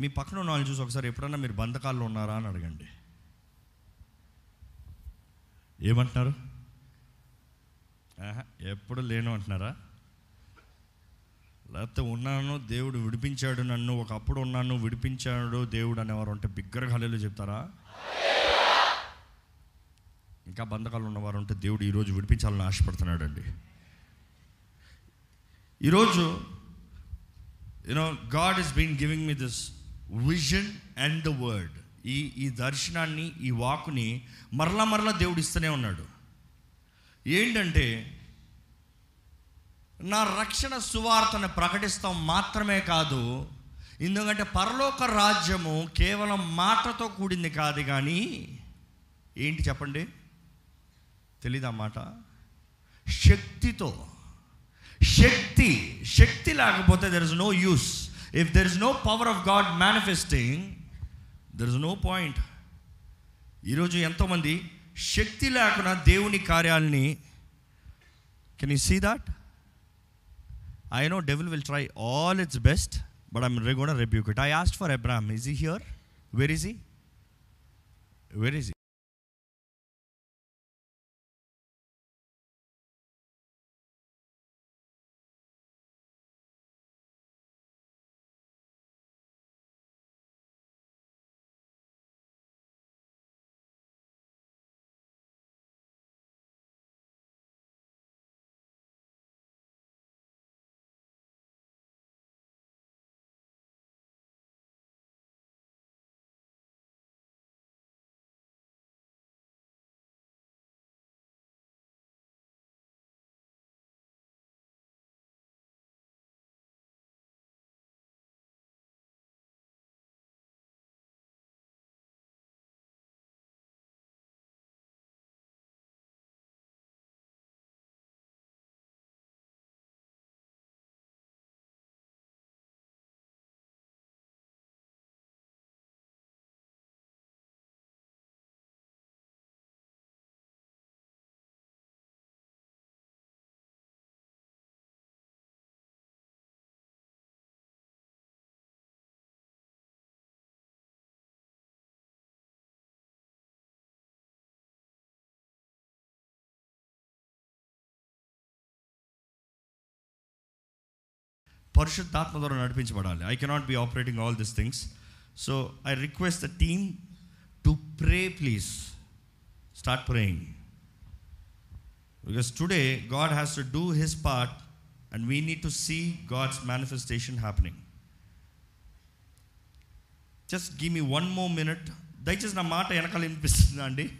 మీ పక్కన ఉన్న వాళ్ళని చూసి ఒకసారి ఎప్పుడన్నా మీరు బంధకాల్లో ఉన్నారా అని అడగండి. ఏమంటున్నారు? ఆహా, ఎప్పుడు లేను అంటున్నారా? లేకపోతే ఉన్నాను దేవుడు విడిపించాడు నన్ను ఒకప్పుడు ఉన్నాను విడిపించాడు దేవుడు అనేవారు ఉంటే బిగ్గర హల్లెలూయా చెప్తారా? ఇంకా బంధకాలు ఉన్నవారు ఉంటే దేవుడు ఈరోజు విడిపించాలని ఆశపడుతున్నాడు అండి ఈరోజు you know God is been giving me this vision and the word ఈ ఈ దర్శనాన్ని ఈ వాకుని మరలా మరలా దేవుడు ఇస్తూనే ఉన్నాడు. ఏంటంటే నా రక్షణ సువార్తను ప్రకటిస్తాం మాత్రమే కాదు ఎందుకంటే పరలోక రాజ్యము కేవలం మాటతో కూడింది కాదు కానీ ఏంటి చెప్పండి? తెలీదా మాట? శక్తితో. శక్తి శక్తి లేకపోతే there is no use if there is no power of God manifesting there is no point ఈరోజు ఎంతోమంది శక్తి లేకుండా దేవుని కార్యాలని can you see that I know devil will try all its best but I'm gonna rebuke it I asked for Abram is he here where is he where is పరిశుద్ధాత్మ ద్వారా నడిపించబడాలి I cannot be operating all this things so I request the team to pray please start praying because today God has to do his part and we need to see God's manifestation happening just give me one more minute దయచేసి నా మాట వెనకాల వినిపిస్తుందా అండి?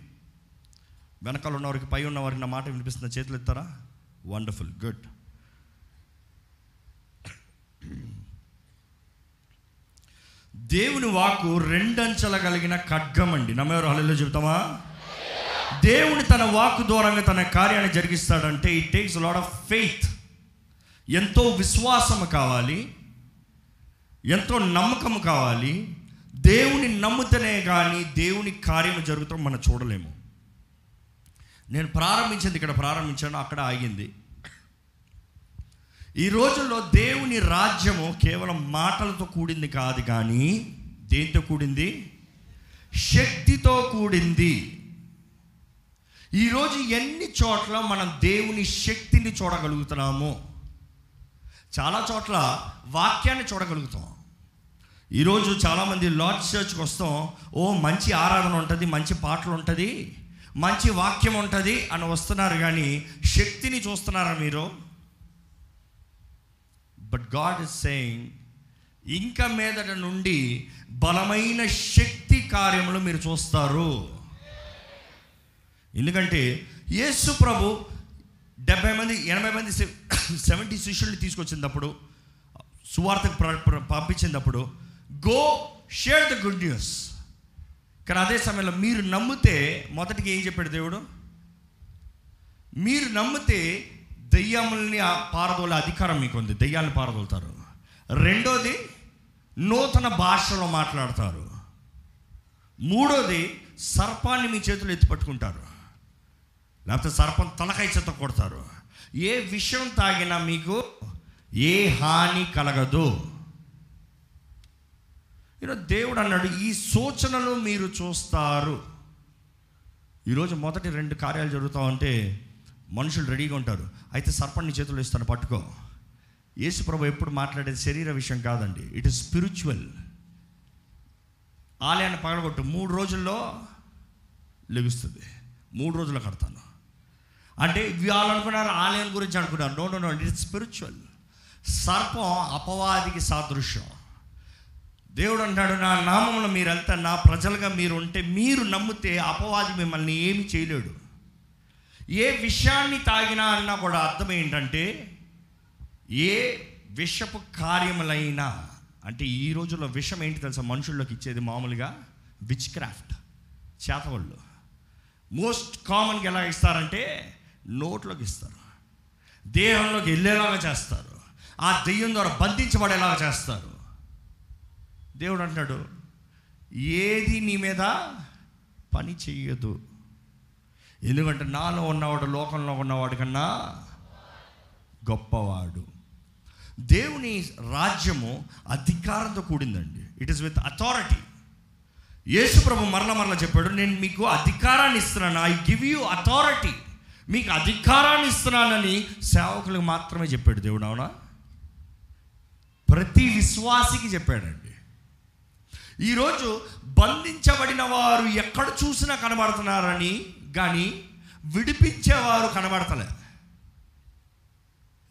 వెనకాల ఉన్నవారికి పై ఉన్నవారికి నా మాట వినిపిస్తుందా? చేతులు ఎత్తారా? వండర్ఫుల్ గుడ్ దేవుని వాకు రెండంచెల కలిగిన ఖడ్గం అండి. నమ్మేవారు హలో చెబుతామా? దేవుని తన వాకు దూరంగా తన కార్యాన్ని జరిగిస్తాడంటే it takes lot of faith ఎంతో విశ్వాసం కావాలి. ఎంతో నమ్మకం కావాలి. దేవుని నమ్ముతనే కానీ దేవుని కార్యం జరుగుతాం మనం చూడలేము. నేను ప్రారంభించింది ఇక్కడ ప్రారంభించాను అక్కడ ఆగింది. ఈ రోజుల్లో దేవుని రాజ్యము కేవలం మాటలతో కూడింది కాదు కానీ దేంతో కూడింది? శక్తితో కూడింది. ఈరోజు ఎన్ని చోట్ల మనం దేవుని శక్తిని చూడగలుగుతున్నాము? చాలా చోట్ల వాక్యాన్ని చూడగలుగుతాం. ఈరోజు చాలామంది లార్డ్ చర్చ్కి వస్తాం. ఓ మంచి ఆరాధన ఉంటుంది మంచి పాటలు ఉంటుంది మంచి వాక్యం ఉంటుంది అని వస్తున్నారు కానీ శక్తిని చూస్తున్నారా మీరు? బట్ గాడ్ ఇస్ సేయింగ్ ఇంకా మీదట నుండి బలమైన శక్తి కార్యములు మీరు చూస్తారు. ఎందుకంటే యేసు ప్రభు డెబ్బై మంది ఎనభై మంది సెవెంటీ శిష్యుల్ని తీసుకొచ్చినప్పుడు సువార్తకు పంపించినప్పుడు go share the good news కానీ అదే సమయంలో మీరు నమ్మితే మొదటికి ఏం చెప్పాడు దేవుడు? మీరు నమ్మితే దెయ్యముల్ని పారదోలే అధికారం మీకు ఉంది దెయ్యాలను పారదోలుతారు. రెండోది నూతన భాషలో మాట్లాడతారు. మూడోది సర్పాన్ని మీ చేతులు ఎత్తి పట్టుకుంటారు. లేకపోతే సర్పం తలకాయ చెత్త కొడతారు. ఏ విషయం తాగినా మీకు ఏ హాని కలగదు. ఈరోజు దేవుడు అన్నాడు ఈ సూచనలు మీరు చూస్తారు. ఈరోజు మొదటి రెండు కార్యాలు జరుగుతూ ఉంటే మనుషులు రెడీగా ఉంటారు. అయితే సర్పంని చేతులు ఇస్తాను పట్టుకో. యేసుప్రభు ఎప్పుడు మాట్లాడేది శరీర విషయం కాదండి. ఇట్ ఇస్ స్పిరిచువల్ ఆలయాన్ని పగలగొట్టు. మూడు రోజుల్లో లెగుస్తుంది. మూడు రోజులు కడతాను. అంటే వాళ్ళు అనుకున్నారు ఆలయం గురించి అనుకున్నారు. No no no it spiritual సర్పం అపవాదికి సాదృశ్యం. దేవుడు అంటాడు నా నామంలో మీరు వెళ్తే నా ప్రజలుగా మీరు ఉంటే మీరు నమ్మితే అపవాది మిమ్మల్ని ఏమి చేయలేడు. ఏ విషయాన్ని తాగినా అన్నా కూడా అర్థం ఏంటంటే ఏ విషపు కార్యములైనా అంటే ఈ రోజుల్లో విషం ఏంటి తెలుసా? మనుషుల్లోకి ఇచ్చేది మామూలుగా విచ్ క్రాఫ్ట్ చేతవాళ్ళు మోస్ట్ కామన్గా ఎలా ఇస్తారంటే నోట్లోకి ఇస్తారు. దేహంలోకి వెళ్ళేలాగా చేస్తారు. ఆ దెయ్యం ద్వారా బంధించబడేలాగా చేస్తారు. దేవుడు అంటాడు ఏది నీ మీద పని చెయ్యదు. ఎందుకంటే నాలో ఉన్నవాడు లోకంలో ఉన్నవాడు కన్నా గొప్పవాడు. దేవుని రాజ్యము అధికారంతో కూడిందండి. ఇట్ ఈస్ విత్ అథారిటీ యేసుప్రభు మరల మరల చెప్పాడు నేను మీకు అధికారాన్ని ఇస్తున్నాను. ఐ గివ్ యూ అథారిటీ మీకు అధికారాన్ని ఇస్తున్నానని సేవకులకు మాత్రమే చెప్పాడు దేవుడు అవునా? ప్రతి విశ్వాసికి చెప్పాడండి. ఈరోజు బంధించబడిన వారు ఎక్కడ చూసినా కనబడుతున్నారని కానీ విడిపించేవారు కనబడతలే.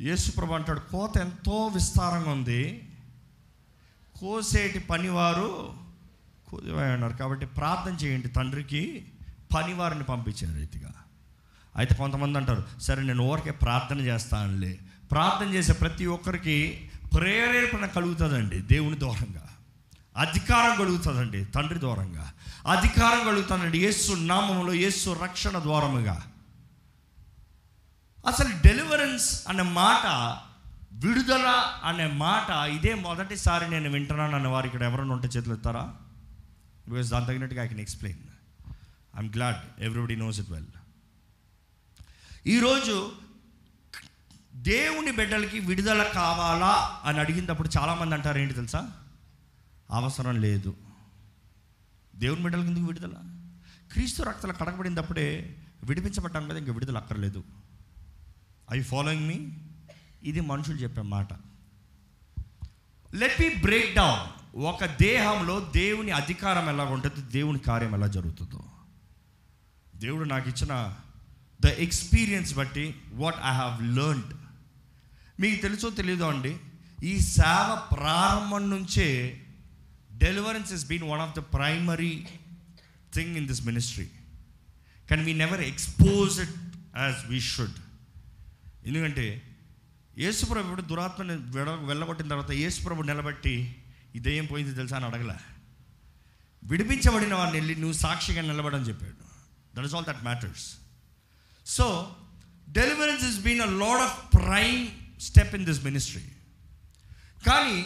యేసుప్రభు అంటాడు కోత ఎంతో విస్తారంగా ఉంది. కోసేటి పనివారు అన్నారు ఉన్నారు కాబట్టి ప్రార్థన చేయండి తండ్రికి. పనివారిని పంపించిన రీతిగా. అయితే కొంతమంది అంటారు సరే నేను ఊరికే ప్రార్థన చేస్తానులే. ప్రార్థన చేసే ప్రతి ఒక్కరికి ప్రేరేపణ కలుగుతుందండి దేవుని దూరంగా. అధికారం కలుగుతుందండి తండ్రి దూరంగా. అధికారం కలుగుతుందండి యేసు నామములో యేసు రక్షణ ద్వారముగా. అసలు డెలివరెన్స్ అనే మాట విడుదల అనే మాట ఇదే మొదటిసారి నేను వింటున్నాను అన్న వారు ఇక్కడ ఎవరైనా ఉంటే చేతులు ఎత్తారా? బికాస్ దాని తగినట్టుగా I can explain I'm glad everybody knows it well ఈరోజు దేవుని బిడ్డలకి విడుదల కావాలా అని అడిగినప్పుడు చాలామంది అంటారు ఏంటి తెలుసా? అవసరం లేదు. దేవుని మెడల ఎందుకు విడుదల. క్రీస్తు రక్తలు కడగబడినప్పుడే విడిపించబడ్డాం కదా ఇంకా విడుదల అక్కర్లేదు. ఐ ఫాలోయింగ్ మీ ఇది మనుషులు చెప్పే మాట. లెట్ మీ బ్రేక్ డౌన్ ఒక దేహంలో దేవుని అధికారం ఎలా ఉంటుంది దేవుని కార్యం ఎలా జరుగుతుందో. దేవుడు నాకు ఇచ్చిన ద ఎక్స్పీరియన్స్ బట్టి వాట్ ఐ హ్యావ్ లెర్న్డ్ మీకు తెలుసో తెలీదో అండి ఈ సేవ ప్రారంభం నుంచే deliverance is been one of the primary thing in this ministry కానీ we never expose it as we should ఎందుకంటే యేసుప్రభు ఇప్పుడు దురాత్మని వెడ వెళ్ళగొట్టిన తర్వాత యేసుప్రభు నిలబట్టి ఈ దెయ్యం పోయింది తెలుసా అని అడగల. విడిపించబడిన వారిని వెళ్ళి నువ్వు సాక్షిగా నిలబడని చెప్పాడు. That is all that matters so deliverance is been a lot of prime step in this ministry కానీ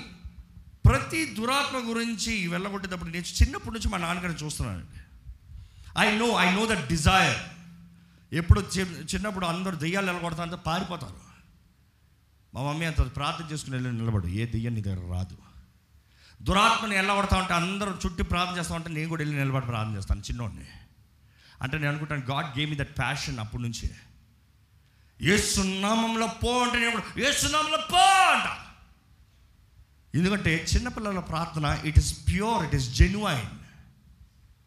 ప్రతి దురాత్మ గురించి వెళ్ళగొట్టేటప్పుడు నేను చిన్నప్పటి నుంచి మా నాన్నగారిని చూస్తున్నానండి. I know I know that desire ఎప్పుడు చి- చిన్నప్పుడు అందరూ దెయ్యాలు నిలబడతారంటే పారిపోతారు. మా మమ్మీ అంత ప్రార్థన చేసుకుని వెళ్ళి నిలబడు. ఏ దెయ్యం నీ దగ్గర రాదు. దురాత్మని వెళ్ళగొడతా ఉంటే అందరూ చుట్టి ప్రార్థన చేస్తా ఉంటే నేను కూడా వెళ్ళి నిలబడి ప్రార్థన చేస్తాను చిన్నోడిని. అంటే నేను అనుకుంటాను God gave me that passion అప్పటి నుంచి. ఏ సున్నామంలో పో అంటే నేను ఏ సున్నామంలో పో అంటా. ఎందుకంటే చిన్నపిల్లల ప్రార్థన it is pure it is genuine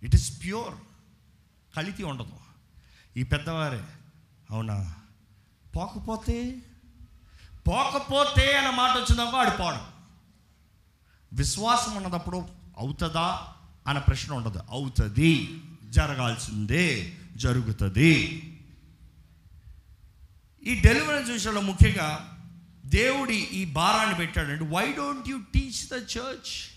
it is pure కలితి ఉండదు. ఈ పెద్దవారే అవునా? పోకపోతే? పోకపోతే అన్న మాట వచ్చిందాక ఆడిపోవడం విశ్వాసం ఉన్నదప్పుడు అవుతుందా అన్న ప్రశ్న ఉండదు. అవుతుంది జరగాల్సిందే జరుగుతుంది. ఈ డెలివరీ విషయంలో ముఖ్యంగా దేవుడి ఈ భారాన్ని పెట్టాడండి. Why don't you teach the church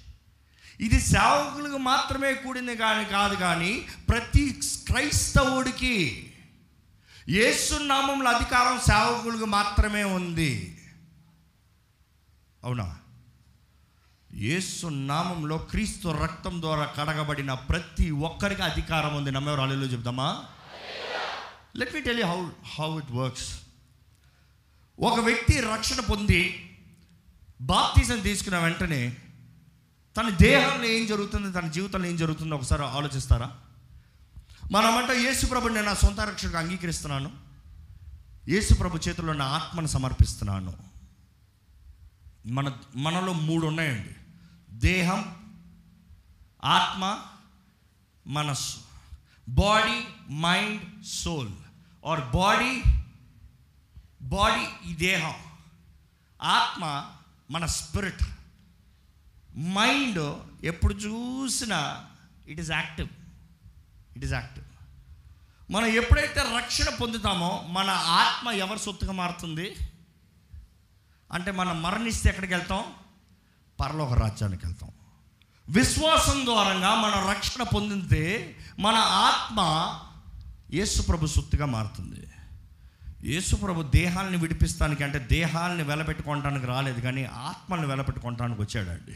ఇది సేవకులకు మాత్రమే కూడింది కానీ కాదు కానీ ప్రతి క్రైస్తవుడికి ఏసునామంలో అధికారం సేవకులకు మాత్రమే ఉంది. అవునా? ఏసు నామంలో క్రీస్తు రక్తం ద్వారా కడగబడిన ప్రతి ఒక్కరికి అధికారం ఉంది. నమ్మేవారు అల్లెలో చెప్తామా? Let me tell you how how it works ఒక వ్యక్తి రక్షణ పొంది బాప్తీసం తీసుకున్న వెంటనే తన దేహంలో ఏం జరుగుతుంది తన జీవితంలో ఏం జరుగుతుందో ఒకసారి ఆలోచిస్తారా? మనమంట యేసుప్రభు నేను నా సొంత రక్షణకు అంగీకరిస్తున్నాను. యేసుప్రభు చేతిలో నా ఆత్మను సమర్పిస్తున్నాను. మన మనలో మూడు ఉన్నాయండి. దేహం ఆత్మ మనస్సు. Body mind soul. Or body body ఈ దేహం ఆత్మ మన స్పిరిట్. మైండ్ ఎప్పుడు చూసినా it is active it is active మనం ఎప్పుడైతే రక్షణ పొందుతామో మన ఆత్మ ఎవరి సొత్తుగా మారుతుంది? అంటే మనం మరణిస్తే ఎక్కడికి వెళ్తాం? పరలోక రాజ్యానికి వెళ్తాం. విశ్వాసం ద్వారంగా మనం రక్షణ పొందితే మన ఆత్మ యేసు ప్రభు సొత్తుగా మారుతుంది. యేసుప్రభు దేహాలను విడిపిస్తానికి అంటే దేహాలని వెలపెట్టుకోవటానికి రాలేదు కానీ ఆత్మల్ని వెలపెట్టుకోవటానికి వచ్చాడండి.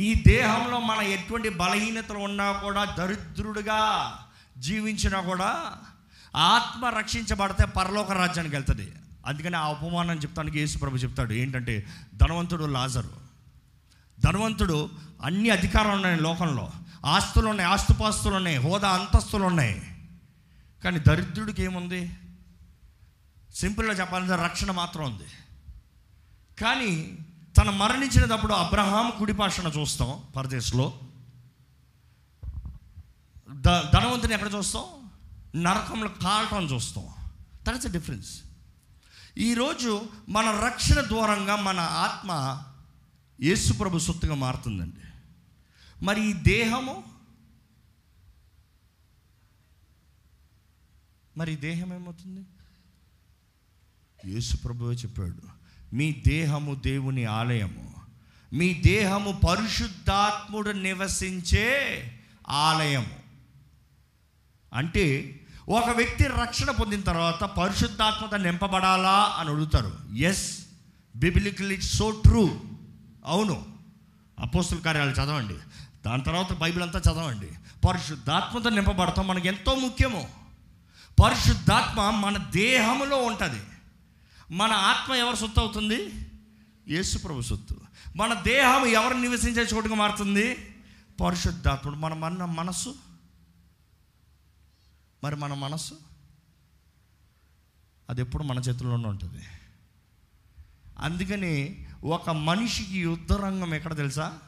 ఈ దేహంలో మన ఎటువంటి బలహీనతలు ఉన్నా కూడా దరిద్రుడిగా జీవించినా కూడా ఆత్మ రక్షించబడితే పరలోక రాజ్యానికి వెళ్తుంది. అందుకని ఆ ఉపమానం చెప్తానికి యేసుప్రభు చెప్తాడు ఏంటంటే ధనవంతుడు లాజరు. ధనవంతుడు అన్ని అధికారాలు ఉన్నాయి లోకంలో. ఆస్తులు ఉన్నాయి ఆస్తుపాస్తులు ఉన్నాయి హోదా అంతస్తులు ఉన్నాయి. కానీ దరిద్రుడికి ఏముంది? సింపుల్గా చెప్పాలంటే రక్షణ మాత్రం ఉంది. కానీ తను మరణించినప్పుడు అబ్రహాం కుడిపాషణ చూస్తాం పరదేశంలో. ద ధనవంతుని ఎక్కడ చూస్తాం? నరకంలో కాలటం చూస్తాం. దట్స్ అ డిఫరెన్స్ ఈరోజు మన రక్షణ దూరంగా మన ఆత్మ యేసుప్రభు సొత్తుగా మారుతుందండి. మరి ఈ దేహము? మరి దేహం ఏమవుతుంది? యేసు ప్రభువే చెప్పాడు మీ దేహము దేవుని ఆలయము. మీ దేహము పరిశుద్ధాత్ముడు నివసించే ఆలయము. అంటే ఒక వ్యక్తి రక్షణ పొందిన తర్వాత పరిశుద్ధాత్మత నింపబడాలా అని అడుగుతారు. ఎస్ బిబిలికల్ సో ట్రూ అవును. అపోస్తుల కార్యాలు చదవండి. దాని తర్వాత బైబిల్ అంతా చదవండి. పరిశుద్ధాత్మతో నింపబడతాం మనకి ఎంతో ముఖ్యము. పరిశుద్ధాత్మ మన దేహములో ఉంటుంది. మన ఆత్మ ఎవరు సొత్తు అవుతుంది? యేసు ప్రభు సొత్తు. మన దేహం ఎవరు నివసించే చోటుగా మారుతుంది? పరిశుద్ధాత్ముడు. మన మన మనస్సు? మరి మన మనస్సు? అది ఎప్పుడు మన చేతుల్లోనే ఉంటుంది. అందుకని ఒక మనిషికి యుద్ధ రంగం ఎక్కడ తెలుసా?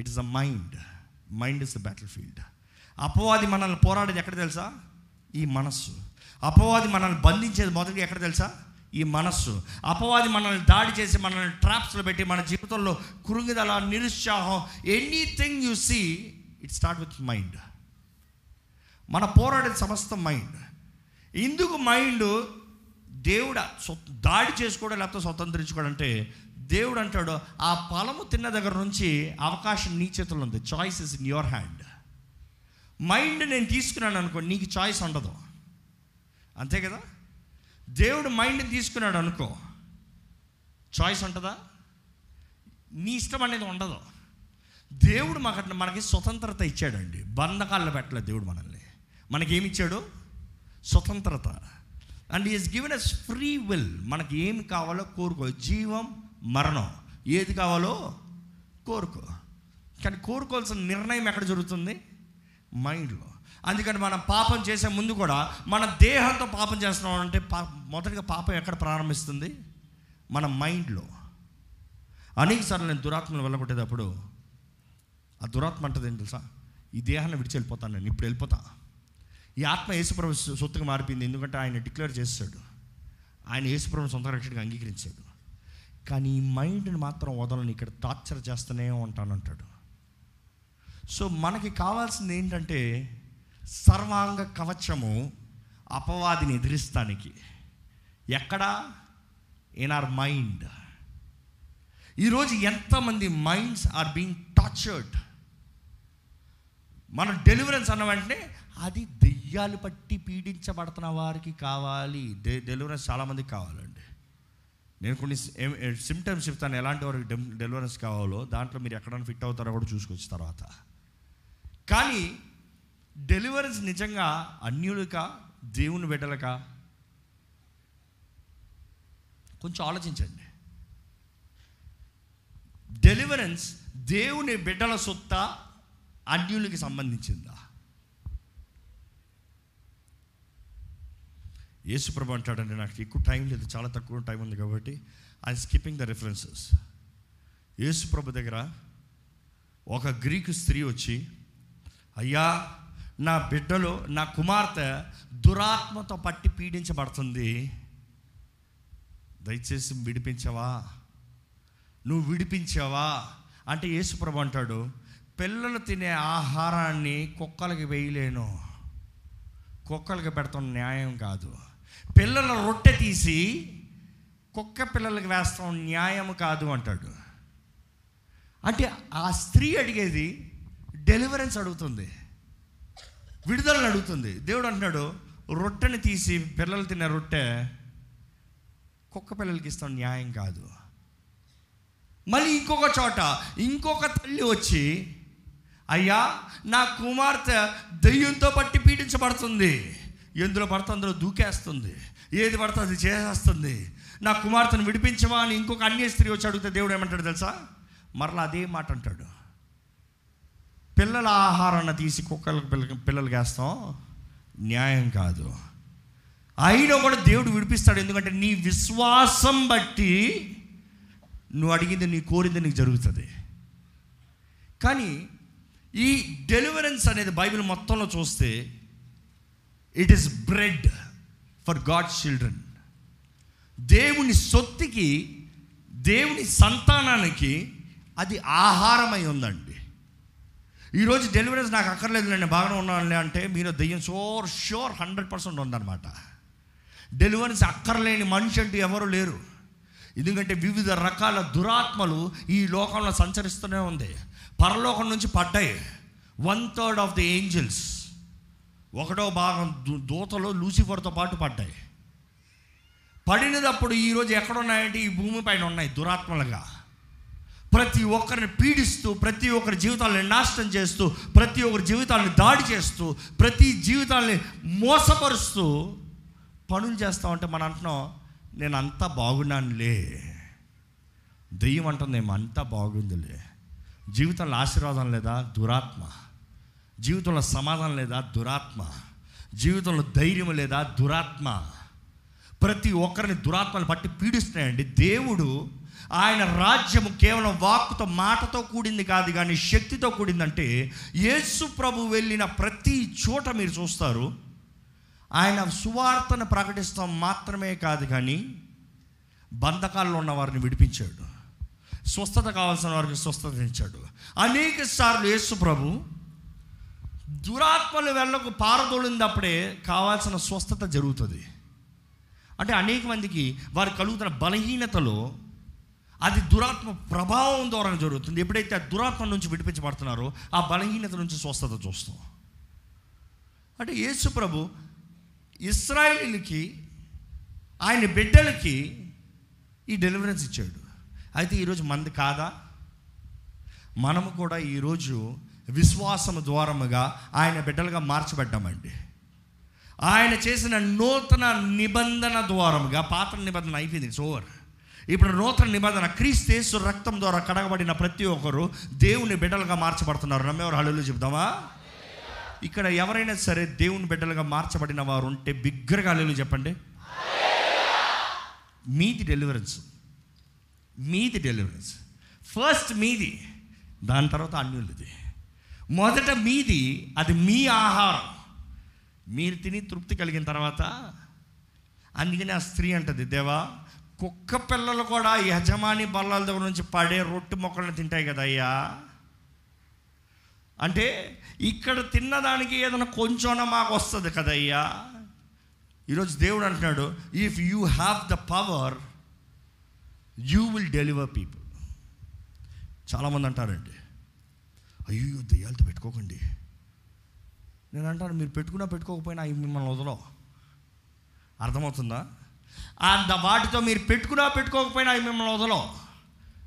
It is a mind mind is the battlefield అపవాది మనల్ని పోరాడేది ఎక్కడ తెలుసా? ఈ మనస్సు. అపవాది మనల్ని బంధించేది మొదటిగా ఎక్కడ తెలుసా? ఈ మనస్సు. అపవాది మనల్ని దాడి చేసి మనల్ని ట్రాప్స్లో పెట్టి మన జీవితంలో కురుంగిదల నిరుత్సాహం anything you see it start with mind. మన పోరాడే సమస్త మైండ్. ఇందుకు మైండ్ దేవుడు స్వ- దాడి చేసుకోవడం లేకపోతే స్వతంత్రించుకోవడం అంటే దేవుడు అంటాడు ఆ పొలము తిన్న దగ్గర నుంచి అవకాశం నీ చేతుల్లో ఉంది. Choice is in your hand mind నేను తీసుకున్నాను అనుకో నీకు చాయిస్ ఉండదు. అంతే కదా? దేవుడు మైండ్ తీసుకున్నాడు అనుకో. చాయిస్ ఉంటుందా? నీ ఇష్టం అనేది ఉండదు. దేవుడు మాకు మనకి స్వతంత్రత ఇచ్చాడండి. బంధకాల్లో పెట్టలేదు దేవుడు మనల్ని. మనకి ఏమి ఇచ్చాడు స్వతంత్రత and is given as free will మనకి ఏమి కావాలో కోరుకో. జీవం మరణం. ఏది కావాలో కోరుకో. కానీ కోరుకోవాల్సిన నిర్ణయం ఎక్కడ జరుగుతుంది? మైండ్లో అందుకని మనం పాపం చేసే ముందు కూడా మన దేహంతో పాపం చేస్తున్నాం అంటే పా మొదటిగా పాపం ఎక్కడ ప్రారంభిస్తుంది? మన మైండ్లో. అనేకసార్లు నేను దురాత్మను వెళ్ళగొట్టేటప్పుడు ఆ దురాత్మ అంటది ఏంటి తెలుసా? ఈ దేహాన్ని విడిచి వెళ్ళిపోతాను నేను ఇప్పుడు వెళ్ళిపోతా. ఈ ఆత్మ యేసుప్రభు సొత్తుగా మారిపోయింది ఎందుకంటే ఆయన డిక్లేర్ చేస్తాడు. ఆయన యేసుప్రభు సొంత రక్షణగా అంగీకరించాడు. కానీ ఈ మైండ్ని మాత్రం వదలని ఇక్కడ టార్చర్ చేస్తూనే ఉంటానంటాడు. సో మనకి కావాల్సింది ఏంటంటే సర్వాంగ కవచము అపవాదిని ఎదిరిస్తానికి. ఎక్కడ? ఇన్ ఆర్ మైండ్ ఈరోజు ఎంతమంది మైండ్స్ ఆర్ బీయింగ్ టార్చర్డ్ మన డెలివరెన్స్ అన్న వెంటనే అది దెయ్యాలు పట్టి పీడించబడుతున్న వారికి కావాలి. డె డెలివరెన్స్ చాలామందికి కావాలండి. నేను కొన్ని సిమ్టమ్స్ చెప్తాను. ఎలాంటి వారికి డెలివరెన్స్ కావాలో దాంట్లో మీరు ఎక్కడైనా ఫిట్ అవుతారో కూడా చూసుకొచ్చిన తర్వాత. కానీ డెలివరెన్స్ నిజంగా అన్యులక దేవుని బిడ్డలక? కొంచెం ఆలోచించండి. డెలివరెన్స్ దేవుని బిడ్డల సొత్త అన్యులకి సంబంధించిందా? యేసుప్రభు అంటాడండి నాకు ఎక్కువ టైం లేదు చాలా తక్కువ టైం ఉంది కాబట్టి ఐ స్కిప్పింగ్ ద రిఫరెన్సెస్ యేసుప్రభు దగ్గర ఒక గ్రీకు స్త్రీ వచ్చి అయ్యా నా బిడ్డలు నా కుమార్తె దురాత్మతో పట్టి పీడించబడుతుంది. దయచేసి విడిపించవా? నువ్వు విడిపించావా? అంటే యేసుప్రభు అంటాడు పిల్లలు తినే ఆహారాన్ని కుక్కలకి వేయలేను. కుక్కలకి పెడతాం న్యాయం కాదు. పిల్లల రొట్టె తీసి కుక్క పిల్లలకి వేస్తాం న్యాయం కాదు అంటాడు. అంటే ఆ స్త్రీ అడిగేది డెలివరెన్స్ అడుగుతుంది. విడుదలను అడుగుతుంది. దేవుడు అంటున్నాడు రొట్టెని తీసి పిల్లలు తినే రొట్టె కుక్క పిల్లలకి ఇస్తాం న్యాయం కాదు. మళ్ళీ ఇంకొక చోట ఇంకొక తల్లి వచ్చి అయ్యా నా కుమార్తె దెయ్యంతో పట్టి పీడించబడుతుంది. ఎందులో పడితే అందులో దూకేస్తుంది. ఏది పడితే అది చేసేస్తుంది. నా కుమార్తెను విడిపించవా అని ఇంకొక అన్య స్త్రీ వచ్చి అడిగితే దేవుడు ఏమంటాడు తెలుసా? మరలా అదే మాట అంటాడు. పిల్లల ఆహారాన్ని తీసి కుక్కలకు పిల్లలకి వేస్తాం. న్యాయం కాదు. అయినా కూడా దేవుడు విడిపిస్తాడు. ఎందుకంటే నీ విశ్వాసం బట్టి నువ్వు అడిగింది నీ కోరింది నీకు జరుగుతుంది. కానీ ఈ డెలివరెన్స్ అనేది బైబిల్ మొత్తంలో చూస్తే it is bread for God children దేవుని సొత్తికి దేవుని సంతానానికి అది ఆహారమై ఉందండి. ఈరోజు డెలివరీస్ నాకు అక్కర్లేదు నేను బాగానే ఉన్నానులే అంటే మీరు దెయ్యం షోర్ షోర్ హండ్రెడ్ పర్సెంట్ ఉందన్నమాట. డెలివరీస్ అక్కర్లేని మనిషి అంటూ ఎవరు లేరు. ఎందుకంటే వివిధ రకాల దురాత్మలు ఈ లోకంలో సంచరిస్తూనే ఉంది. పరలోకం నుంచి పడ్డాయి. One third of the angels ఒకటో భాగం దూ- దూతలు లూసిఫర్తో పాటు పడ్డాయి. పడినప్పుడు ఈరోజు ఎక్కడున్నాయంటే ఈ భూమి పైన ఉన్నాయి దురాత్మలుగా. ప్రతి ఒక్కరిని పీడిస్తూ ప్రతి ఒక్కరి జీవితాలను నాశనం చేస్తూ ప్రతి ఒక్కరి జీవితాలను దాడి చేస్తూ ప్రతి జీవితాలని మోసపరుస్తూ పనులు చేస్తా ఉంటే మనం అంటున్నాం నేను అంతా బాగున్నానులే. దెయ్యం అంటుంది అంతా బాగుందిలే. జీవితంలో ఆశీర్వాదం లేదా? దురాత్మ. జీవితంలో సమాధానం లేదా? దురాత్మ. జీవితంలో ధైర్యం లేదా? దురాత్మ. ప్రతి ఒక్కరిని దురాత్మలు పట్టి పీడిస్తున్నాయండి. దేవుడు ఆయన రాజ్యము కేవలం వాక్కుతో మాటతో కూడింది కాదు కానీ శక్తితో కూడిందంటే యేసు ప్రభు వెళ్ళిన ప్రతి చోట మీరు చూస్తారు ఆయన సువార్తను ప్రకటిస్తాం మాత్రమే కాదు కానీ బంధకాల్లో ఉన్న వారిని విడిపించాడు. స్వస్థత కావాల్సిన వారికి స్వస్థత ఇచ్చాడు అనేక సార్లు యేసు ప్రభు దురాత్మలు వెళ్ళకు పారదోలినప్పుడే కావాల్సిన స్వస్థత జరుగుతుంది. అంటే అనేక మందికి వారు కలుగుతున్న బలహీనతలో అది దురాత్మ ప్రభావం ద్వారా జరుగుతుంది. ఎప్పుడైతే ఆ దురాత్మ నుంచి విడిపించబడుతున్నారో ఆ బలహీనత నుంచి స్వస్థత చూస్తాం. అంటే యేసు ప్రభు ఇస్రాయేలీలకి ఆయన బిడ్డలకి ఈ డెలివరెన్స్ ఇచ్చాడు. అయితే ఈరోజు మంది కాదా? మనము కూడా ఈరోజు విశ్వాసము ద్వారముగా ఆయన బిడ్డలుగా మార్చబడ్డామండి. ఆయన చేసిన నూతన నిబంధన ద్వారముగా పాత్ర నిబంధన అయిపోయింది. ఇట్స్ ఓవర్ ఇప్పుడు నూతన నిబంధన క్రీస్తేసు రక్తం ద్వారా కడగబడిన ప్రతి ఒక్కరు దేవుని బిడ్డలుగా మార్చబడుతున్నారు. నమ్మేవారు హళ్ళు చెప్దామా? ఇక్కడ ఎవరైనా సరే దేవుని బిడ్డలుగా మార్చబడిన వారు ఉంటే బిగ్గరగా హళ్ళు చెప్పండి. మీది డెలివరెన్స్ మీది డెలివరెన్స్ ఫస్ట్ మీది దాని తర్వాత అన్యులది. మొదట మీది అది మీ ఆహారం. మీరు తిని తృప్తి కలిగిన తర్వాత అందుకని ఆ స్త్రీ అంటది దేవా కుక్క పిల్లలు కూడా యజమాని బల్లాల దగ్గర నుంచి పడే రొట్టె మొక్కలను తింటాయి కదా అయ్యా అంటే ఇక్కడ తిన్నదానికి ఏదైనా కొంచెం మాకు వస్తుంది కదయ్యా. ఈరోజు దేవుడు అంటున్నాడు if you have the power you will deliver people చాలామంది అంటారండి అయ్యో దెయ్యాలతో పెట్టుకోకండి. నేను అంటాను మీరు పెట్టుకున్నా పెట్టుకోకపోయినా అవి మిమ్మల్ని వదలవు. అర్థమవుతుందా? అంత వాటితో మీరు పెట్టుకున్నా పెట్టుకోకపోయినా అవి మిమ్మల్ని వదలం.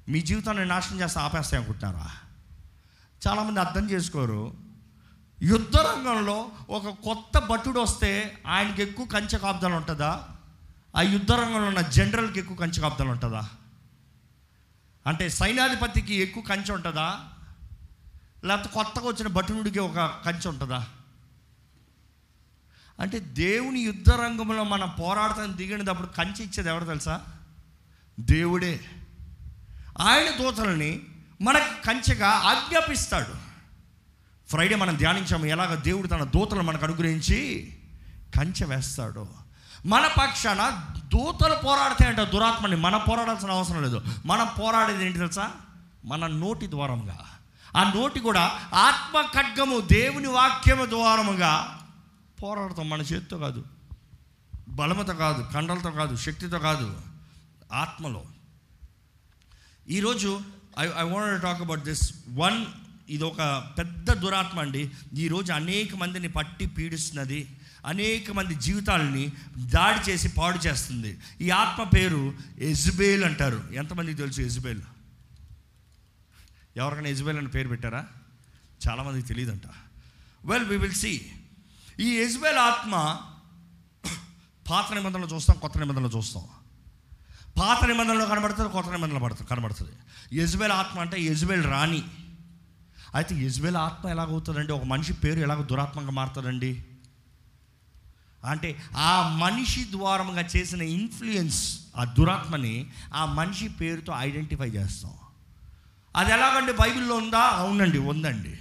మీ జీవితాన్ని నాశనం చేస్తే ఆపేస్తాయి అనుకుంటున్నారా? చాలామంది అర్థం చేసుకోరు. యుద్ధ రంగంలో ఒక కొత్త భటుడు వస్తే ఆయనకి ఎక్కువ కంచె కాపుదలు ఉంటుందా? ఆ యుద్ధ రంగంలో ఉన్న జనరల్కి ఎక్కువ కంచె కాపుదలు ఉంటుందా? అంటే సైన్యాధిపతికి ఎక్కువ కంచె ఉంటుందా? లేకపోతే కొత్తగా వచ్చిన భటునుడికి ఒక కంచె ఉంటుందా? అంటే దేవుని యుద్ధ రంగంలో మనం పోరాడతాను దిగినప్పుడు కంచె ఇచ్చేది ఎవరు తెలుసా? దేవుడే. ఆయన దూతలని మనకు కంచెగా ఆజ్ఞాపిస్తాడు. ఫ్రైడే మనం ధ్యానించాము ఎలాగ దేవుడు తన దూతలు మనకు అనుగ్రహించి కంచె వేస్తాడు. మన పక్షాన దూతలు పోరాడతాయంట దురాత్మని. మనం పోరాడాల్సిన అవసరం లేదు. మనం పోరాడేది ఏంటి తెలుసా? మన నోటి ద్వారముగా. ఆ నోటి కూడా ఆత్మ ఖడ్గము దేవుని వాక్యము ద్వారముగా పోరాడతాం మన చేతితో కాదు. బలమతో కాదు కండలతో కాదు శక్తితో కాదు ఆత్మలో. ఈరోజు I I want talk about this one ఇది ఒక పెద్ద దురాత్మ అండి. ఈరోజు అనేక మందిని పట్టి పీడిస్తున్నది అనేక మంది జీవితాలని దాడి చేసి పాడు చేస్తుంది. ఈ ఆత్మ పేరు ఎజ్బేల్ అంటారు. ఎంతమందికి తెలుసు ఎజ్బేల్ ఎవరికైనా ఎజ్బేల్ అని పేరు పెట్టారా? చాలామందికి తెలియదంట. వెల్ వి విల్ సీ ఈ యజ్బేల్ ఆత్మ పాత నిబంధనలు చూస్తాం కొత్త నిబంధనలు చూస్తాం. పాత నిబంధనలో కనబడుతుంది కొత్త నిబంధనలు పడుతుంది కనబడుతుంది. యజ్బేల్ ఆత్మ అంటే యజ్బేల్ రాణి. అయితే యజ్బేల్ ఆత్మ ఎలాగవుతుందండి? ఒక మనిషి పేరు ఎలాగ దురాత్మగా మారుతుందండి? అంటే ఆ మనిషి ద్వారంగా చేసిన ఇన్ఫ్లుయెన్స్ ఆ దురాత్మని ఆ మనిషి పేరుతో ఐడెంటిఫై చేస్తాం. అది ఎలాగండి? బైబిల్లో ఉందా? అవునండి ఉందండి.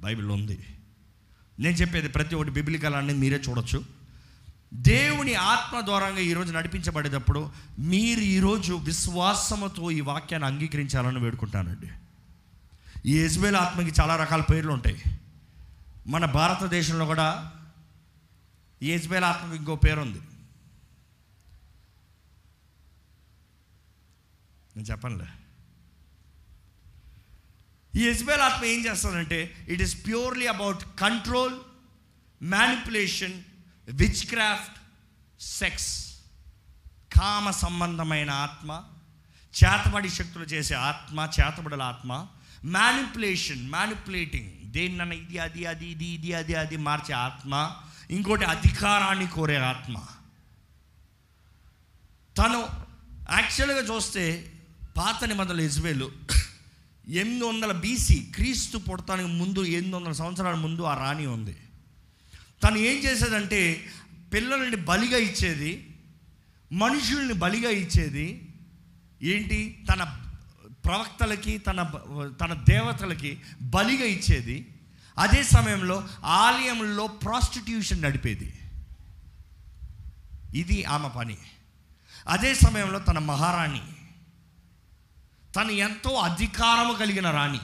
బైబిల్లో ఉంది. నేను చెప్పేది ప్రతి ఒక్కటి బిబిలికల్ అనేది మీరే చూడొచ్చు. దేవుని ఆత్మ ద్వారంగా ఈరోజు నడిపించబడేటప్పుడు మీరు ఈరోజు విశ్వాసముతో ఈ వాక్యాన్ని అంగీకరించాలని వేడుకుంటానండి. ఈ యజ్బేల్ ఆత్మకి చాలా రకాల పేర్లు ఉంటాయి. మన భారతదేశంలో కూడా యజ్బేల్ ఆత్మకి ఇంకో పేరు ఉంది నేను చెప్పనులే. ఈ యజ్బేల్ ఆత్మ ఏం చేస్తానంటే it is purely about control manipulation witchcraft sex కామ సంబంధమైన ఆత్మ చేతబడి శక్తులు చేసే ఆత్మ చేతబడుల ఆత్మ మ్యానిపులేషన్ మ్యానిపులేటింగ్ దేన్న ఇది అది అది ఇది ఇది అది అది మార్చే ఆత్మ ఇంకోటి అధికారాన్ని కోరే ఆత్మ. తను యాక్చువల్గా చూస్తే పాత నిబంధనలు ఇజ్బేలు ఎనిమిది వందల బీసీ క్రీస్తు పుడతానికి ముందు ఎనిమిది వందల సంవత్సరాల ముందు ఆ రాణి ఉంది. తను ఏం చేసేదంటే పిల్లల్ని బలిగా ఇచ్చేది మనుషుల్ని బలిగా ఇచ్చేది ఏంటి తన ప్రవక్తలకి తన తన దేవతలకి బలిగా ఇచ్చేది అదే సమయంలో ఆలయంలో ప్రాస్టిట్యూషన్ నడిపేది. ఇది ఆమె పని. అదే సమయంలో తన మహారాణి. తను ఎంతో అధికారము కలిగిన రాణి.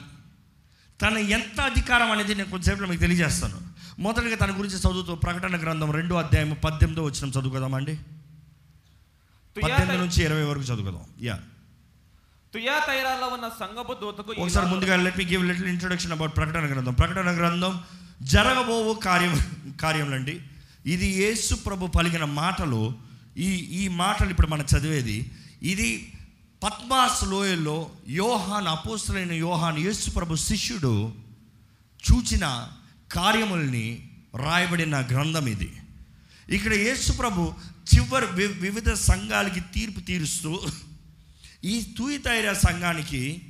తన ఎంత అధికారం అనేది నేను కొంచెంసేపులో మీకు తెలియజేస్తాను. మొదటిగా తన గురించి చదువుతూ ప్రకటన గ్రంథం రెండో అధ్యాయం పద్దెనిమిదో వచ్చిన చదువుకుందామండి పద్దెనిమిది నుంచి ఇరవై వరకు చదువుకుందాం. యా. తుయా తైరాలో ఉన్న సంగపు దూతకు ఒకసారి ముందుగా let me give little introduction about ప్రకటన గ్రంథం. ప్రకటన గ్రంథం జరగబోవు కార్యం కార్యములండి. ఇది యేసు ప్రభు పలికిన మాటలు. ఈ ఈ మాటలు ఇప్పుడు మనం చదివేది. ఇది పద్మాస్ లోయల్లో యోహాన్ అపోస్తులైన యోహాన్ యేసుప్రభు శిష్యుడు చూచిన కార్యముల్ని రాయబడిన గ్రంథం ఇది. ఇక్కడ యేసుప్రభు చివరి వి- వివిధ సంఘాలకి తీర్పు తీరుస్తూ ఈ తూయితైర సంఘానికి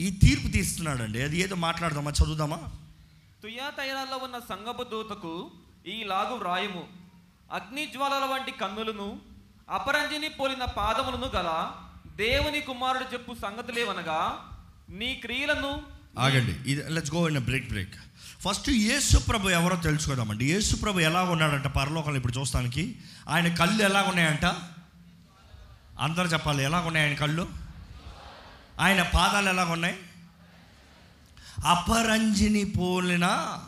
ఈ తీర్పు తీస్తున్నాడండి. అది ఏదో మాట్లాడదామా చదువుదామా? తుయాతైరాల్లో ఉన్న సంగపు దూతకు ఈలాగు లాగు వ్రాయము. అగ్ని జ్వాలల వంటి కన్నులను అపరంజిని పోలిన పాదములను గల దేవుని కుమారుడు చెప్పు సంగతులేవనగా నీ క్రియలను ఆగండి. ఇది let's go in break break first Yesu ప్రభు ఎవరో తెలుసుకుందామండి. యేసు ప్రభు ఎలా ఉన్నాడంట పరలోకంలో ఇప్పుడు చూస్తానికి? ఆయన కళ్ళు ఎలా ఉన్నాయంట? అందరు చెప్పాలి ఎలా ఉన్నాయి ఆయన కళ్ళు? ఆయన పాదాలు ఎలా ఉన్నాయి? అపరంజిని పోలిన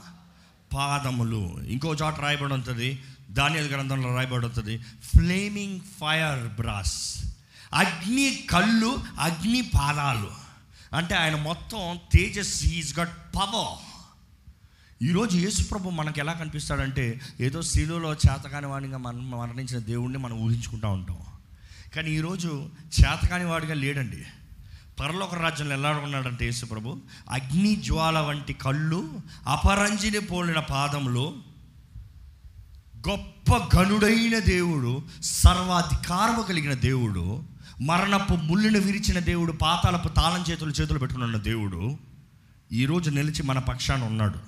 పాదములు. ఇంకో చోట రాయబడి ఉంటుంది. దానియల్ గ్రంథంలో రాయబడి ఉంటుంది. ఫ్లేమింగ్ ఫైర్ బ్రాస్ అగ్ని కళ్ళు అగ్ని పాదాలు. అంటే ఆయన మొత్తం తేజస్ ఈజ్ గట్ పవర్ ఈరోజు యేసుప్రభు మనకు ఎలా కనిపిస్తాడంటే ఏదో శిలువలో చేతకాని వాడిగా మనం మరణించిన దేవుణ్ణి మనం ఊహించుకుంటూ ఉంటాం. కానీ ఈరోజు చేతకాని వాడిగా లేడండి. పరలోక రాజ్యంలో ఎలా ఉన్నాడంటే యేసుప్రభు అగ్ని జ్వాల వంటి కళ్ళు అపరంజిని పోలిన పాదములు గొప్ప గనుడైన దేవుడు సర్వాధికారము కలిగిన దేవుడు మరణపు ముళ్ళును విరిచిన దేవుడు పాతాలపు తాళం చేతులు చేతులు పెట్టుకుని ఉన్న దేవుడు ఈరోజు నిలిచి మన పక్షాన ఉన్నాడు.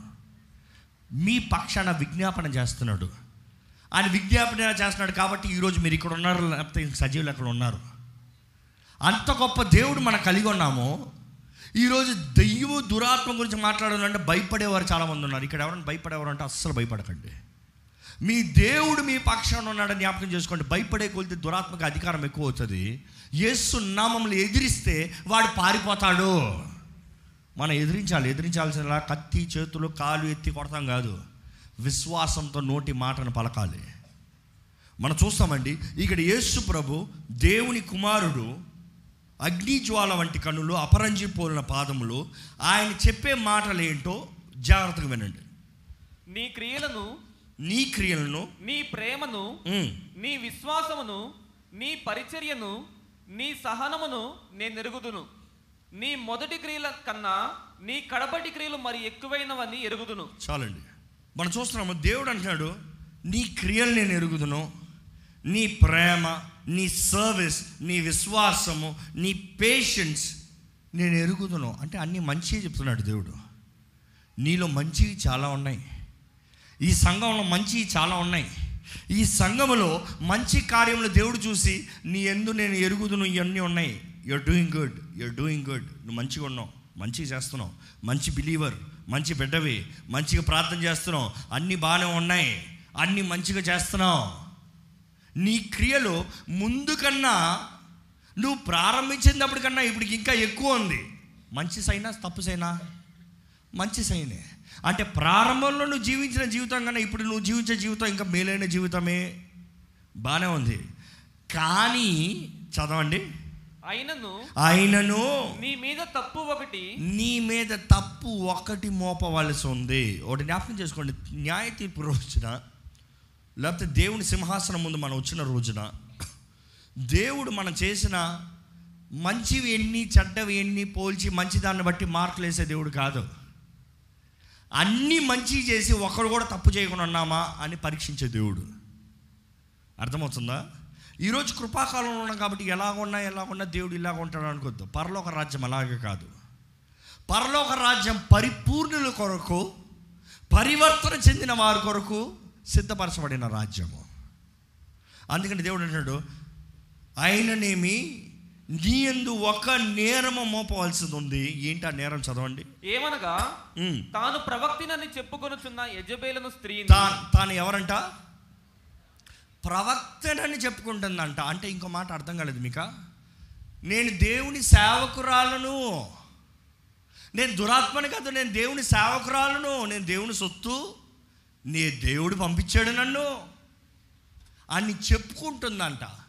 మీ పక్షాన విజ్ఞాపన చేస్తున్నాడు. ఆయన విజ్ఞాపన చేస్తున్నాడు కాబట్టి ఈరోజు మీరు ఇక్కడ ఉన్నారు లేకపోతే సజీవులు అక్కడ ఉన్నారు? అంత గొప్ప దేవుడు మనం కలిగి ఉన్నాము. ఈరోజు దెయ్యము దురాత్మ గురించి మాట్లాడాలంటే భయపడేవారు చాలామంది ఉన్నారు. ఇక్కడ ఎవరైనా భయపడేవారు అంటే అస్సలు భయపడకండి. మీ దేవుడు మీ పక్షాన ఉన్నాడని జ్ఞాపకం చేసుకోండి. భయపడే కొలితే దురాత్మక అధికారం ఎక్కువ అవుతుంది. యేసు నామంలో ఎదిరిస్తే వాడు పారిపోతాడు. మనం ఎదిరించాలి. ఎదిరించాల్సిన కత్తి చేతులు కాలు ఎత్తి కొడతాం కాదు. విశ్వాసంతో నోటి మాటను పలకాలి. మనం చూస్తామండి ఇక్కడ యేసు ప్రభు దేవుని కుమారుడు అగ్నిజ్వాల వంటి కన్నులు అపరంజి పోలిన పాదములు ఆయన చెప్పే మాటలు ఏంటో జాగ్రత్తగా వినండి. నీ క్రియలను నీ క్రియలను నీ ప్రేమను నీ విశ్వాసమును నీ పరిచర్యను నీ సహనమును నేను ఎరుగుదును. నీ మొదటి క్రియల కన్నా నీ కడపటి క్రియలు మరి ఎక్కువైనవని ఎరుగుదును. చాలండి. మనం చూస్తున్నాము దేవుడు అంటున్నాడు నీ క్రియలు నేను ఎరుగుదును. నీ ప్రేమ నీ సర్వీస్ నీ విశ్వాసము నీ పేషెన్స్ నేను ఎరుగుదును. అంటే అన్నీ మంచిగా చెప్తున్నాడు దేవుడు. నీలో మంచివి చాలా ఉన్నాయి. ఈ సంఘంలో మంచివి చాలా ఉన్నాయి. ఈ సంఘములో మంచి కార్యములు దేవుడు చూసి నీ ఎందు నేను ఎరుగుదును ఇవన్నీ ఉన్నాయి. You're doing good you're doing good నువ్వు మంచిగా ఉన్నావు. మంచిగా చేస్తున్నావు. మంచి బిలీవర్ మంచి బిడ్డవి. మంచిగా ప్రార్థన చేస్తున్నావు. అన్నీ బాగానే ఉన్నాయి. అన్నీ మంచిగా చేస్తున్నావు. నీ క్రియలు ముందు కన్నా నువ్వు ప్రారంభించినప్పటికన్నా ఇప్పుడు ఇంకా ఎక్కువ ఉంది. మంచి సైనా తప్పు సైనా? మంచి సైనే. అంటే ప్రారంభంలో నువ్వు జీవించిన జీవితం కన్నా ఇప్పుడు నువ్వు జీవించే జీవితం ఇంకా మేలైన జీవితమే. బాగానే ఉంది. కానీ చదవండి. అయినను ఆయనను నీ మీద తప్పు ఒకటి. నీ మీద తప్పు ఒకటి మోపవలసి ఉంది. ఒకటి జ్ఞాపకం చేసుకోండి. న్యాయ తీర్పు రోజున లేకపోతే దేవుని సింహాసనం ముందు మనం వచ్చిన రోజున దేవుడు మనం చేసిన మంచివి ఎన్ని చెడ్డవి ఎన్ని పోల్చి మంచి దాన్ని బట్టి మార్కులు వేసే దేవుడు కాదు. అన్నీ మంచి చేసి ఒకరు కూడా తప్పు చేయకుండా ఉన్నామా అని పరీక్షించే దేవుడు. అర్థమవుతుందా? ఈరోజు కృపాకాలంలో ఉన్నాం కాబట్టి ఎలాగున్నా ఎలాగున్నా దేవుడు ఇలాగ ఉంటాడు అనుకోద్దు పరలోక రాజ్యం అలాగే కాదు. పరలోక రాజ్యం పరిపూర్ణుల కొరకు పరివర్తన చెందిన వారి కొరకు సిద్ధపరచబడిన రాజ్యము. అందుకని దేవుడు అంటాడు ఆయననేమి నీ ఎందు ఒక నేరము మోపవలసింది ఉంది ఏంటి ఆ నేరం చదవండి. ఏమనగా. తాను ప్రవక్తినని చెప్పుకొనుచున్న యజబేలను స్త్రీని తా తాను ఎవరంట? ప్రవక్తనని చెప్పుకుంటుందంట. అంటే ఇంకో మాట అర్థం కాలేదు మీక? నేను దేవుని సేవకురాలను. నేను దురాత్మని కాదు నేను దేవుని సేవకురాలను. నేను దేవుని సొత్తు. నీ దేవుడు పంపించాడు నన్ను. అని చెప్పుకుంటుందంట.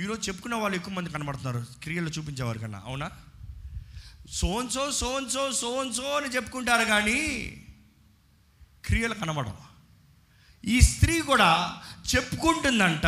ఈరోజు చెప్పుకునే వాళ్ళు ఎక్కువ మంది కనబడుతున్నారు. క్రియలు చూపించేవారు కన్నా. అవునా? సోన్సో సోన్సో సోన్సో అని చెప్పుకుంటారు కానీ క్రియలు కనబడవు. ఈ స్త్రీ కూడా చెప్పుకుంటుందంట.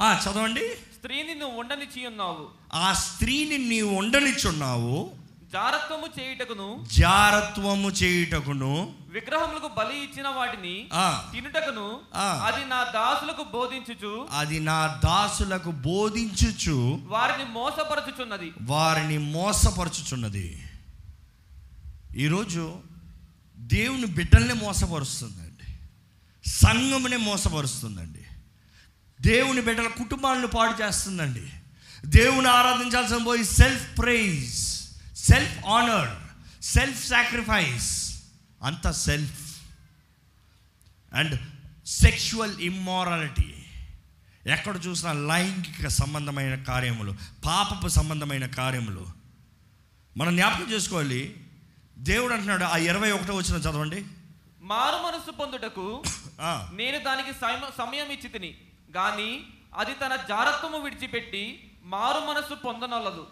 చదవండి. స్త్రీని నువ్వు ఉండనిచ్చి ఉన్నావు. ఆ స్త్రీని నీవు ఉండనిచ్చున్నావు జారత్వము చేయుటకును జారత్వము చేయుటకును విగ్రహములకు బలి ఇచ్చిన వాటిని తినుటకును. అది నా దాసులకు బోధించుచు అది నా దాసులకు బోధించుచు వారిని మోసపరచుచున్నది. వారిని మోసపరచుచున్నది. ఈరోజు దేవుని బిడ్డల్ని మోసపరుస్తుందండి. సంఘమునే మోసపరుస్తుందండి. దేవుని బిడ్డల కుటుంబాలను పాడు చేస్తుందండి. దేవుని ఆరాధించాల్సిన పోయి self praise self honour self sacrifice అంత సెల్ఫ్ అండ్ సెక్షువల్ ఇమ్మారాలిటీ ఎక్కడ చూసినా లైంగిక సంబంధమైన కార్యములు పాపపు సంబంధమైన కార్యములు. మనం జ్ఞాపకం చేసుకోవాలి. దేవుడు అంటున్నాడు ఆ ఇరవై ఒకటో వచ్చిన చదవండి. మారు మనస్సు పొందుటకు నేను దానికి సమ- సమయం ఇచ్చి తిని గాని అది తన జారత్వము విడిచిపెట్టి మారు మనస్సు పొందనొల్లదు.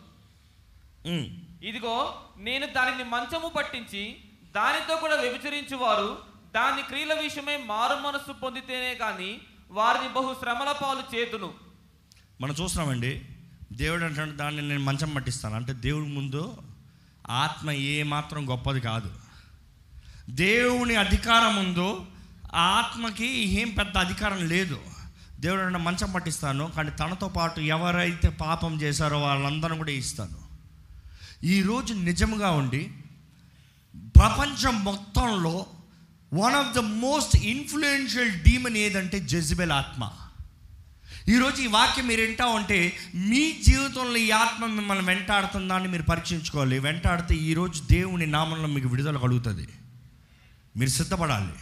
ఉమ్, ఇదిగో నేను దానిని మంచము పట్టించి దానితో కూడా వ్యభిచరించు వారు దాని క్రియల విషయమై మారు మనస్సు పొందితేనే కానీ వారిని బహు శ్రమల పాలు చేతును మనం చూస్తున్నామండి దేవుడు అంటే దాన్ని నేను మంచం పట్టిస్తాను. అంటే దేవుడి ముందు ఆత్మ ఏ మాత్రం గొప్పది కాదు. దేవుని అధికారం ముందు ఆత్మకి ఏం పెద్ద అధికారం లేదు. దేవుడు అంటే మంచం పట్టిస్తాను కానీ తనతో పాటు ఎవరైతే పాపం చేశారో వాళ్ళందరూ కూడా ఇస్తాను. ఈరోజు నిజముగా ఉండి ప్రపంచం మొత్తంలో one of the most influential demon ఏదంటే జెజిబెల్ ఆత్మ. ఈరోజు ఈ వాక్యం మీరు వింటా ఉంటే మీ జీవితంలో ఈ ఆత్మ మిమ్మల్ని వెంటాడుతుందా అని మీరు పరీక్షించుకోవాలి. వెంటాడితే ఈరోజు దేవుని నామంలో మీకు విడుదల కలుగుతుంది. మీరు సిద్ధపడాలి.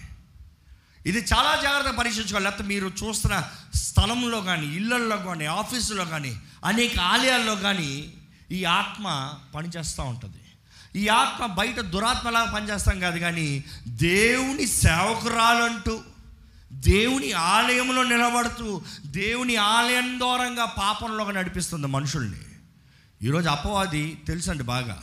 ఇది చాలా జాగ్రత్తగా పరీక్షించుకోవాలి. లేకపోతే మీరు చూస్తున్న స్థలంలో కానీ ఇళ్ళల్లో కానీ ఆఫీసులో కానీ అనేక ఆలయాల్లో కానీ ఈ ఆత్మ పనిచేస్తూ ఉంటుంది. ఈ ఆత్మ బయట దురాత్మలాగా పనిచేస్తాం కాదు కానీ దేవుని సేవకురాలంటూ దేవుని ఆలయంలో నిలబడుతూ దేవుని ఆలయం దూరంగా పాపంలోకి నడిపిస్తుంది మనుషుల్ని. ఈరోజు అపవాది తెలుసండి బాగా.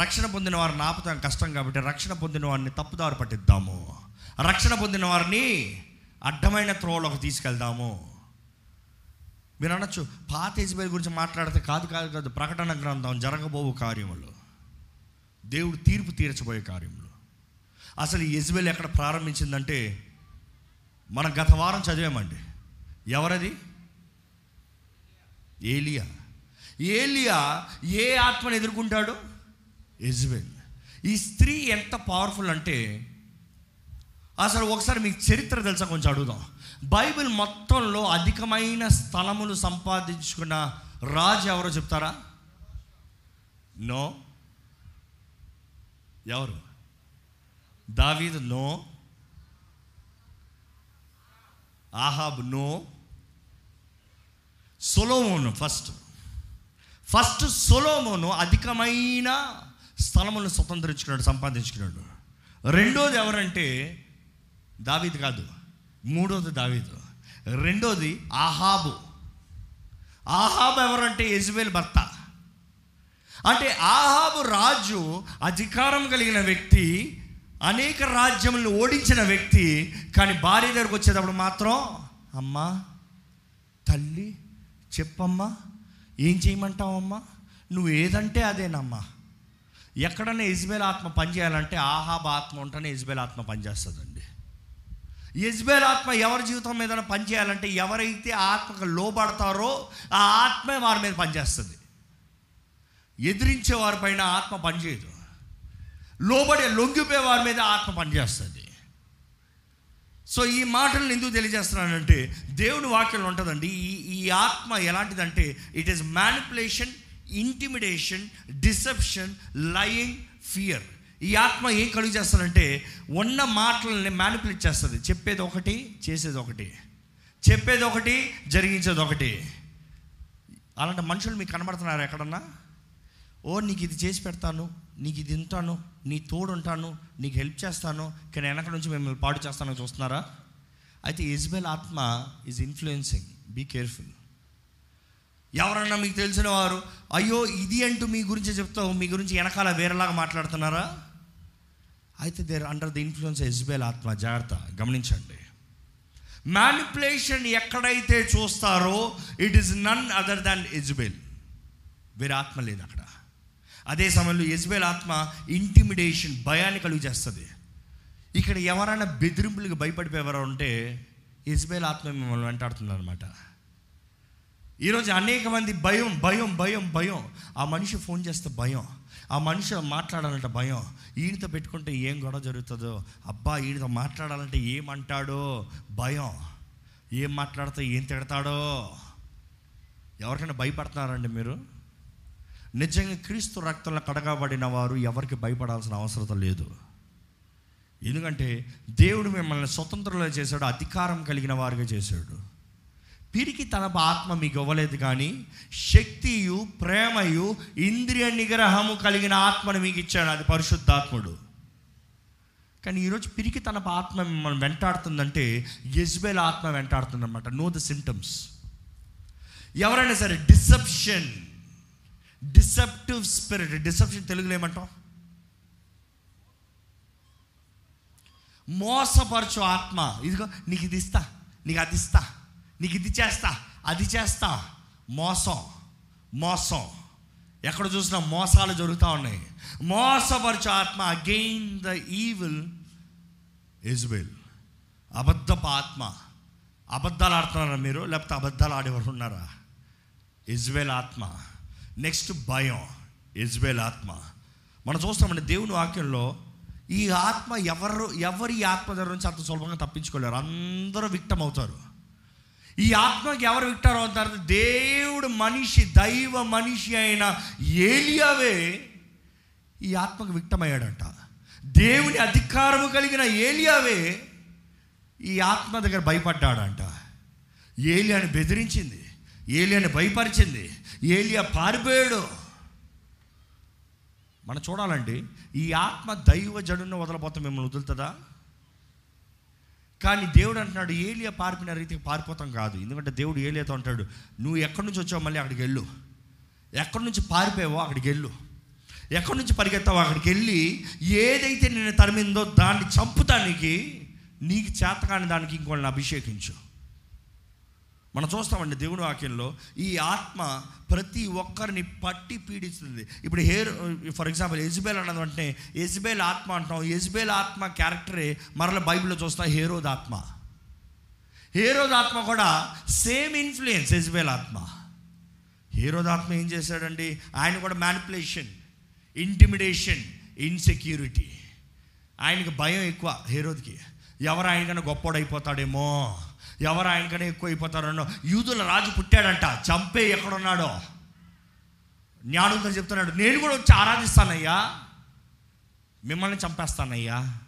రక్షణ పొందిన వారిని ఆపుతాం కష్టం కాబట్టి రక్షణ పొందిన వారిని తప్పుదారు పట్టిద్దాము. రక్షణ పొందిన వారిని అడ్డమైన త్రోవలోకి తీసుకెళ్దాము. మీరు అనొచ్చు పాత ఇజ్బేల్ గురించి మాట్లాడితే కాదు కాదు కాదు ప్రకటన గ్రంథం జరగబోవు కార్యములు. దేవుడు తీర్పు తీర్చబోయే కార్యములు. అసలు ఇజ్బేల్ ఎక్కడ ప్రారంభించిందంటే మనం గత వారం చదివామండి. ఎవరది? ఏలియా. ఏలియా ఏ ఆత్మను ఎదుర్కొంటాడు? ఇజ్బేల్ ఈ స్త్రీ ఎంత పవర్ఫుల్ అంటే అసలు ఒకసారి మీకు చరిత్ర తెలుసా? కొంచెం అడుగుదాం. బైబిల్ మొత్తంలో అధికమైన స్థలములు సంపాదించుకున్న రాజు ఎవరో చెప్తారా? నో. ఎవరు? దావీద్ no. Ahab no. Solomon first. First Solomon అధికమైన స్థలములను స్వతంత్రించుకున్నాడు సంపాదించుకున్నాడు. రెండోది ఎవరంటే దావీద్ కాదు. మూడోది దావీదు. రెండోది ఆహాబు. ఆహాబు ఎవరంటే యజ్బేల్ భర్త. అంటే ఆహాబు రాజు అధికారం కలిగిన వ్యక్తి అనేక రాజ్యములను ఓడించిన వ్యక్తి కానీ భార్య దగ్గరకు వచ్చేటప్పుడు మాత్రం అమ్మా తల్లి చెప్పమ్మా ఏం చేయమంటావమ్మా? నువ్వు ఏదంటే అదేనమ్మా. ఎక్కడన్నా ఇజ్బేల్ ఆత్మ పనిచేయాలంటే ఆహాబ్ ఆత్మ ఉంటేనే ఇజ్బేల్ ఆత్మ పనిచేస్తుందండి యజ్బేల్ ఆత్మ ఎవరి జీవితం మీద పనిచేయాలంటే ఎవరైతే ఆత్మకు లోబడతారో ఆ ఆత్మే వారి మీద పనిచేస్తుంది. ఎదిరించే వారి పైన ఆత్మ పనిచేయదు. లోబడే లొంగిపోయే వారి మీద ఆత్మ పనిచేస్తుంది. సో ఈ మాటలను ఎందుకు తెలియజేస్తున్నానంటే దేవుని వాక్యంలో ఉంటుందండి ఈ ఈ ఆత్మ ఎలాంటిదంటే it is manipulation intimidation deception lying fear ఈ ఆత్మ ఏం కలుగు చేస్తారంటే ఉన్న మాటలని మ్యానిపులేట్ చేస్తుంది. చెప్పేది ఒకటి చేసేది ఒకటి. చెప్పేది ఒకటి జరిగించేది ఒకటి. అలాంటి మనుషులు మీకు కనబడుతున్నారు ఎక్కడన్నా? ఓ నీకు ఇది చేసి పెడతాను నీకు ఇది తింటాను నీ తోడు ఉంటాను నీకు హెల్ప్ చేస్తాను కానీ వెనక నుంచి మిమ్మల్ని పాడు చేస్తానని చూస్తున్నారా? అయితే ఇజ్బెల్ ఆత్మ ఈజ్ ఇన్ఫ్లుయెన్సింగ్ బీ కేర్ఫుల్ ఎవరన్నా మీకు తెలిసిన వారు అయ్యో ఇది అంటూ మీ గురించి చెప్తావు మీ గురించి వెనకాల వేరేలాగా మాట్లాడుతున్నారా? అయితే there under the influence Jezebel ఆత్మ జాగ్రత్త గమనించండి. మ్యానిపులేషన్ ఎక్కడైతే చూస్తారో it is none other than Jezebel వేరే ఆత్మ లేదు అక్కడ. అదే సమయంలో యజ్బేల్ ఆత్మ ఇంటిమిడేషన్ భయాన్ని కలుగు చేస్తుంది. ఇక్కడ ఎవరైనా బెదిరింపులకు భయపడిపోయేవారు ఉంటే యజ్బేల్ ఆత్మ మిమ్మల్ని వెంటాడుతుంది అనమాట ఈరోజు అనేక మంది భయం భయం భయం భయం. ఆ మనిషి ఫోన్ చేస్తే భయం. ఆ మనిషి మాట్లాడాలంటే భయం. ఈయనతో పెట్టుకుంటే ఏం గొడవ జరుగుతుందో? అబ్బా ఈయనతో మాట్లాడాలంటే ఏమంటాడో? భయం. ఏం మాట్లాడితే ఏం తిడతాడో? ఎవరికైనా భయపడుతున్నారండి మీరు? నిజంగా క్రీస్తు రక్తంలో కడగబడిన వారు ఎవరికి భయపడాల్సిన అవసరం లేదు. ఎందుకంటే దేవుడు మిమ్మల్ని స్వతంత్రంలో చేశాడు అధికారం కలిగిన వారిగా చేశాడు. పిరికి తన ఆత్మ మీకు ఇవ్వలేదు కానీ శక్తియు ప్రేమయు ఇంద్రియ నిగ్రహము కలిగిన ఆత్మను మీకు ఇచ్చాడు అది పరిశుద్ధాత్ముడు. కానీ ఈరోజు పిరికి తన ఆత్మ మిమ్మల్ని వెంటాడుతుందంటే యజ్బేల్ ఆత్మ వెంటాడుతుందన్నమాట. నో ద సిమ్టమ్స్ ఎవరైనా సరే డిసెప్షన్ డిసెప్టివ్ స్పిరిట్ డిసెప్షన్ తెలుగులో ఏమంటాం? మోసపరచు ఆత్మ. ఇదిగో నీకు ఇది ఇస్తా నీకు అది ఇస్తా నీకు ఇది చేస్తా అది చేస్తా. మోసం మోసం. ఎక్కడ చూసినా మోసాలు జరుగుతూ ఉన్నాయి. మోసపరచు ఆత్మ అగెయిన్ ద ఈవిల్ ఇజ్బెల్ అబద్ధపు ఆత్మ. అబద్ధాలు ఆడుతున్నారా మీరు? లేకపోతే అబద్ధాలు ఆడేవారు ఉన్నారా? ఇజ్వేల్ ఆత్మ. నెక్స్ట్ భయం. ఇజ్వేల్ ఆత్మ. మనం చూస్తామండి దేవుని వాక్యంలో ఈ ఆత్మ ఎవరు ఎవరి ఆత్మ దగ్గర నుంచి అంత సులభంగా తప్పించుకోలేరు. అందరూ విక్టం అవుతారు ఈ ఆత్మకి ఎవరు విక్టర్ అవుతారు దేవుడు మనిషి దైవ మనిషి అయిన ఏలియావే ఈ ఆత్మకు విక్టమయ్యాడంట. దేవుని అధికారము కలిగిన ఏలియావే ఈ ఆత్మ దగ్గర భయపడ్డాడంట. ఏలియాని బెదిరించింది. ఏలియాని భయపరిచింది. ఏలియా పారిపోయాడు. మనం చూడాలండి ఈ ఆత్మ దైవ జడును వదలబోతే మిమ్మల్ని వదులుతుందా? కానీ దేవుడు అంటున్నాడు ఏలియా పారిపోయిన రీతికి పారిపోతాం కాదు. ఎందుకంటే దేవుడు ఏలియాతో అంటాడు నువ్వు ఎక్కడి నుంచి వచ్చావు మళ్ళీ అక్కడికి వెళ్ళు. ఎక్కడి నుంచి పారిపోయావో అక్కడికి వెళ్ళు. ఎక్కడి నుంచి పరిగెత్తావో అక్కడికి వెళ్ళి ఏదైతే నేను తరిమిందో దాన్ని చంపుతానికి నీకు చేతకాని దానికి ఇంకోళ్ళని అభిషేకించు. మనం చూస్తామండి దేవుని వాక్యంలో ఈ ఆత్మ ప్రతి ఒక్కరిని పట్టి పీడిస్తుంది. ఇప్పుడు హేర్ ఫర్ ఎగ్జాంపుల్ ఎజ్బేల్ అన్నది అంటే ఎజ్బేల్ ఆత్మ అంటాం. ఎజ్బేల్ ఆత్మ క్యారెక్టరే మరల బైబిల్లో చూస్తాం హేరోద్ ఆత్మ. హేరోద్ ఆత్మ కూడా సేమ్ ఇన్ఫ్లుయెన్స్ ఎజ్బేల్ ఆత్మ. హేరోద్ ఆత్మ ఏం చేశాడండి? ఆయన కూడా మ్యానిపులేషన్ ఇంటిమిడేషన్ ఇన్సెక్యూరిటీ. ఆయనకి భయం ఎక్కువ హేరోద్కి. ఎవరు ఆయనకన్నా గొప్పోడైపోతాడేమో? ఎవరు ఆయనకనే ఎక్కువ అయిపోతారనో యూదుల రాజు పుట్టాడంట చంపే ఎక్కడున్నాడో. జ్ఞానంతో చెప్తున్నాడు నేను కూడా వచ్చి ఆరాధిస్తానయ్యా. మిమ్మల్ని చంపేస్తానయ్యా.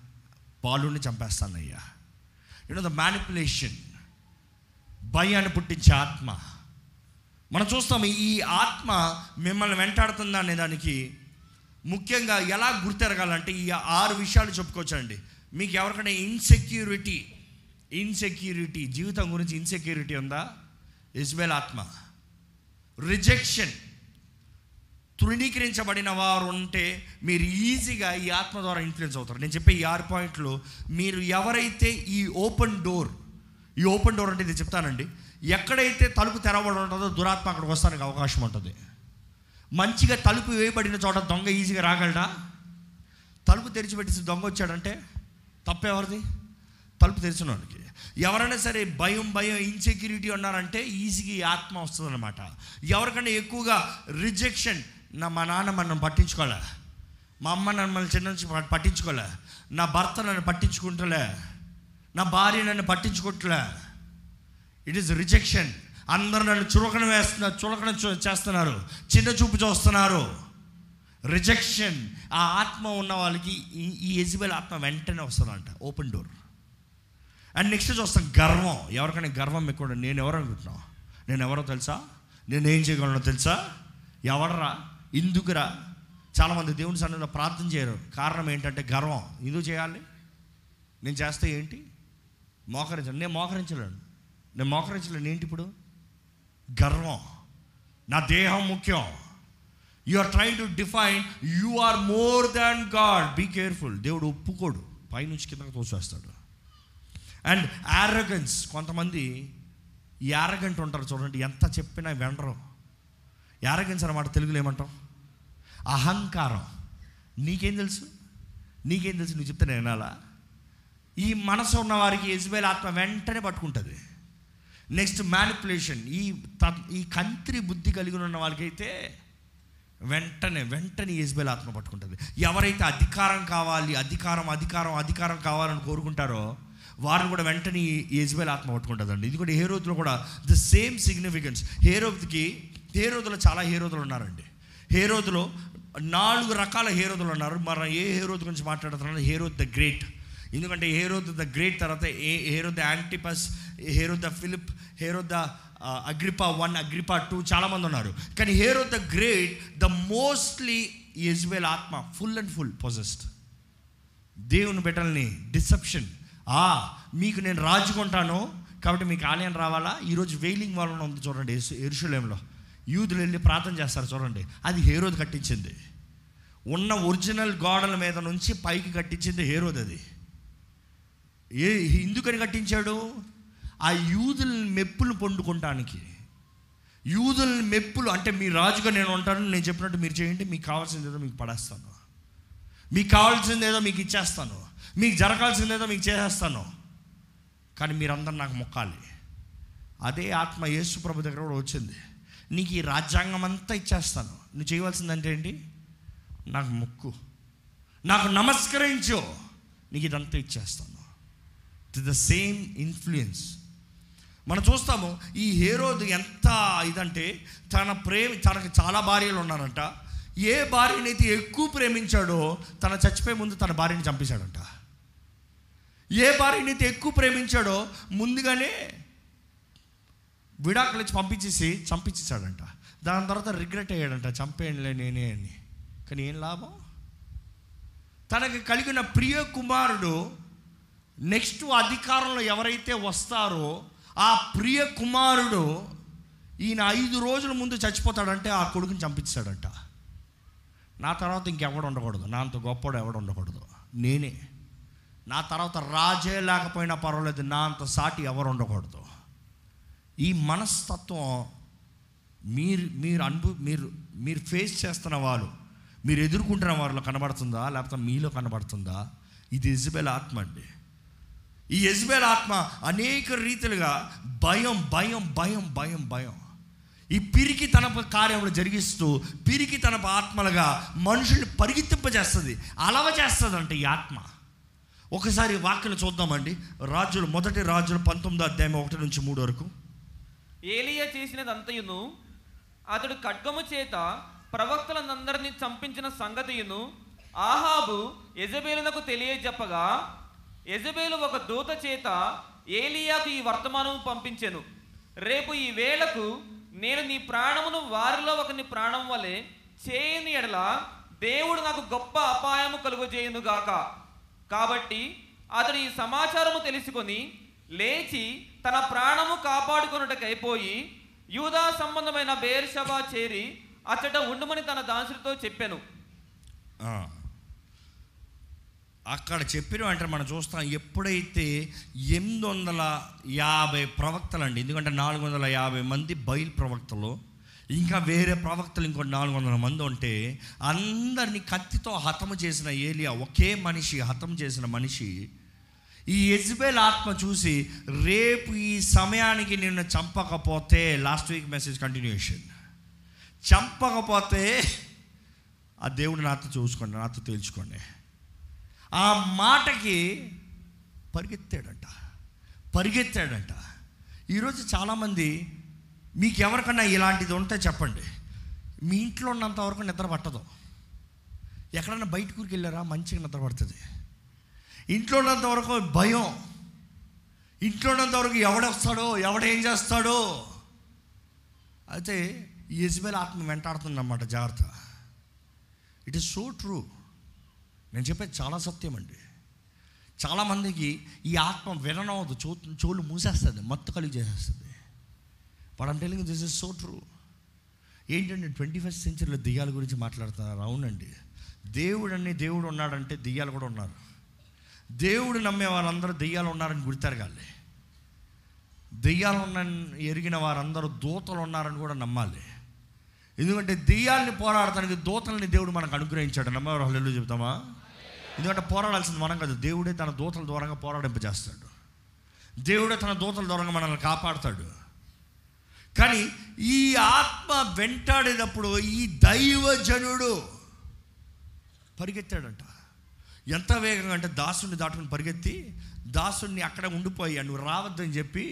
బాలుని చంపేస్తానయ్యా. యూనో ద మ్యానిపులేషన్ భయాన్ని పుట్టించే ఆత్మ. మనం చూస్తాం ఈ ఆత్మ మిమ్మల్ని వెంటాడుతుందా అనే దానికి ముఖ్యంగా ఎలా గుర్తెరగాలంటే ఈ ఆరు విషయాలు చెప్పుకోవచ్చండి. మీకు ఎవరికైనా ఇన్సెక్యూరిటీ ఇన్సెక్యూరిటీ జీవితం గురించి ఇన్సెక్యూరిటీ ఉందా? ఇజ్బేల్ ఆత్మ. రిజెక్షన్ తృణీకరించబడిన వారు ఉంటే మీరు ఈజీగా ఈ ఆత్మ ద్వారా ఇన్ఫ్లుయెన్స్ అవుతారు. నేను చెప్పే ఈ ఆరు పాయింట్లు మీరు ఎవరైతే ఈ ఓపెన్ డోర్ ఈ ఓపెన్ డోర్ అంటే ఇది చెప్తానండి ఎక్కడైతే తలుపు తెరవబడి ఉంటుందో దురాత్మ అక్కడికి వస్తానికి అవకాశం ఉంటుంది. మంచిగా తలుపు వేయబడిన చోట దొంగ ఈజీగా రాగలడా? తలుపు తెరిచిపెట్టేసి దొంగ వచ్చాడంటే తప్పెవరిది తలుపు తెరిచిన వాడికి ఎవరైనా సరే భయం భయం ఇన్సెక్యూరిటీ ఉన్నారంటే ఈజీగా ఈ ఆత్మ వస్తుంది అనమాట ఎవరికైనా ఎక్కువగా రిజెక్షన్ నా మా నాన్న మనం పట్టించుకోలే. మా అమ్మ నన్ను చిన్న నుంచి పట్టించుకోలే. నా భర్త నన్ను పట్టించుకుంటలే. నా భార్య నన్ను పట్టించుకోవట్లే ఇట్ ఈస్ రిజెక్షన్ అందరు నన్ను చులకన వేస్తున్నారు చులకన చూ- చేస్తున్నారు. చిన్న చూపు చూస్తున్నారు. రిజెక్షన్ ఆ ఆత్మ ఉన్న వాళ్ళకి ఈ- ఈ ఎజిబెల్ ఆత్మ వెంటనే వస్తుందంట. ఓపెన్ డోర్ అండ్ నెక్స్ట్ చూస్తాం గర్వం. ఎవరికైనా గర్వం ఎక్కువ నేను ఎవరు అనుకుంటున్నావు? నేను ఎవరో తెలుసా? నేను ఏం చేయగలను తెలుసా? ఎవడరా? ఇందుకురా చాలామంది దేవుని సన్నిధిలో ప్రార్థన చేయరు. కారణం ఏంటంటే గర్వం. ఎందుకు చేయాలి? నేను చేస్తే ఏంటి? మోకరించను. నేను మోకరించలేను. నేను మోకరించలేను. ఏంటి ఇప్పుడు? గర్వం. నా దేహం ముఖ్యం. You are trying to define you are more than God be careful దేవుడు ఒప్పుకోడు. పైనుంచి కిందకు తోసేస్తాడు. అండ్ యారగన్స్ కొంతమంది యారగంట్ ఉంటారు చూడండి ఎంత చెప్పినా వినరు. యారగన్స్ అన్నమాట తెలుగులో ఏమంటాం? అహంకారం. నీకేం తెలుసు? నీకేం తెలుసు? నువ్వు చెప్తే నేను వినాలా? ఈ మనసు ఉన్నవారికి యజ్బేల్ ఆత్మ వెంటనే పట్టుకుంటుంది. నెక్స్ట్ మ్యానిపులేషన్ ఈ త- ఈ కంత్రి బుద్ధి కలిగి ఉన్న వాళ్ళకైతే వెంటనే వెంటనే యజ్బేల్ ఆత్మ పట్టుకుంటుంది. ఎవరైతే అధికారం కావాలి అధికారం అధికారం అధికారం కావాలని కోరుకుంటారో వారిని కూడా వెంటనే యజ్బేల్ ఆత్మ పట్టుకుంటుందండి ఇది కూడా ఏ కూడా ద సేమ్ సిగ్నిఫికెన్స్ హేరోద్కి హేరోదులో చాలా హేరోదులు ఉన్నారండి. హేరోదులో నాలుగు రకాల హేరోదులు ఉన్నారు. మరి ఏ హేరోద్ గురించి మాట్లాడుతున్నారు హేరోద్ ద గ్రేట్. ఎందుకంటే హేరోద్ ద గ్రేట్ తర్వాత ఏ Herod the Antipas Herod the Philip Herod the Agrippa one Agrippa two చాలామంది ఉన్నారు. కానీ Herod the great the mostly Jezebel ఆత్మ ఫుల్ అండ్ ఫుల్ పొజెస్ట్ దేవుని బిడ్డల్ని డిసెప్షన్ ఆ మీకు నేను రాజుకుంటాను కాబట్టి మీకు ఆలయం రావాలా? ఈరోజు వెయిలింగ్ వాళ్ళని ఉంది చూడండి ఎరుషులేంలో యూదులు వెళ్ళి ప్రార్థన చేస్తారు చూడండి అది హేరోది కట్టించింది. ఉన్న ఒరిజినల్ గోడల మీద నుంచి పైకి కట్టించింది హేరోది అది. ఏ ఎందుకని కట్టించాడు? ఆ యూదుల్ని మెప్పులు పొందుకుంటానికి యూదుల్ని మెప్పులు అంటే మీ రాజుగా నేను ఉంటాను నేను చెప్పినట్టు మీరు చేయండి మీకు కావాల్సింది ఏదో మీకు పడేస్తాను. మీకు కావాల్సింది ఏదో మీకు ఇచ్చేస్తాను. మీకు జరగాల్సింది ఏదో మీకు చేసేస్తాను. కానీ మీరందరూ నాకు మొక్కాలి. అదే ఆత్మ యేసు ప్రభు దగ్గర కూడా వచ్చింది. నీకు ఈ రాజ్యాంగం అంతా ఇచ్చేస్తాను. నువ్వు చేయవలసిందంటే ఏంటి? నాకు ముక్కు. నాకు నమస్కరించు. నీకు ఇదంతా ఇచ్చేస్తాను. టు ద సేమ్ ఇన్ఫ్లుయెన్స్ మనం చూస్తాము ఈ హేరోదు ఎంత ఇదంటే తన ప్రేమ తనకి చాలా భార్యలు ఉన్నారంట. ఏ భార్యనైతే ఎక్కువ ప్రేమించాడో తన చచ్చిపోయే ముందు తన భార్యని చంపేశాడంట. ఏ భార్యనైతే ఎక్కువ ప్రేమించాడో ముందుగానే విడాకులు ఇచ్చి పంపించేసి చంపించేశాడంట. దాని తర్వాత రిగ్రెట్ అయ్యాడంట చంపేయండిలే నేనే అని. కానీ ఏం లాభం? తనకి కలిగిన ప్రియ కుమారుడు నెక్స్ట్ అధికారంలో ఎవరైతే వస్తారో ఆ ప్రియ కుమారుడు ఈయన ఐదు రోజుల ముందు చచ్చిపోతాడంటే ఆ కొడుకుని చంపించాడంట నా తర్వాత ఇంకెవడు ఉండకూడదు. నా అంత గొప్పడు ఎవడు ఉండకూడదు. నేనే. నా తర్వాత రాజే లేకపోయినా పర్వాలేదు నా అంత సాటి ఎవరు ఉండకూడదు. ఈ మనస్తత్వం మీరు మీరు అనుభవ మీరు మీరు ఫేస్ చేస్తున్న వాళ్ళు మీరు ఎదుర్కొంటున్న వారిలో కనబడుతుందా? లేకపోతే మీలో కనబడుతుందా? ఇది ఇజబెల్ ఆత్మ అండి. ఈ యజ్బేల్ ఆత్మ అనేక రీతిలుగా భయం భయం భయం భయం భయం. ఈ పిరికి తన కార్యములు జరిగిస్తూ పిరికి తన ఆత్మలుగా మనుషుల్ని పరిగెత్తింపజేస్తుంది అలవ చేస్తుంది అంటే ఈ ఆత్మ. ఒకసారి వాక్యలు చూద్దామండి. రాజులు మొదటి రాజులు పంతొమ్మిది అధ్యాయం ఒకటి నుంచి మూడు వరకు. ఏలియా చేసినదంతయును అతడు ఖడ్గము చేత ప్రవక్తలందరినీ చంపించిన సంగతియును ఆహాబు యజబేలునకు తెలియజెప్పగా యజబేలు ఒక దూత చేత ఏలియాకు ఈ వర్తమానం పంపించెను. రేపు ఈ వేళకు నేను నీ ప్రాణమును వారిలో ఒకని ప్రాణం వలె చేయని ఎడల దేవుడు నాకు గొప్ప అపాయము కలుగజేయునుగాక. కాబట్టి అతడు ఈ సమాచారము తెలుసుకొని లేచి తన ప్రాణము కాపాడుకున్నటకైపోయి యూదా సంబంధమైన బేర్షబా చేరి అచ్చట ఉండుమని తన దాసుడితో చెప్పాను. అక్కడ చెప్పిన వెంటనే మనం చూస్తాం ఎప్పుడైతే ఎనిమిది వందల యాభై ప్రవక్తలు అండి ఎందుకంటే నాలుగు వందల యాభై మంది బయలు ప్రవక్తలు ఇంకా వేరే ప్రవక్తలు ఇంకో నాలుగు వందల మంది ఉంటే అందరినీ కత్తితో హతము చేసిన ఏలియా ఒకే మనిషి హతం చేసిన మనిషి. ఈ ఎజ్బేల్ ఆత్మ చూసి రేపు ఈ సమయానికి నిన్ను చంపకపోతే లాస్ట్ వీక్ మెసేజ్ కంటిన్యూషన్ చంపకపోతే ఆ దేవుడు నాతో చూసుకోండి నాతో తేల్చుకోండి. ఆ మాటకి పరిగెత్తాడంట పరిగెత్తాడంట. ఈరోజు చాలామంది మీకు ఎవరికన్నా ఇలాంటిది ఉంటే చెప్పండి. మీ ఇంట్లో ఉన్నంత వరకు నిద్ర పట్టదు. ఎక్కడన్నా బయట ఊరికి వెళ్ళారా? మంచిగా నిద్ర పడుతుంది. ఇంట్లో ఉన్నంత వరకు భయం. ఇంట్లో ఉన్నంత వరకు ఎవడొస్తాడో ఎవడేం చేస్తాడో. అయితే ఈ యజ్బేల్ ఆత్మ వెంటాడుతుందన్నమాట జాగ్రత్త. ఇట్ ఈస్ సో ట్రూ నేను చెప్పేది చాలా సత్యం అండి. చాలామందికి ఈ ఆత్మ విననవద్దు చో చోళ్ళు మూసేస్తుంది మత్తు కలిగి చేసేస్తుంది. But I'm telling this is so true ఏంటంటే ట్వంటీ ఫస్ట్ సెంచరీలో దెయ్యాల గురించి మాట్లాడుతున్నారు అవునండి దేవుడు అన్ని దేవుడు ఉన్నాడంటే దెయ్యాలు కూడా ఉన్నారు. దేవుడు నమ్మే వారందరూ దెయ్యాలు ఉన్నారని గుర్తెరగాలి. దెయ్యాలు ఉన్న ఎరిగిన వారందరూ దూతలు ఉన్నారని కూడా నమ్మాలి. ఎందుకంటే దెయ్యాలని పోరాడటానికి దూతల్ని దేవుడు మనకు అనుగ్రహించాడు. నమ్మేవారు హల్లు చెబుతామా ఎందుకంటే పోరాడాల్సింది మనం కాదు దేవుడే తన దూతల ద్వారంగా పోరాడింపజేస్తాడు. దేవుడే తన దూతల ద్వారంగా మనల్ని కాపాడుతాడు. కానీ ఈ ఆత్మ వెంటాడేటప్పుడు ఈ దైవజనుడు పరిగెత్తాడంట. ఎంత వేగంగా అంటే దాసుని దాటుకుని పరిగెత్తి దాసుని అక్కడ ఉండిపోయి నువ్వు రావద్దని చెప్పి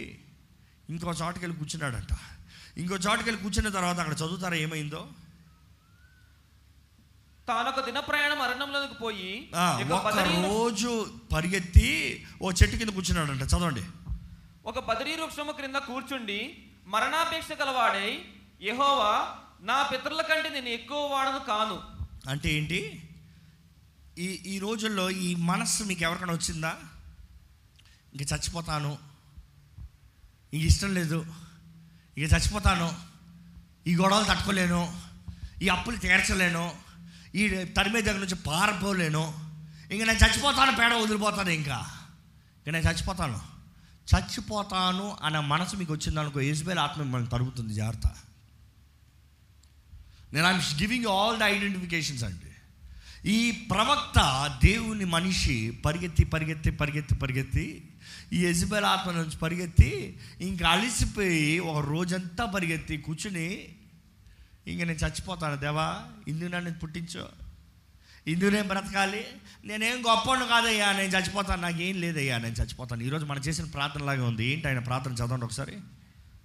ఇంకో చోటుకి వెళ్ళి కూర్చున్నాడంట. ఇంకో చోటుకి వెళ్ళి కూర్చున్న తర్వాత అక్కడ చదువుతారా ఏమైందో? తానొక దిన ప్రయాణం అరణ్యంలోకి పోయి ఒక రోజు పరిగెత్తి ఓ చెట్టు కింద కూర్చున్నాడంట. చదవండి. ఒక బదరీ వృక్షము క్రింద కూర్చుండి మరణాపేక్ష గలవాడై యహోవా నా పితరుల కంటే నేను ఎక్కువ వాడను కాను. అంటే ఏంటి? ఈ ఈ రోజుల్లో ఈ మనస్సు మీకు ఎవరికైనా వచ్చిందా? ఇంక చచ్చిపోతాను. ఇంక ఇష్టం లేదు. ఇక చచ్చిపోతాను. ఈ గొడవలు తట్టుకోలేను. ఈ అప్పులు తీర్చలేను. ఈ తరిమే దగ్గర నుంచి పారిపోలేను. ఇంక నేను చచ్చిపోతాను పేడ వదిలిపోతాను ఇంకా. ఇంక నేను చచ్చిపోతాను. చచ్చిపోతాను అనే మనసు మీకు వచ్చిందనుకో ఏజ్బేల్ ఆత్మ మిమ్మల్ని తరుగుతుంది జాగ్రత్త. నేను I'm giving all the identifications అండి. ఈ ప్రవక్త దేవుని మనిషి పరిగెత్తి పరిగెత్తి పరిగెత్తి పరిగెత్తి ఈ యజ్బెల్ ఆత్మ నుంచి పరిగెత్తి ఇంకా అలిసిపోయి ఒక రోజంతా పరిగెత్తి కూర్చుని ఇంక నేను చచ్చిపోతాను దేవా ఇందుకు నన్ను పుట్టించు నేను బ్రతకాలి? నేనేం గొప్పను కాదయ్యా నేను చచ్చిపోతాను. నాకేం లేదయ్యా నేను చచ్చిపోతాను. ఈరోజు మనం చేసిన ప్రార్థనలాగా ఉంది. ఏంటి ఆయన ప్రార్థన? చదవండి ఒకసారి.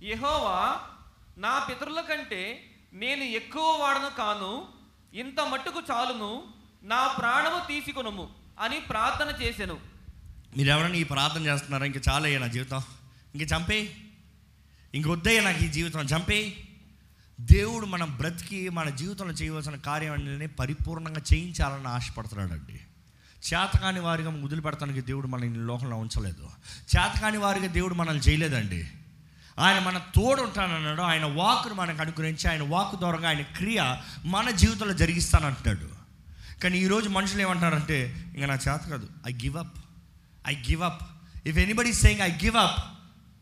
యెహోవా నా పితరుల కంటే నేను ఎక్కువ వాడను కాను ఇంత మట్టుకు చాలును నా ప్రాణము తీసుకొనుము అని ప్రార్థన చేసెను. మీరు ఎవరైనా ఈ ప్రార్థన చేస్తున్నారా? ఇంక చాలయ్యా నా జీవితం. ఇంక చంపే ఇంక వద్దయ్యా నాకు ఈ జీవితం. చంపే దేవుడు మనం బ్రతికి మన జీవితంలో చేయవలసిన కార్యాన్ని పరిపూర్ణంగా చేయించాలని ఆశపడుతున్నాడండి. చేతకాని వారిగా వదిలిపెడతానికి దేవుడు మనల్ని లోకంలో ఉంచలేదు. చేతకాని వారిగా దేవుడు మనల్ని చేయలేదండి. ఆయన మన తోడు ఉంటానన్నాడు ఆయన వాక్ను మనకు అనుగ్రహించి ఆయన వాక్ ద్వారా ఆయన క్రియ మన జీవితంలో జరిగిస్తానంటున్నాడు. కానీ ఈరోజు మనుషులు ఏమంటారంటే ఇంకా నా చేత కాదు. I give up I give up if anybody saying I give up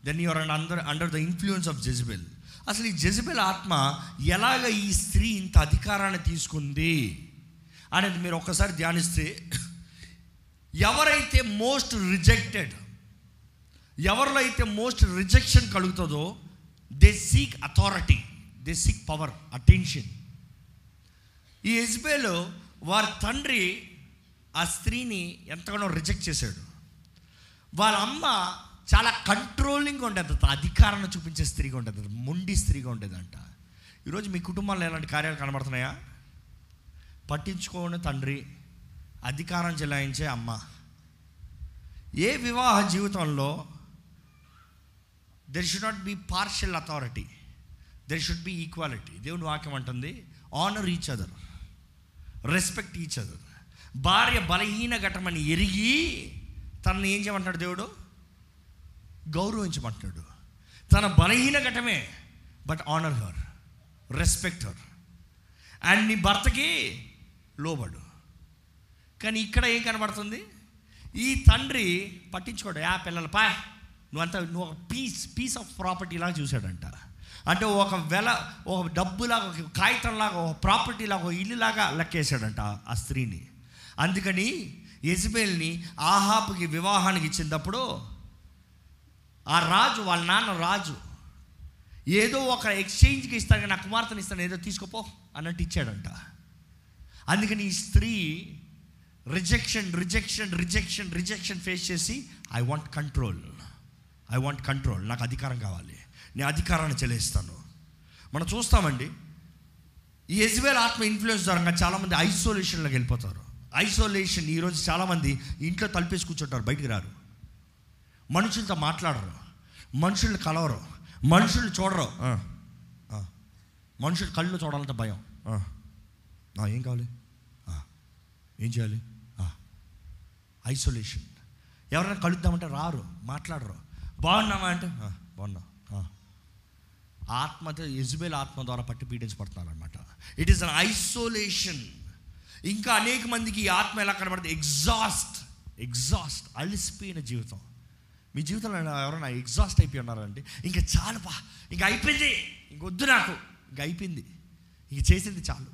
then you're and under under the influence of Jezebel అసలు ఈ జజబెల్ ఆత్మ ఎలాగ ఈ స్త్రీ ఇంత అధికారాన్ని తీసుకుంది అనేది మీరు ఒక్కసారి ధ్యానిస్తే ఎవరైతే మోస్ట్ రిజెక్టెడ్ ఎవరిలో అయితే మోస్ట్ రిజెక్షన్ కలుగుతుందో they seek authority they seek power attention. ఈ ఎజ్బేలు వారి తండ్రి ఆ స్త్రీని ఎంతగానో రిజెక్ట్ చేశాడు. వాళ్ళ అమ్మ చాలా కంట్రోలింగ్ ఉండేది అధికారాన్ని చూపించే స్త్రీగా ఉండేది మొండి స్త్రీగా ఉండేదంట ఈరోజు మీ కుటుంబంలో ఎలాంటి కార్యాలు కనబడుతున్నాయా? పట్టించుకోని తండ్రి అధికారం చెలాయించే అమ్మ. ఏ వివాహ జీవితంలో there should not be partial authority there should be equality దేవుని వాక్యం అంటుంది honour each other respect each other భార్య బలహీన ఘటమని ఎరిగి తనని ఏం చేయమంటాడు దేవుడు? గౌరవించమంటున్నాడు తన బలహీన ఘటమే but honour her respect her and నీ భర్తకి లోబడు. కానీ ఇక్కడ ఏం కనబడుతుంది? ఈ తండ్రి పట్టించుకోడు. ఆ పిల్లలు పా. నువ్వంతా నువ్వు ఒక పీస్ పీస్ ఆఫ్ ప్రాపర్టీ లాగా చూశాడంట. అంటే ఒక వెల ఒక డబ్బులాగా ఒక కాగితంలాగా ఒక ప్రాపర్టీ లాగా ఒక ఇల్లులాగా లెక్కేశాడంట ఆ స్త్రీని. అందుకని యజ్బేల్ని ఆహాపుకి వివాహానికి ఇచ్చినప్పుడు ఆ రాజు వాళ్ళ నాన్న రాజు ఏదో ఒక ఎక్స్చేంజ్కి ఇస్తాను నా కుమార్తెని ఇస్తాను ఏదో తీసుకోపో అన్నట్టు ఇచ్చాడంట. అందుకని ఈ స్త్రీ rejection rejection rejection rejection face చేసి I want control I want control నాకు అధికారం కావాలి. నేను అధికారాన్ని చెల్లిస్తాను. మనం చూస్తామండి. ఈ యజ్వేల్ ఆత్మ ఇన్ఫ్లుయెన్స్ ద్వారా చాలామంది ఐసోలేషన్లోకి వెళ్ళిపోతారు. ఐసోలేషన్ ఈరోజు చాలామంది ఇంట్లో తలిపేసి కూర్చుంటారు బయటికి రారు. మనుషులతో మాట్లాడరు. మనుషుల్ని కలవరు. మనుషుల్ని చూడరు. మనుషులు కళ్ళు చూడాలంటే భయం. ఏం కావాలి. ఏం చేయాలి? ఐసోలేషన్. ఎవరైనా కలుద్దామంటే రారు మాట్లాడరు. బాగున్నావా అంటే? "ఆ, బాగున్నా. ఆ." ఆత్మతో యజ్బేల్ ఆత్మ ద్వారా పట్టి పీడించబడుతున్నారు అనమాట ఇట్ ఈస్ అన్ ఐసోలేషన్ ఇంకా అనేక మందికి ఈ ఆత్మ ఎలా కనబడుతుంది? ఎగ్జాస్ట్ ఎగ్జాస్ట్ అలిసిపోయిన జీవితం. మీ జీవితంలో ఎవరైనా ఎగ్జాస్ట్ అయిపోయి ఉన్నారండి ఇంకా చాలుపా ఇంక అయిపోయింది ఇంకొద్దు నాకు ఇంక అయిపోయింది ఇంక చేసింది చాలు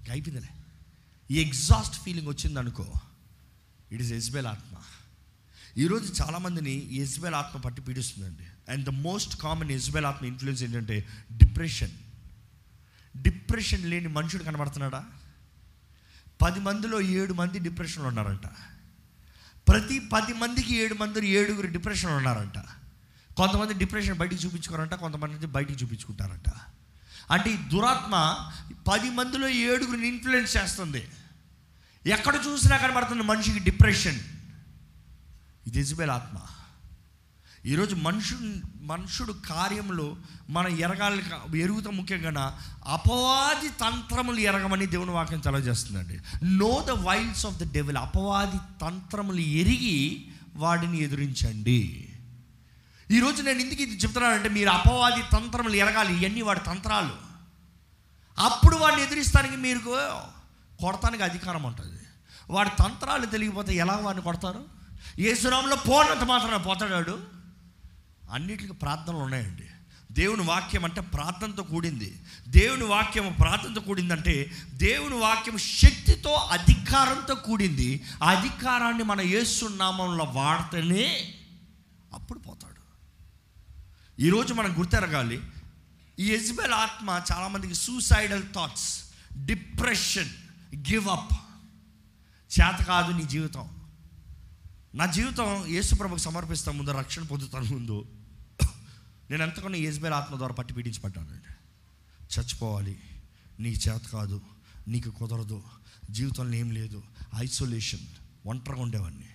ఇంక అయిపోయిందిలే. ఈ ఎగ్జాస్ట్ ఫీలింగ్ వచ్చిందనుకో ఇట్ ఇస్ ఎస్బెల్ ఆత్మ. ఈరోజు చాలామందిని ఈ ఎస్బెల్ ఆత్మ పట్టి పీడిస్తుందండి. And the most common Jezebel ఆత్మ ఇన్ఫ్లుయెన్స్ ఏంటంటే డిప్రెషన్ డిప్రెషన్ లేని మనుషుడు కనబడుతున్నాడా? పది మందిలో ఏడు మంది డిప్రెషన్లో ఉన్నారంట. ప్రతి పది మందికి ఏడు మంది ఏడుగురు డిప్రెషన్ ఉన్నారంట. కొంతమంది డిప్రెషన్ బయటికి చూపించుకోరంట కొంతమంది బయటికి చూపించుకుంటారంట. అంటే ఈ దురాత్మ పది మందిలో ఏడుగురిని ఇన్ఫ్లుయెన్స్ చేస్తుంది. ఎక్కడ చూసినా కనబడుతుంది మనిషికి డిప్రెషన్. ఇది ఇజబెల్ ఆత్మ. ఈరోజు మనుషుడు మనుషుడు కార్యములు మనం ఎరగాలి ఎరుగుతాం ముఖ్యంగా అపవాది తంత్రములు ఎరగమని దేవుని వాక్యం తెలియజేస్తుందండి know the wiles of the devil అపవాది తంత్రములు ఎరిగి వాడిని ఎదురించండి. ఈరోజు నేను ఎందుకు ఇది చెప్తున్నానంటే మీరు అపవాది తంత్రములు ఎరగాలి. ఇవన్నీ వాడి తంత్రాలు. అప్పుడు వాడిని ఎదిరిస్తానికి మీరు కొడతానికి అధికారం ఉంటుంది. వాడి తంత్రాలు తెలియకపోతే ఎలా వాడిని కొడతారు? ఏ సురాంలో పోనంత మాత్రమే పోతాడాడు? అన్నిటికీ ప్రార్థనలు ఉన్నాయండి. దేవుని వాక్యం అంటే ప్రార్థనతో కూడింది. దేవుని వాక్యం ప్రార్థనతో కూడిందంటే దేవుని వాక్యం శక్తితో అధికారంతో కూడింది. ఆ అధికారాన్ని మన యేసునామంలో వాడితేనే అప్పుడు పోతాడు. ఈరోజు మనం గుర్తెరగాలి. ఈ యజ్బెల్ ఆత్మ చాలామందికి suicidal thoughts depression give up చేత కాదు నీ జీవితం. నా జీవితం యేసుప్రభుకు సమర్పిస్తాం ముందు రక్షణ పొందుతాను ముందు. నేను ఎంతకన్నా ఎజ్బెల్ ఆత్మ ద్వారా పట్టి పీడించబడ్డానండి చచ్చిపోవాలి. నీ చేత కాదు. నీకు కుదరదు. జీవితంలో ఏం లేదు. ఐసోలేషన్. ఒంటరిగా ఉండేవాడిని.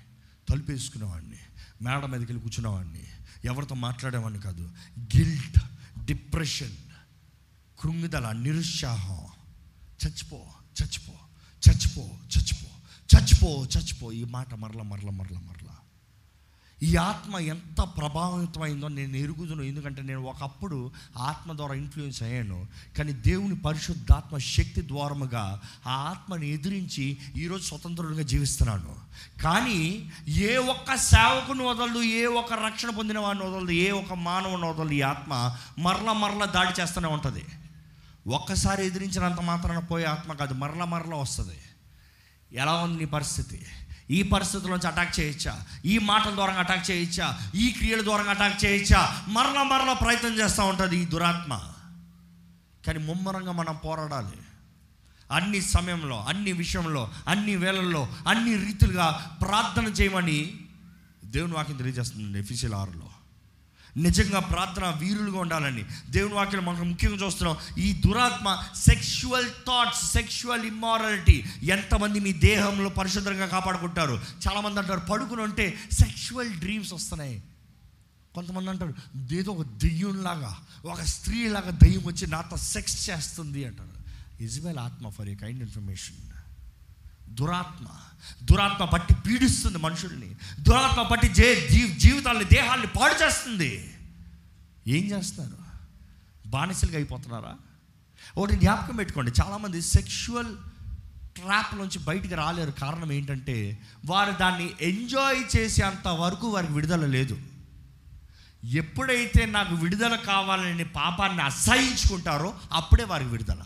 తలుపు వేసుకునేవాడిని. మేడ మీదకి వెళ్ళి కూర్చునేవాడిని. ఎవరితో మాట్లాడేవాడిని కాదు. గిల్ట్ డిప్రెషన్ కృంగిదల నిరుత్సాహం. చచ్చిపో చచ్చిపో చచ్చిపో చచ్చిపో చచ్చిపో చచ్చిపో. ఈ మాట మరల మరల మరల మరల. ఈ ఆత్మ ఎంత ప్రభావితమైందో నేను ఎరుగుదును. ఎందుకంటే నేను ఒకప్పుడు ఆత్మ ద్వారా ఇన్ఫ్లుయెన్స్ అయ్యాను. కానీ దేవుని పరిశుద్ధాత్మ శక్తి ద్వారముగా ఆ ఆత్మని ఎదిరించి ఈరోజు స్వతంత్రుడిగా జీవిస్తున్నాను. కానీ ఏ ఒక్క సేవకుని వదలదు ఏ ఒక్క రక్షణ పొందిన వాడిని వదలదు ఏ ఒక్క మానవుని వదలదు ఈ ఆత్మ. మరల మరల దాడి చేస్తూనే ఉంటుంది. ఒక్కసారి ఎదిరించినంత మాత్రాన పోయే ఆత్మ కాదు మరల మరల వస్తుంది. ఎలా ఉంది నీ పరిస్థితి? ఈ పరిస్థితుల్లోంచి అటాక్ చేయొచ్చా ఈ మాటల ద్వారా అటాక్ చేయొచ్చా ఈ క్రియల ద్వారా అటాక్ చేయొచ్చా మరల మరల ప్రయత్నం చేస్తూ ఉంటుంది ఈ దురాత్మ. కానీ ముమ్మరంగా మనం పోరాడాలి. అన్ని సమయంలో అన్ని విషయంలో అన్ని వేళల్లో అన్ని రీతులుగా ప్రార్థన చేయమని దేవుని వాక్యం తెలియజేస్తుంది ఎఫీసీల ఆరులో. నిజంగా ప్రార్థన వీరులుగా ఉండాలని దేవుని వాక్యం మనకు ముఖ్యంగా చూస్తున్నాం. ఈ దురాత్మ సెక్షువల్ థాట్స్ సెక్షువల్ ఇమ్మారాలిటీ ఎంతమంది మీ దేహంలో పరిశుద్ధంగా కాపాడుకుంటారు? చాలామంది అంటారు పడుకుని ఉంటే సెక్షువల్ డ్రీమ్స్ వస్తున్నాయి. కొంతమంది అంటారు ఏదో ఒక దెయ్యంలాగా ఒక స్త్రీలాగా దెయ్యం వచ్చి నాతో సెక్స్ చేస్తుంది అంటారు. ఇజ్రాయల్ ఆత్మ ఫర్ ఏ కైండ్ ఇన్ఫర్మేషన్ దురాత్మ. దురాత్మ పట్టి పీడిస్తుంది మనుషుల్ని. దురాత్మ పట్టి జే జీ- జీవితాల్ని దేహాల్ని పాడు చేస్తుంది. ఏం చేస్తున్నారు బానిసలుగా అయిపోతున్నారా? ఒకటి జ్ఞాపకం పెట్టుకోండి. చాలామంది సెక్షువల్ ట్రాప్ నుంచి బయటికి రాలేరు. కారణం ఏంటంటే వారు దాన్ని ఎంజాయ్ చేసేంత వరకు వారికి విడుదల లేదు. ఎప్పుడైతే నాకు విడుదల కావాలని పాపాన్ని అసహించుకుంటారో అప్పుడే వారికి విడుదల.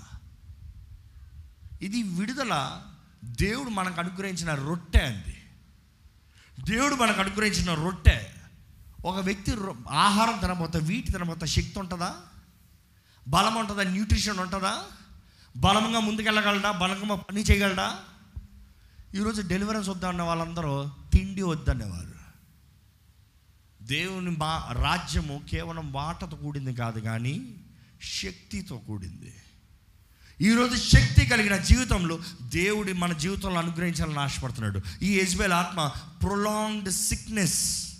ఇది విడుదల దేవుడు మనకు అనుగ్రహించిన రొట్టె అంది దేవుడు మనకు అనుగ్రహించిన రొట్టె. ఒక వ్యక్తి రొ- ఆహారం తినబోతే వీటి తినబోతే శక్తి ఉంటుందా? బలం ఉంటుందా? న్యూట్రిషన్ ఉంటుందా? బలంగా ముందుకెళ్ళగలడా? బలంగా పని చేయగలడా? ఈరోజు డెలివరెన్స్ వద్దన్న వాళ్ళందరూ తిండి వద్దనేవారు. దేవుని మా రాజ్యము కేవలం మాటతో కూడింది కాదు కానీ శక్తితో కూడింది. ఈరోజు శక్తి కలిగిన జీవితంలో దేవుడి మన జీవితంలో అనుగ్రహించాలని ఆశపడుతున్నాడు. ఈ యజ్బేల్ ఆత్మ ప్రొలాంగ్డ్ సిక్నెస్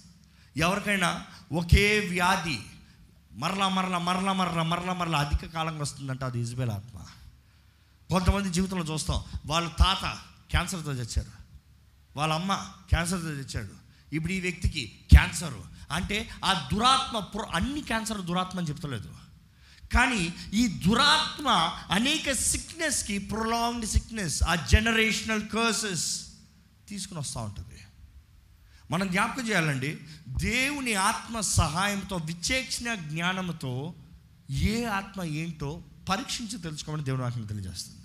ఎవరికైనా ఒకే వ్యాధి మరలా మరలా మరలా మరలా మరలా మరలా అధిక కాలంగా వస్తుందంట అది ఇజ్బేల్ ఆత్మ. కొంతమంది జీవితంలో చూస్తాం వాళ్ళ తాత క్యాన్సర్తో చచ్చారు. వాళ్ళ అమ్మ క్యాన్సర్తో చచ్చాడు. ఇప్పుడు ఈ వ్యక్తికి క్యాన్సర్. అంటే ఆ దురాత్మ ప్రో అన్ని క్యాన్సర్ దురాత్మ అని చెప్తలేదు. కానీ ఈ దురాత్మ అనేక సిక్నెస్కి ప్రొలాంగ్డ్ సిక్నెస్ ఆ జనరేషనల్ కర్సెస్ తీసుకుని వస్తూ ఉంటుంది. మనం జ్ఞాపకం చేయాలండి దేవుని ఆత్మ సహాయంతో విచేక్షణ జ్ఞానంతో ఏ ఆత్మ ఏంటో పరీక్షించి తెలుసుకోమని దేవుని ఆత్మ తెలియజేస్తుంది.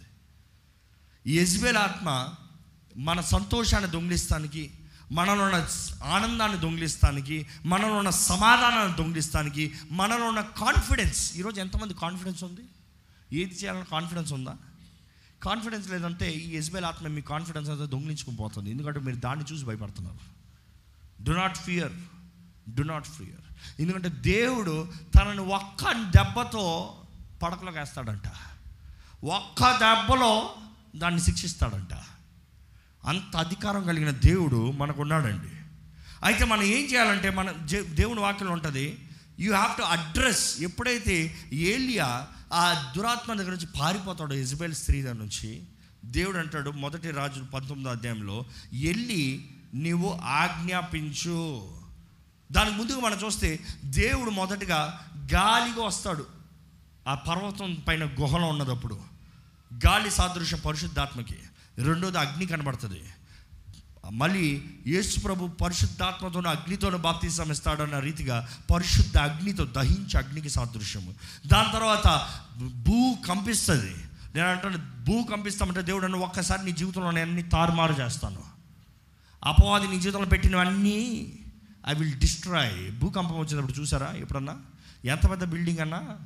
ఈ ఎజ్బేల్ ఆత్మ మన సంతోషాన్ని దొంగిలిస్తానికి మనలో ఉన్న ఆనందాన్ని దొంగిలిస్తానికి మనలో ఉన్న సమాధానాన్ని దొంగిలిస్తానికి మనలో ఉన్న కాన్ఫిడెన్స్ ఈరోజు ఎంతమంది కాన్ఫిడెన్స్ ఉంది? ఏది చేయాలన్న కాన్ఫిడెన్స్ ఉందా? కాన్ఫిడెన్స్ లేదంటే ఈ ఎజ్బేల్ ఆత్మ మీ కాన్ఫిడెన్స్ అంతా దొంగిలించుకుని పోతుంది. ఎందుకంటే మీరు దాన్ని చూసి భయపడుతున్నారు. Do not fear do not fear ఎందుకంటే దేవుడు తనని ఒక్క దెబ్బతో పడకలోకి వేస్తాడంట. ఒక్క దెబ్బలో దాన్ని శిక్షిస్తాడంట. అంత అధికారం కలిగిన దేవుడు మనకున్నాడండి. అయితే మనం ఏం చేయాలంటే మన దేవుని వాక్యం ఉంటుంది యూ హ్యావ్ టు అడ్రస్ ఎప్పుడైతే ఏలియా ఆ దురాత్మ దగ్గర నుంచి పారిపోతాడో ఇజబెల్ స్త్రీ దగ్గర నుంచి దేవుడు అంటాడు మొదటి రాజు పంతొమ్మిదో అధ్యాయంలో వెళ్ళి నీవు ఆజ్ఞాపించు. దానికి ముందుగా మనం చూస్తే దేవుడు మొదటిగా గాలిగా వస్తాడు. ఆ పర్వతం పైన గుహలో ఉన్నదప్పుడు గాలి సాదృశ్య పరిశుద్ధాత్మకి. రెండోది అగ్ని కనబడుతుంది. మళ్ళీ యేసు ప్రభు పరిశుద్ధాత్మతోను అగ్నితోను బాప్తీసం ఇస్తాడన్న రీతిగా పరిశుద్ధ అగ్నితో దహించి అగ్నికి సాదృశ్యము. దాని తర్వాత భూ కంపిస్తుంది. నేను అంటాను భూ కంపిస్తామంటే దేవుడు నన్ను ఒక్కసారి నీ జీవితంలో నేను అన్ని తారుమారు చేస్తాను. అపవాది నీ జీవితంలో పెట్టినవన్నీ ఐ విల్ డిస్ట్రాయ్. భూకంపం వచ్చినప్పుడు చూసారా ఎప్పుడన్నా? ఎంత పెద్ద బిల్డింగ్ అన్నా?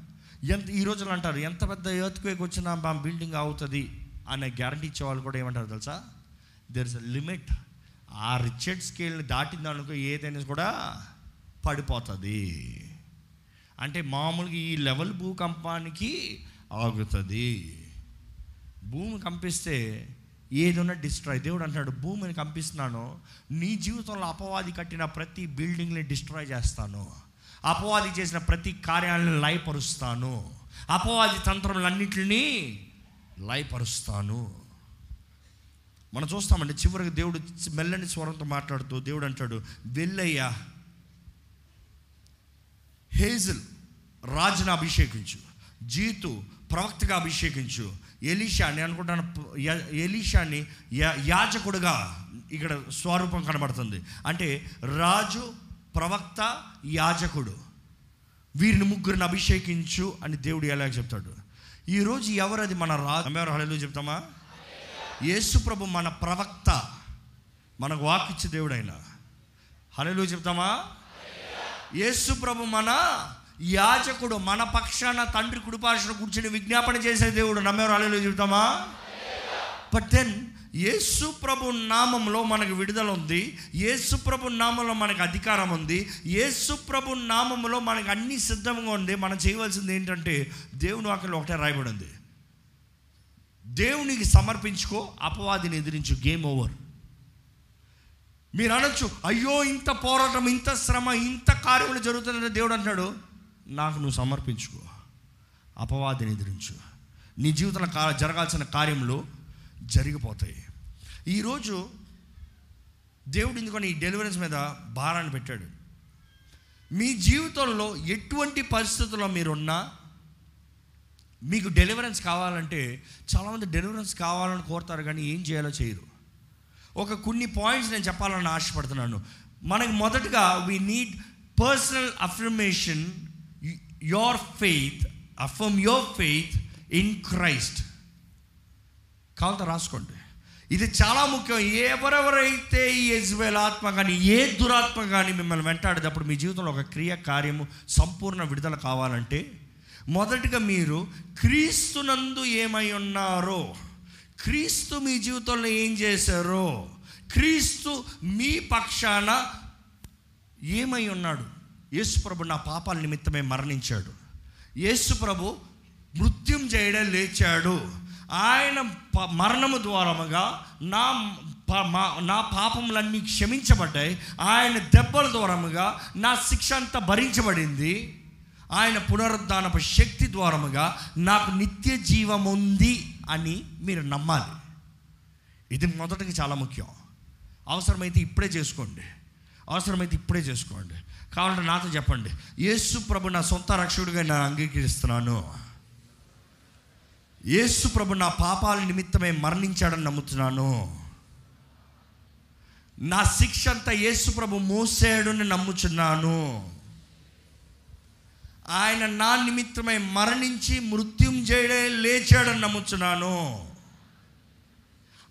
ఎంత ఈ రోజులు అంటారు ఎంత పెద్ద ఎర్త్క్వేక్ వచ్చినా మా బిల్డింగ్ అవుతుంది అనే గ్యారంటీ ఇచ్చేవాళ్ళు కూడా ఏమంటారు తెలుసా? దెర్ ఇస్ అ లిమిట్ ఆ రిచర్డ్ స్కేల్ని దాటిందనుకో ఏదైనా కూడా పడిపోతుంది. అంటే మామూలుగా ఈ లెవెల్ భూకంపానికి ఆగుతుంది. భూమి కంపిస్తే ఏదైనా డిస్ట్రాయ్ దేవుడు అంటాడు భూమిని కంపిస్తున్నాను. నీ జీవితంలో అపవాది కట్టిన ప్రతి బిల్డింగ్ని డిస్ట్రాయ్ చేస్తాను. అపవాది చేసిన ప్రతి కార్యాలను లయపరుస్తాను అపవాది తంత్రములన్నింటినీ లయపరుస్తాను. మనం చూస్తామండి చివరికి దేవుడు మెల్లని స్వరంతో మాట్లాడుతూ దేవుడు అంటాడు వెళ్ళయ్యా హేజల్ రాజును అభిషేకించు జీతు ప్రవక్తగా అభిషేకించు ఎలీషా నేను అనుకుంటాను ఎలీషాని యా- యాజకుడుగా ఇక్కడ స్వరూపం కనబడుతుంది. అంటే రాజు ప్రవక్త యాజకుడు వీరిని ముగ్గురిని అభిషేకించు అని దేవుడు ఎలా చెప్తాడు? ఈరోజు ఎవరది మన రాజు హళలు చెప్తామా? యేసు ప్రభు మన ప్రవక్త మనకు వాకిచ్చే దేవుడు ఆయన హళలు చెప్తామా? యేసు ప్రభు మన యాజకుడు మన పక్షాన తండ్రి కుడిపార్శ్వన కూర్చుని విజ్ఞాపన చేసే దేవుడు. నమ్మేవారు అలెలు చెబుతామా బట్ దెన్ యేసు ప్రభు నామంలో మనకు విడుదల ఉంది యేసు ప్రభు నామంలో మనకు అధికారం ఉంది యేసు ప్రభు నామంలో మనకు అన్ని సిద్ధంగా ఉంది మనం చేయవలసింది ఏంటంటే దేవుని వాక్యంలో ఒకటే రాయబడి ఉంది దేవునికి సమర్పించుకో అపవాదిని ఎదిరించు గేమ్ ఓవర్ మీరు అనొచ్చు అయ్యో ఇంత పోరాటం ఇంత శ్రమ ఇంత కార్యములు జరుగుతుందంటే దేవుడు అంటాడు నాకు నువ్వు సమర్పించుకో అపవాదిని ఎదిరించు నీ జీవితంలో కా జరగాల్సిన కార్యములు జరిగిపోతాయి. ఈరోజు దేవుడు ఎందుకని ఈ డెలివరెన్స్ మీద భారాన్ని పెట్టాడు. మీ జీవితంలో ఎటువంటి పరిస్థితుల్లో మీరున్నా మీకు డెలివరెన్స్ కావాలంటే చాలామంది డెలివరెన్స్ కావాలని కోరుతారు కానీ ఏం చేయాలో చేయరు. ఒక కొన్ని పాయింట్స్ నేను చెప్పాలని ఆశపడుతున్నాను. మనకి మొదటగా we need personal affirmation your faith affirm your faith in Christ కావాలంటే రాసుకోండి. ఇది చాలా ముఖ్యం. ఎవరెవరైతే ఈ యజ్వేల్ ఆత్మ కానీ ఏ దురాత్మ కానీ మిమ్మల్ని వెంటాడేటప్పుడు మీ జీవితంలో ఒక క్రియ కార్యము సంపూర్ణ విడుదల కావాలంటే మొదటిగా మీరు క్రీస్తునందు ఏమై ఉన్నారో క్రీస్తు మీ జీవితంలో ఏం చేశారో క్రీస్తు మీ పక్షాన ఏమై ఉన్నాడు? యేసుప్రభు నా పాపాల నిమిత్తమే మరణించాడు. యేసుప్రభు మృత్యుం చేయడం లేచాడు. ఆయన ప- మరణము ద్వారముగా నా ప- మా- నా పాపములన్నీ క్షమించబడ్డాయి. ఆయన దెబ్బల ద్వారముగా నా శిక్ష అంతా భరించబడింది. ఆయన పునరుద్ధానపు శక్తి ద్వారముగా నాకు నిత్య జీవం ఉంది అని మీరు నమ్మాలి. ఇది మొదటికి చాలా ముఖ్యం. అవసరమైతే ఇప్పుడే చేసుకోండి. అవసరమైతే ఇప్పుడే చేసుకోండి. కావాలంటే నాతో చెప్పండి. యేసు ప్రభు నా సొంత రక్షకుడిగా నేను అంగీకరిస్తున్నాను. యేసు ప్రభు నా పాపాల నిమిత్తమే మరణించాడని నమ్ముతున్నాను. నా శిక్ష అంతా యేసు ప్రభు మోసాడని నమ్ముచున్నాను. ఆయన నా నిమిత్తమై మరణించి మృత్యుంజయుడే లేచాడని నమ్ముచున్నాను.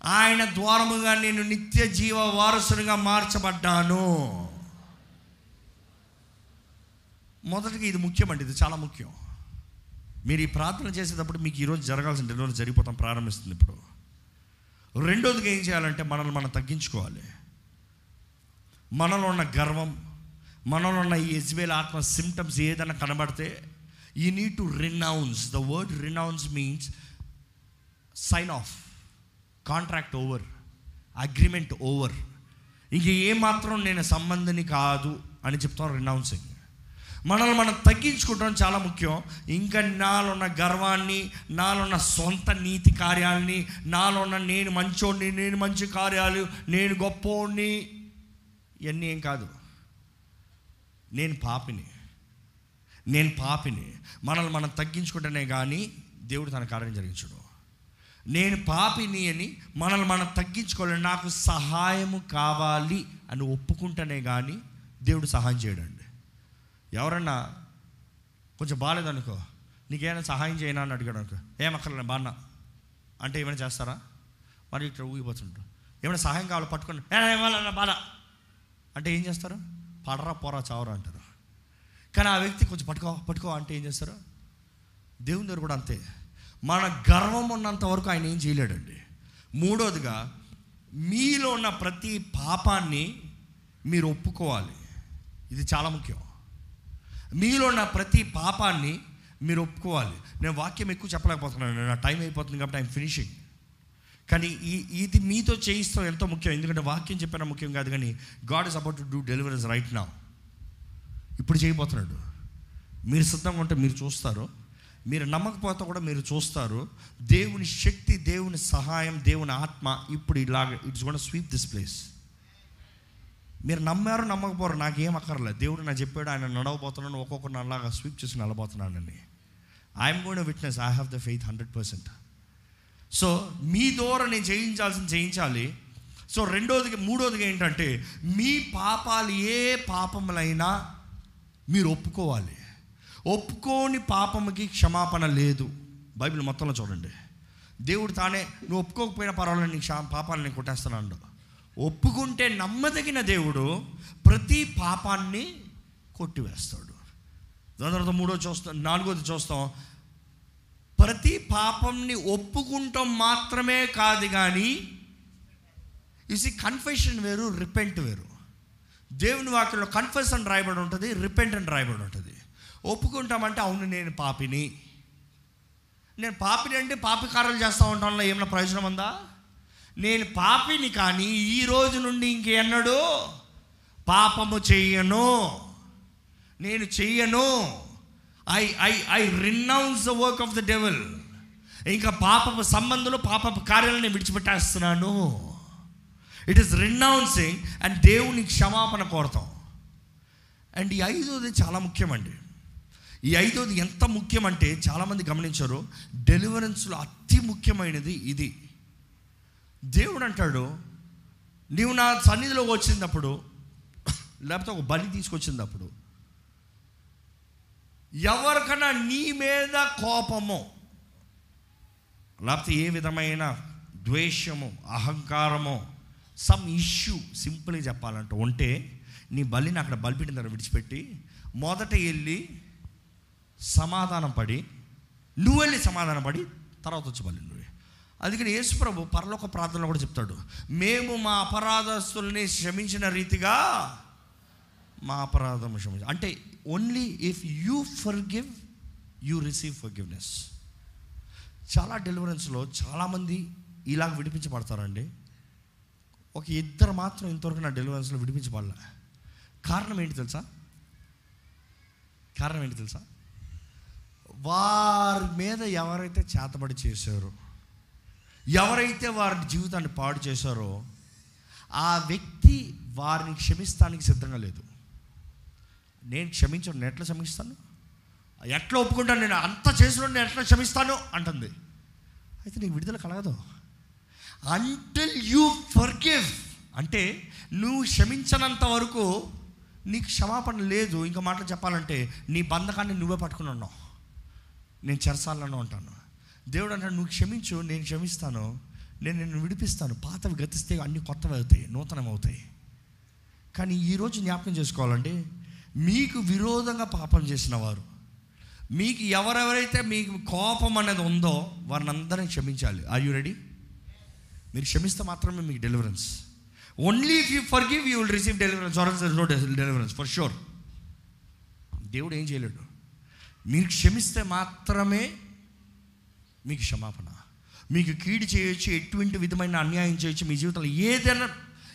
ఆయన ద్వారముగా నేను నిత్య జీవ వారసునిగా మార్చబడ్డాను. మొదటిగా ఇది ముఖ్యమండి ఇది చాలా ముఖ్యం. మీరు ఈ ప్రార్థన చేసేటప్పుడు మీకు ఈరోజు జరగాల్సిన డెలివరీ జరిగిపోతాం ప్రారంభిస్తుంది ఇప్పుడు. రెండోదిగా ఏం చేయాలంటే మనల్ని మనం తగ్గించుకోవాలి. మనలో ఉన్న గర్వం మనలో ఉన్న ఈ ఎజ్వేల్ ఆత్మ సిమ్టమ్స్ ఏదైనా కనబడితే you need to renounce the word renounce means sign off contract over agreement over ఇంక ఏమాత్రం నేను సంబంధిని కాదు అని చెప్తాను రినౌన్సింగ్ మనల్ని మనం తగ్గించుకోవడం చాలా ముఖ్యం. ఇంకా నాలో ఉన్న గర్వాన్ని నాలో ఉన్న సొంత నీతి కార్యాలని నాలో ఉన్న నేను మంచోడిని నేను మంచి కార్యాలు నేను గొప్పోడిని ఇవన్నీ ఏం కాదు. నేను పాపిని. నేను పాపిని. మనల్ని మనం తగ్గించుకుంటేనే కానీ దేవుడు తన కార్యం జరిగించడు. నేను పాపిని అని మనల్ని మనం తగ్గించుకోవాలి. నాకు సహాయము కావాలి అని ఒప్పుకుంటేనే కానీ దేవుడు సహాయం చేయడండి. ఎవరన్నా కొంచెం బాగాలేదనుకో నీకేమైనా సహాయం చేయనా అని అడిగాడు అనుకో ఏమక్కర్లే బాగా అంటే ఏమైనా చేస్తారా? మరి ఇక్కడ ఊగిపోతుంటారు. ఏమైనా సహాయం కావాలో పట్టుకొని ఏమన్నా బాధ అంటే ఏం చేస్తారు? పడరా పోరా చావరా అంటారు. కానీ ఆ వ్యక్తి కొంచెం పట్టుకో పట్టుకో అంటే ఏం చేస్తారు? దేవుని దగ్గర కూడా అంతే. మన గర్వం ఉన్నంత వరకు ఆయన ఏం చేయలేడండి. మూడోదిగా మీలో ఉన్న ప్రతి పాపాన్ని మీరు ఒప్పుకోవాలి. ఇది చాలా ముఖ్యం. మీలో నా ప్రతి పాపాన్ని మీరు ఒప్పుకోవాలి. నేను వాక్యం ఎక్కువ చెప్పలేకపోతున్నాను. నా టైం అయిపోతుంది కాబట్టి ఐఎమ్ ఫినిషింగ్ కానీ ఈ ఇది మీతో చేయిస్తాం ఎంతో ముఖ్యం. ఎందుకంటే వాక్యం చెప్పిన ముఖ్యం కాదు కానీ God is about to do deliveries right నా ఇప్పుడు చేయబోతున్నాడు. మీరు సిద్ధంగా ఉంటే మీరు చూస్తారు. మీరు నమ్మకపోతే కూడా మీరు చూస్తారు. దేవుని శక్తి దేవుని సహాయం దేవుని ఆత్మ ఇప్పుడు ఇలాగ ఇట్స్ కూడా స్వీప్ దిస్ ప్లేస్ మీరు నమ్మారు నమ్మకపోరు నాకేం అక్కర్లేదు. దేవుడు నా చెప్పాడు ఆయన నడవబోతున్నాను ఒక్కొక్కరు అలాగా స్వీప్ చేసి నడబోతున్నానని I'm God witness I have the faith hundred percent so మీ ద్వారా నేను చేయించాల్సింది చేయించాలి సో రెండోది మూడోదిగా ఏంటంటే మీ పాపాలు ఏ పాపములైనా మీరు ఒప్పుకోవాలి. ఒప్పుకోని పాపముకి క్షమాపణ లేదు. బైబిల్ మొత్తంలో చూడండి. దేవుడు తానే నువ్వు ఒప్పుకోకపోయినా పర్వాలేదు నీ క్షమా పాపాలను నేను కొట్టేస్తున్నాడు ఒప్పుకుంటే నమ్మదగిన దేవుడు ప్రతి పాపాన్ని కొట్టివేస్తాడు. దాని తర్వాత మూడో చూస్తాం నాలుగోది చూస్తాం. ప్రతి పాపంని ఒప్పుకుంటాం మాత్రమే కాదు కానీ ఇసి కన్ఫెషన్ వేరు రిపెంట్ వేరు. దేవుని వాక్యంలో కన్ఫెస్ అని రాయబడి ఉంటుంది రిపెంట్ అని రాయబడి ఉంటుంది. ఒప్పుకుంటామంటే అవును నేను పాపిని. నేను పాపిని అంటే పాపి చేస్తూ ఉంటాను ఏమైనా ప్రయోజనం ఉందా? నేను పాపిని కానీ ఈ రోజు నుండి ఇంకెన్నడు? పాపము చెయ్యను నేను చెయ్యను I I I renounce the work of the devil ఇంకా పాపపు సంబంధంలో పాపపు కార్యాలను విడిచిపెట్టేస్తున్నాను. ఇట్ ఈస్ రినౌన్సింగ్ అండ్ దేవుని క్షమాపణ కోరతాం అండ్ ఈ ఐదోది చాలా ముఖ్యమండి. ఈ ఐదోది ఎంత ముఖ్యమంటే చాలామంది గమనించారు. డెలివరెన్స్లో అతి ముఖ్యమైనది ఇది. దేవుడు అంటాడు నీవు నా సన్నిధిలో వచ్చినప్పుడు లేకపోతే ఒక బలి తీసుకొచ్చినప్పుడు ఎవరికన్నా నీ మీద కోపము లేకపోతే ఏ విధమైన ద్వేషము అహంకారము సమ్ ఇష్యూ సింపుల్గా చెప్పాలంటే ఉంటే నీ బలిని అక్కడ బలిపెట్టిన దగ్గర విడిచిపెట్టి మొదట వెళ్ళి సమాధానం పడి నువ్వు వెళ్ళి సమాధానం పడి తర్వాత వచ్చి బలి నువ్వే అందుకని యేసుప్రభు పరలోక ప్రార్థనలో కూడా చెప్తాడు మేము మా అపరాధస్తుల్ని క్షమించిన రీతిగా మా అపరాధం క్షమించ అంటే only if you forgive you receive forgiveness చాలా డెలివరెన్స్లో చాలామంది ఇలాగ విడిపించబడతారండి. ఒక ఇద్దరు మాత్రం ఇంతవరకు నా డెలివరెన్స్లో విడిపించబడలే. కారణం ఏంటి తెలుసా? కారణం ఏంటి తెలుసా? వారి మీద ఎవరైతే చేతబడి చేశారో ఎవరైతే వారి జీవితాన్ని పాడు చేశారో ఆ వ్యక్తి వారిని క్షమిస్తానికి సిద్ధంగా లేదు. నేను క్షమించను నేను ఎట్లా క్షమిస్తాను? ఎట్లా ఒప్పుకుంటాను? నేను అంత చేసిన నేను ఎట్లా క్షమిస్తాను? అంటుంది. అయితే నీకు విడుదల కలగదు. అంటిల్ యూ ఫర్గివ్ అంటే నువ్వు క్షమించనంత వరకు నీకు క్షమాపణ లేదు. ఇంకా మాటలు చెప్పాలంటే నీ బంధకాన్ని నువ్వే పట్టుకుని ఉన్నావు. నేను చెరసాలను ఉంటాను దేవుడు అంటాడు నువ్వు క్షమించు నేను క్షమిస్తాను. నేను నిన్ను విడిపిస్తాను. పాతవి గతిస్తే అన్ని కొత్తవి అవుతాయి నూతనం అవుతాయి. కానీ ఈరోజు జ్ఞాపకం చేసుకోవాలంటే మీకు విరోధంగా పాపం చేసిన వారు మీకు ఎవరెవరైతే మీకు కోపం అనేది ఉందో వారిని అందరినీ క్షమించాలి. ఆర్ యూ రెడీ మీరు క్షమిస్తే మాత్రమే మీకు deliverance only if you forgive you will receive deliverance or no deliverance for sure దేవుడు ఏం చేయలేడు. మీరు క్షమిస్తే మాత్రమే మీకు క్షమాపణ. మీకు కీడు చేయొచ్చు ఎటువంటి విధమైన అన్యాయం చేయొచ్చు మీ జీవితంలో ఏదైనా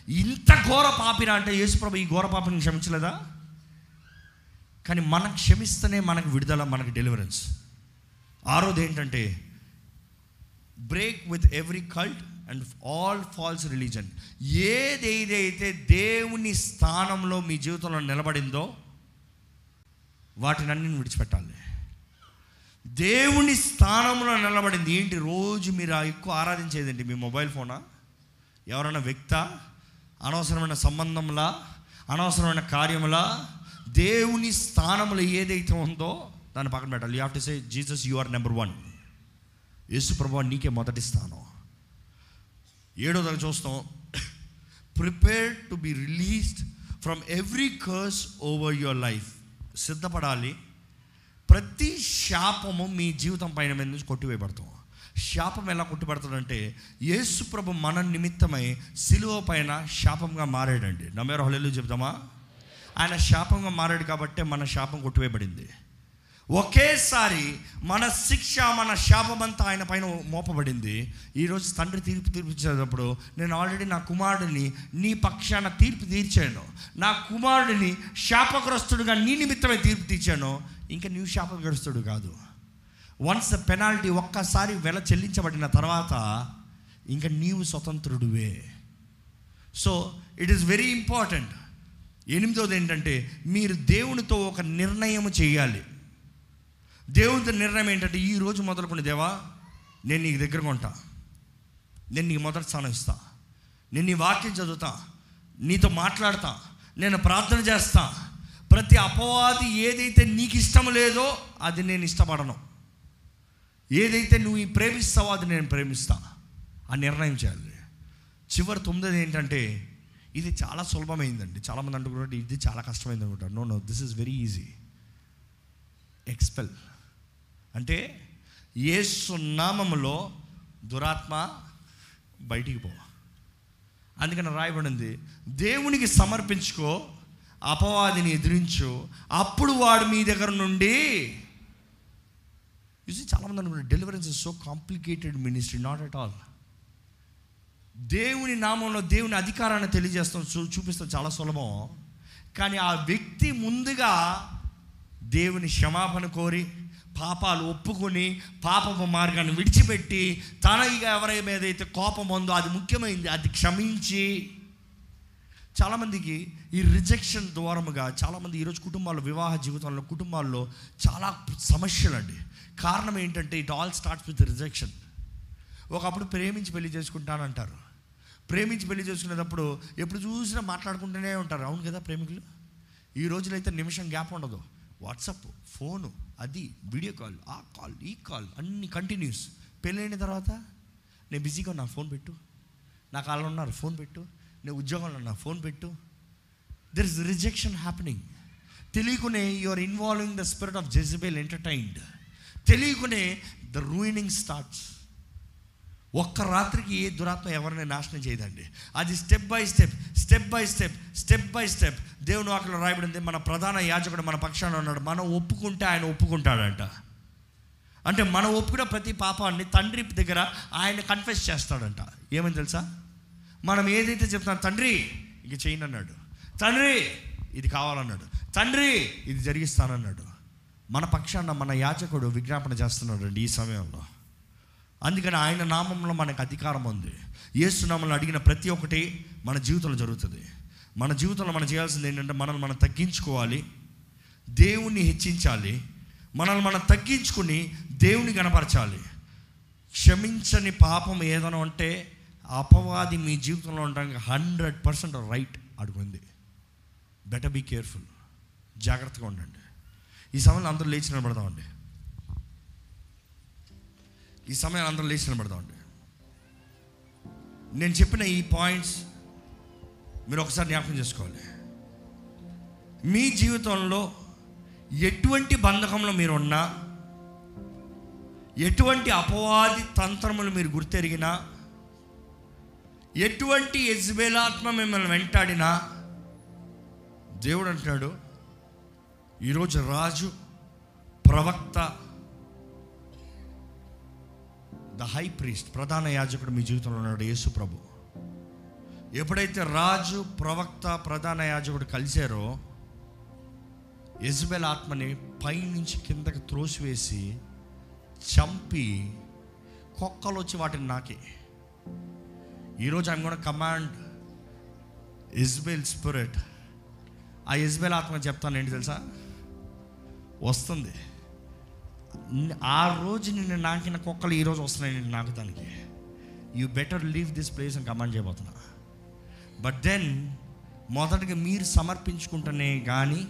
ఇంత ఘోర పాపిరా అంటే యేసుప్రభు ఈ ఘోర పాపిని క్షమించలేదా? కానీ మనం క్షమిస్తేనే మనకు విడుదల మనకు డెలివరెన్స్ ఆరోది ఏంటంటే break with every cult and all false religion ఏదైతే దేవుని స్థానంలో మీ జీవితంలో నిలబడిందో వాటిని అన్ని విడిచిపెట్టాలి. దేవుని స్థానంలో నిలబడింది. ఏంటి? రోజు మీరు ఆ ఎక్కువ ఆరాధించేదండి మీ మొబైల్ ఫోనా? ఎవరైనా వ్యక్త? అనవసరమైన సంబంధంలా అనవసరమైన కార్యములా? దేవుని స్థానంలో ఏదైతే ఉందో దాన్ని పక్కన పెట్టాలి. You have to say Jesus you are number one యేసు ప్రభు నీకే మొదటి స్థానం. ఏడో దగ్గర చూస్తాం. Prepare to be released from every curse over your life. సిద్ధపడాలి. ప్రతి శాపము మీ జీవితం పైన మీద నుంచి కొట్టివేయబడతాం. శాపం ఎలా కొట్టిపడుతుందంటే యేసు ప్రభు మన నిమిత్తమై సిలువ పైన శాపంగా మారాడండి. నమ్మేరు? హల్లెలు చెబుతామా ఆయన శాపంగా మారాడు కాబట్టే మన శాపం కొట్టివేయబడింది. ఒకేసారి మన శిక్ష మన శాపమంతా ఆయన పైన మోపబడింది. ఈరోజు తండ్రి తీర్పు తీర్పిచ్చేటప్పుడు నేను ఆల్రెడీ నా కుమారుడిని నీ పక్షాన తీర్పు తీర్చాను. నా కుమారుడిని శాపగ్రస్తుడుగా నీ నిమిత్తమే తీర్పు తీర్చాను. ఇంకా నీవు శాపగ్రస్తుడు కాదు. వన్స్ ద పెనాల్టీ ఒక్కసారి వెల చెల్లించబడిన తర్వాత ఇంకా నీవు స్వతంత్రుడువే. So it is very important ఎనిమిదోది ఏంటంటే మీరు దేవునితో ఒక నిర్ణయం చేయాలి. దేవునితో నిర్ణయం ఏంటంటే ఈ రోజు మొదలుకొని దేవా నేను నీకు దగ్గరగా ఉంటా. నేను నీకు మొదటి స్థానం ఇస్తా. నేను నీ వాక్యం చదువుతా. నీతో మాట్లాడతా. నేను ప్రార్థన చేస్తా. ప్రతి అపవాది ఏదైతే నీకు ఇష్టం లేదో అది నేను ఇష్టపడను. ఏదైతే నువ్వు ఈ ప్రేమిస్తావో అది నేను ప్రేమిస్తా. ఆ నిర్ణయం చేయాలి. చివరి తొమ్మిది ఏంటంటే ఇది చాలా సులభమైందండి. చాలామంది అనుకుంటారు ఇది చాలా కష్టమైంది అనుకుంటారు. No no this is very easy expel అంటే ఏసు నామములో దురాత్మ బయటికి పో అందుకని రాయబడింది దేవునికి సమర్పించుకో అపవాదిని ఎదిరించు అప్పుడు వాడు మీ దగ్గర నుండి యూజీ చాలామంది అనుకుంటారు deliverance is so complicated ministry not at all దేవుని నామంలో దేవుని అధికారాన్ని తెలియజేస్తాం చూ చూపిస్తాం చాలా సులభం. కానీ ఆ వ్యక్తి ముందుగా దేవుని క్షమాపణ కోరి పాపాలు ఒప్పుకొని పాపపు మార్గాన్ని విడిచిపెట్టి తన ఇక ఎవరి మీద అయితే కోపం ఉందో అది ముఖ్యమైంది అది క్షమించి. చాలామందికి ఈ రిజెక్షన్ ద్వారముగా చాలామంది ఈరోజు కుటుంబాల్లో వివాహ జీవితంలో కుటుంబాల్లో చాలా సమస్యలు అండి కారణం ఏంటంటే it all starts with rejection. ఒకప్పుడు ప్రేమించి పెళ్ళి చేసుకుంటానంటారు. ప్రేమించి పెళ్ళి చేసుకునేటప్పుడు ఎప్పుడు చూసినా మాట్లాడుకుంటూనే ఉంటారు. అవును కదా ప్రేమికులు? ఈ రోజులైతే నిమిషం గ్యాప్ ఉండదు. వాట్సప్ ఫోను అది వీడియో కాల్ ఆ కాల్ ఈ కాల్ అన్ని కంటిన్యూస్ పెళ్ళైన తర్వాత నేను బిజీగా నా ఫోన్ పెట్టు. నాకు అలా ఉన్నారు ఫోన్ పెట్టు. నేను ఉద్యోగంలో ఉన్నా ఫోన్ పెట్టు. There is rejection happening తెలియకునే you are involving the spirit of Jezebel entertained తెలియకునే the ruining starts ఒక్క రాత్రికి ఏ దురాత్మ ఎవరిని నాశనం చేయదండి. అది step by step step by step step by step దేవుని వాటిలో రాయబడింది మన ప్రధాన యాజకుడు మన పక్షాన ఉన్నాడు. మనం ఒప్పుకుంటే ఆయన ఒప్పుకుంటాడంట. అంటే మనం ఒప్పుకున్న ప్రతి పాపాన్ని తండ్రి దగ్గర ఆయన కన్ఫెస్ చేస్తాడంట. ఏమని తెలుసా? మనం ఏదైతే చెప్తాం తండ్రి ఇక చేయను అన్నాడు. తండ్రి ఇది కావాలన్నాడు. తండ్రి ఇది జరిగిస్తానన్నాడు. మన పక్షాన మన యాచకుడు విజ్ఞాపన చేస్తున్నాడు అండి ఈ సమయంలో. అందుకని ఆయన నామంలో మనకు అధికారం ఉంది. ఏసునామంలో అడిగిన ప్రతి ఒక్కటి మన జీవితంలో జరుగుతుంది. మన జీవితంలో మనం చేయాల్సింది ఏంటంటే మనల్ని మనం తగ్గించుకోవాలి. దేవుణ్ణి హెచ్చించాలి. మనల్ని మనం తగ్గించుకుని దేవుని గణపరచాలి. క్షమించని పాపం ఏదైనా ఉంటే అపవాది మీ జీవితంలో ఉండడానికి hundred percent right అడుగుంది. Better be careful. జాగ్రత్తగా ఉండండి. ఈ సమయంలో అందరూ లేచి నిలబడదామండి. ఈ సమయం అందరూ లేచి నిలబడదామండి నేను చెప్పిన ఈ పాయింట్స్ మీరు ఒకసారి జ్ఞాపకం చేసుకోవాలి. మీ జీవితంలో ఎటువంటి బంధకంలో మీరు ఉన్నా ఎటువంటి అపవాది తంత్రములు మీరు గుర్తెరిగినా ఎటువంటి యజ్బేలాత్మ మిమ్మల్ని వెంటాడినా దేవుడు అంటున్నాడు ఈరోజు రాజు ప్రవక్త ద హై ప్రీస్ట్ ప్రధాన యాజకుడు మీ జీవితంలో ఉన్నాడు యేసు ప్రభు. ఎప్పుడైతే రాజు ప్రవక్త ప్రధాన యాజకుడు కలిశారో యజ్బెల్ ఆత్మని పైనుంచి కిందకి త్రోసివేసి చంపి కుక్కలు వచ్చి వాటిని నాకే. ఈరోజు ఐమ్ కూడా కమాండ్ ఇజ్బెల్ స్పిరిట్ ఆ ఇజ్బెల్ ఆత్మ చెప్తాను ఏంటి తెలుసా? వస్తుంది. ఆ రోజు నిన్ను నాకిన కుక్కలు ఈరోజు వస్తున్నాయి నేను నాకుదానికి you better leave this place అని కమాండ్ చేయబోతున్నా. బట్ దెన్ మొదటగా మీరు సమర్పించుకుంటేనే కానీ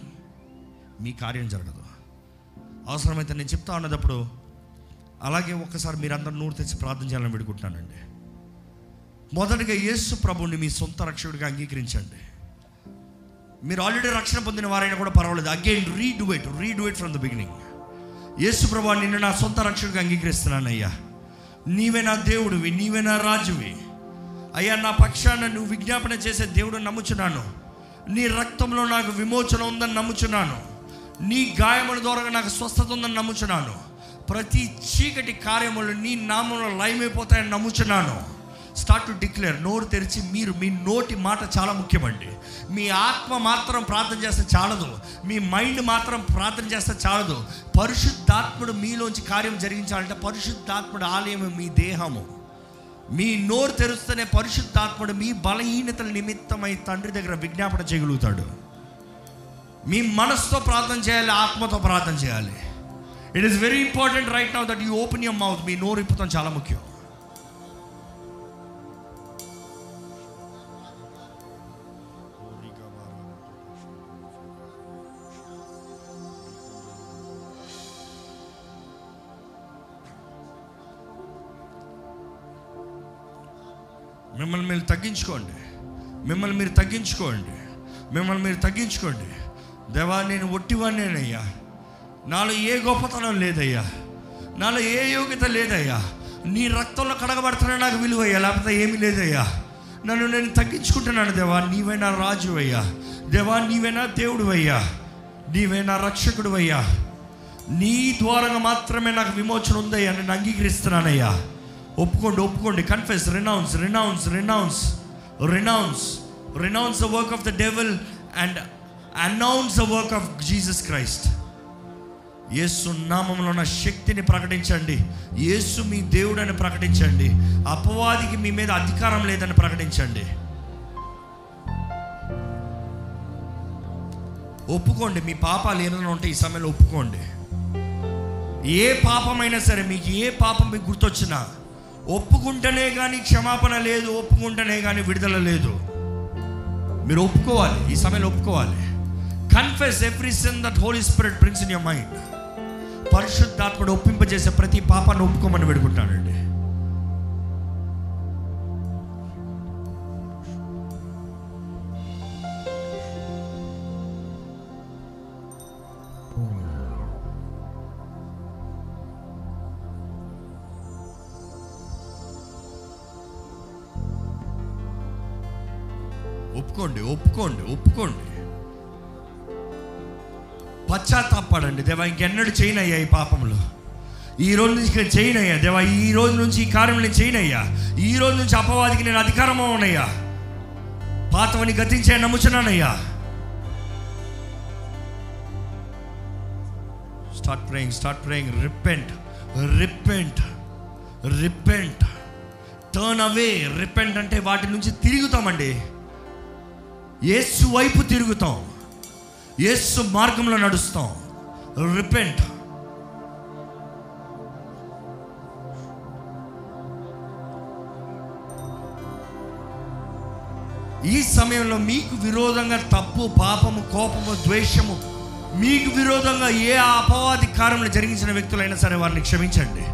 మీ కార్యం జరగదు. అవసరమైతే నేను చెప్తా ఉన్నదప్పుడు అలాగే ఒక్కసారి మీరందరూ నూరు తెచ్చి ప్రార్థన చేయాలని పెడుకుంటున్నానండి మొదటగా యేసు ప్రభుని మీ సొంత రక్షకుడిగా అంగీకరించండి. మీరు ఆల్రెడీ రక్షణ పొందిన వారైనా కూడా పర్వాలేదు. Again redo it redo it from the beginning యేసు ప్రభా నిన్ను నా సొంత రక్షణకు అంగీకరిస్తున్నాను అయ్యా. నీవే నా దేవుడివి నీవే నా రాజువి. అయ్యా నా పక్షాన నువ్వు విజ్ఞాపన చేసే దేవుడు నమ్ముచున్నాను. నీ రక్తంలో నాకు విమోచన ఉందని నమ్ముచున్నాను. నీ గాయముల ద్వారా నాకు స్వస్థత ఉందని నమ్ముచున్నాను. ప్రతి చీకటి కార్యములు నీ నామంలో లయమైపోతాయని నమ్ముచున్నాను. స్టార్ట్ టు డిక్లేర్ నోరు తెరిచి మీరు మీ నోటి మాట చాలా ముఖ్యమండి. మీ ఆత్మ మాత్రం ప్రార్థన చేస్తే చాలదు. మీ మైండ్ మాత్రం ప్రార్థన చేస్తే చాలదు. పరిశుద్ధాత్ముడు మీలోంచి కార్యం జరిగించాలంటే పరిశుద్ధాత్ముడు ఆలయం మీ దేహము. మీ నోరు తెరుస్తేనే పరిశుద్ధాత్ముడు మీ బలహీనతల నిమిత్తమై తండ్రి దగ్గర విజ్ఞాపన చేయగలుగుతాడు. మీ మనసుతో ప్రార్థన చేయాలి ఆత్మతో ప్రార్థన చేయాలి. It is very important right now that you open your mouth మీ నోరు ఇప్పుతాం చాలా ముఖ్యం. మిమ్మల్ని మీరు తగ్గించుకోండి. మిమ్మల్ని మీరు తగ్గించుకోండి. మిమ్మల్ని మీరు తగ్గించుకోండి. దేవా నేను ఒట్టివాడినేనయ్యా నాలో ఏ గొప్పతనం లేదయ్యా. నాలో ఏ యోగ్యత లేదయ్యా. నీ రక్తంలో కడగబడుతున్నా నాకు విలువయ్యా. లేకపోతే ఏమీ లేదయ్యా. నన్ను నేను తగ్గించుకుంటున్నాను దేవా. నీవైనా రాజు అయ్యా దేవా నీవైనా దేవుడు అయ్యా నీవైనా రక్షకుడు అయ్యా నీ ద్వారా మాత్రమే నాకు విమోచన ఉందయ్యా. నేను అంగీకరిస్తున్నానయ్యా. ఒప్పుకోండి ఒప్పుకోండి. Confess renounce renounce renounce renounce renounce the work of the devil and announce the work of Jesus Christ యేసు నామంలో ఉన్న శక్తిని ప్రకటించండి. యేసు మీ దేవుడని ప్రకటించండి. అపవాదికి మీ మీద అధికారం లేదని ప్రకటించండి. ఒప్పుకోండి మీ పాపాలు ఏమైనా ఉంటే ఈ సమయంలో ఒప్పుకోండి. ఏ పాపమైనా సరే మీకు ఏ పాపం మీకు గుర్తొచ్చినా ఒప్పుకుంటేనే కానీ క్షమాపణ లేదు ఒప్పుకుంటేనే కానీ విడుదల లేదు. మీరు ఒప్పుకోవాలి ఈ సమయంలో ఒప్పుకోవాలి. Confess every sin that Holy Spirit brings in your mind పరిశుద్ధాత్ముడు ఒప్పింపజేసే ప్రతి పాపాన్ని ఒప్పుకోమని పెడుకుంటానండి ఒప్పుకోండి ఒప్పుకోండి. పశ్చాత్తాపడండి దేవా ఇంకెన్నడు చేయనయ్యా ఈ పాపంలో. ఈ రోజు నుంచి నేను చేయనయ్యా. దేవా ఈ రోజు నుంచి ఈ కార్యం నేను చేయనయ్యా. ఈ రోజు నుంచి అపవాదికి నేను అధికారమో ఉన్నాయ్యా. పాతవని గతించే నమ్ముచున్నానయ్యా. Start praying start praying repent repent repent turn away repent అంటే వాటి నుంచి తిరుగుతామండి. యేసు వైపు తిరుగుతాం. యేసు మార్గంలో నడుస్తాం. రిపెంట్. ఈ సమయంలో మీకు విరోధంగా తప్పు పాపము కోపము ద్వేషము మీకు విరోధంగా ఏ అపవాది కార్యములు జరిగించిన వ్యక్తులైనా సరే వారిని క్షమించండి.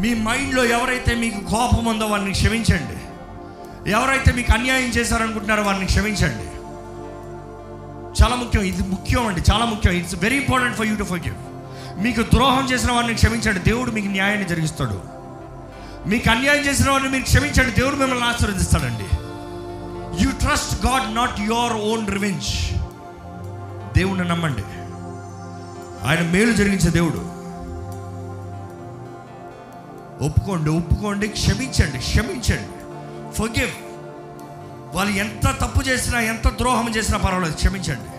మీ మైండ్లో ఎవరైతే మీకు కోపం ఉందో వారిని క్షమించండి. ఎవరైతే మీకు అన్యాయం చేశారనుకుంటున్నారో వారిని క్షమించండి. చాలా ముఖ్యం ఇది ముఖ్యం అండి చాలా ముఖ్యం. It's very important for you to for మీకు ద్రోహం చేసిన వారిని క్షమించండి దేవుడు మీకు న్యాయాన్ని జరిగిస్తాడు. మీకు అన్యాయం చేసిన వారిని మీరు క్షమించండి దేవుడు మిమ్మల్ని ఆశీర్వదిస్తాడండి. You trust God not your own revenge దేవుణ్ణి నమ్మండి. ఆయన మేలు జరిగించే దేవుడు. ఒప్పుకోండి ఒప్పుకోండి క్షమించండి క్షమించండి. ఫర్గివ్ వాళ్ళు ఎంత తప్పు చేసినా ఎంత ద్రోహం చేసినా పర్వాలేదు క్షమించండి.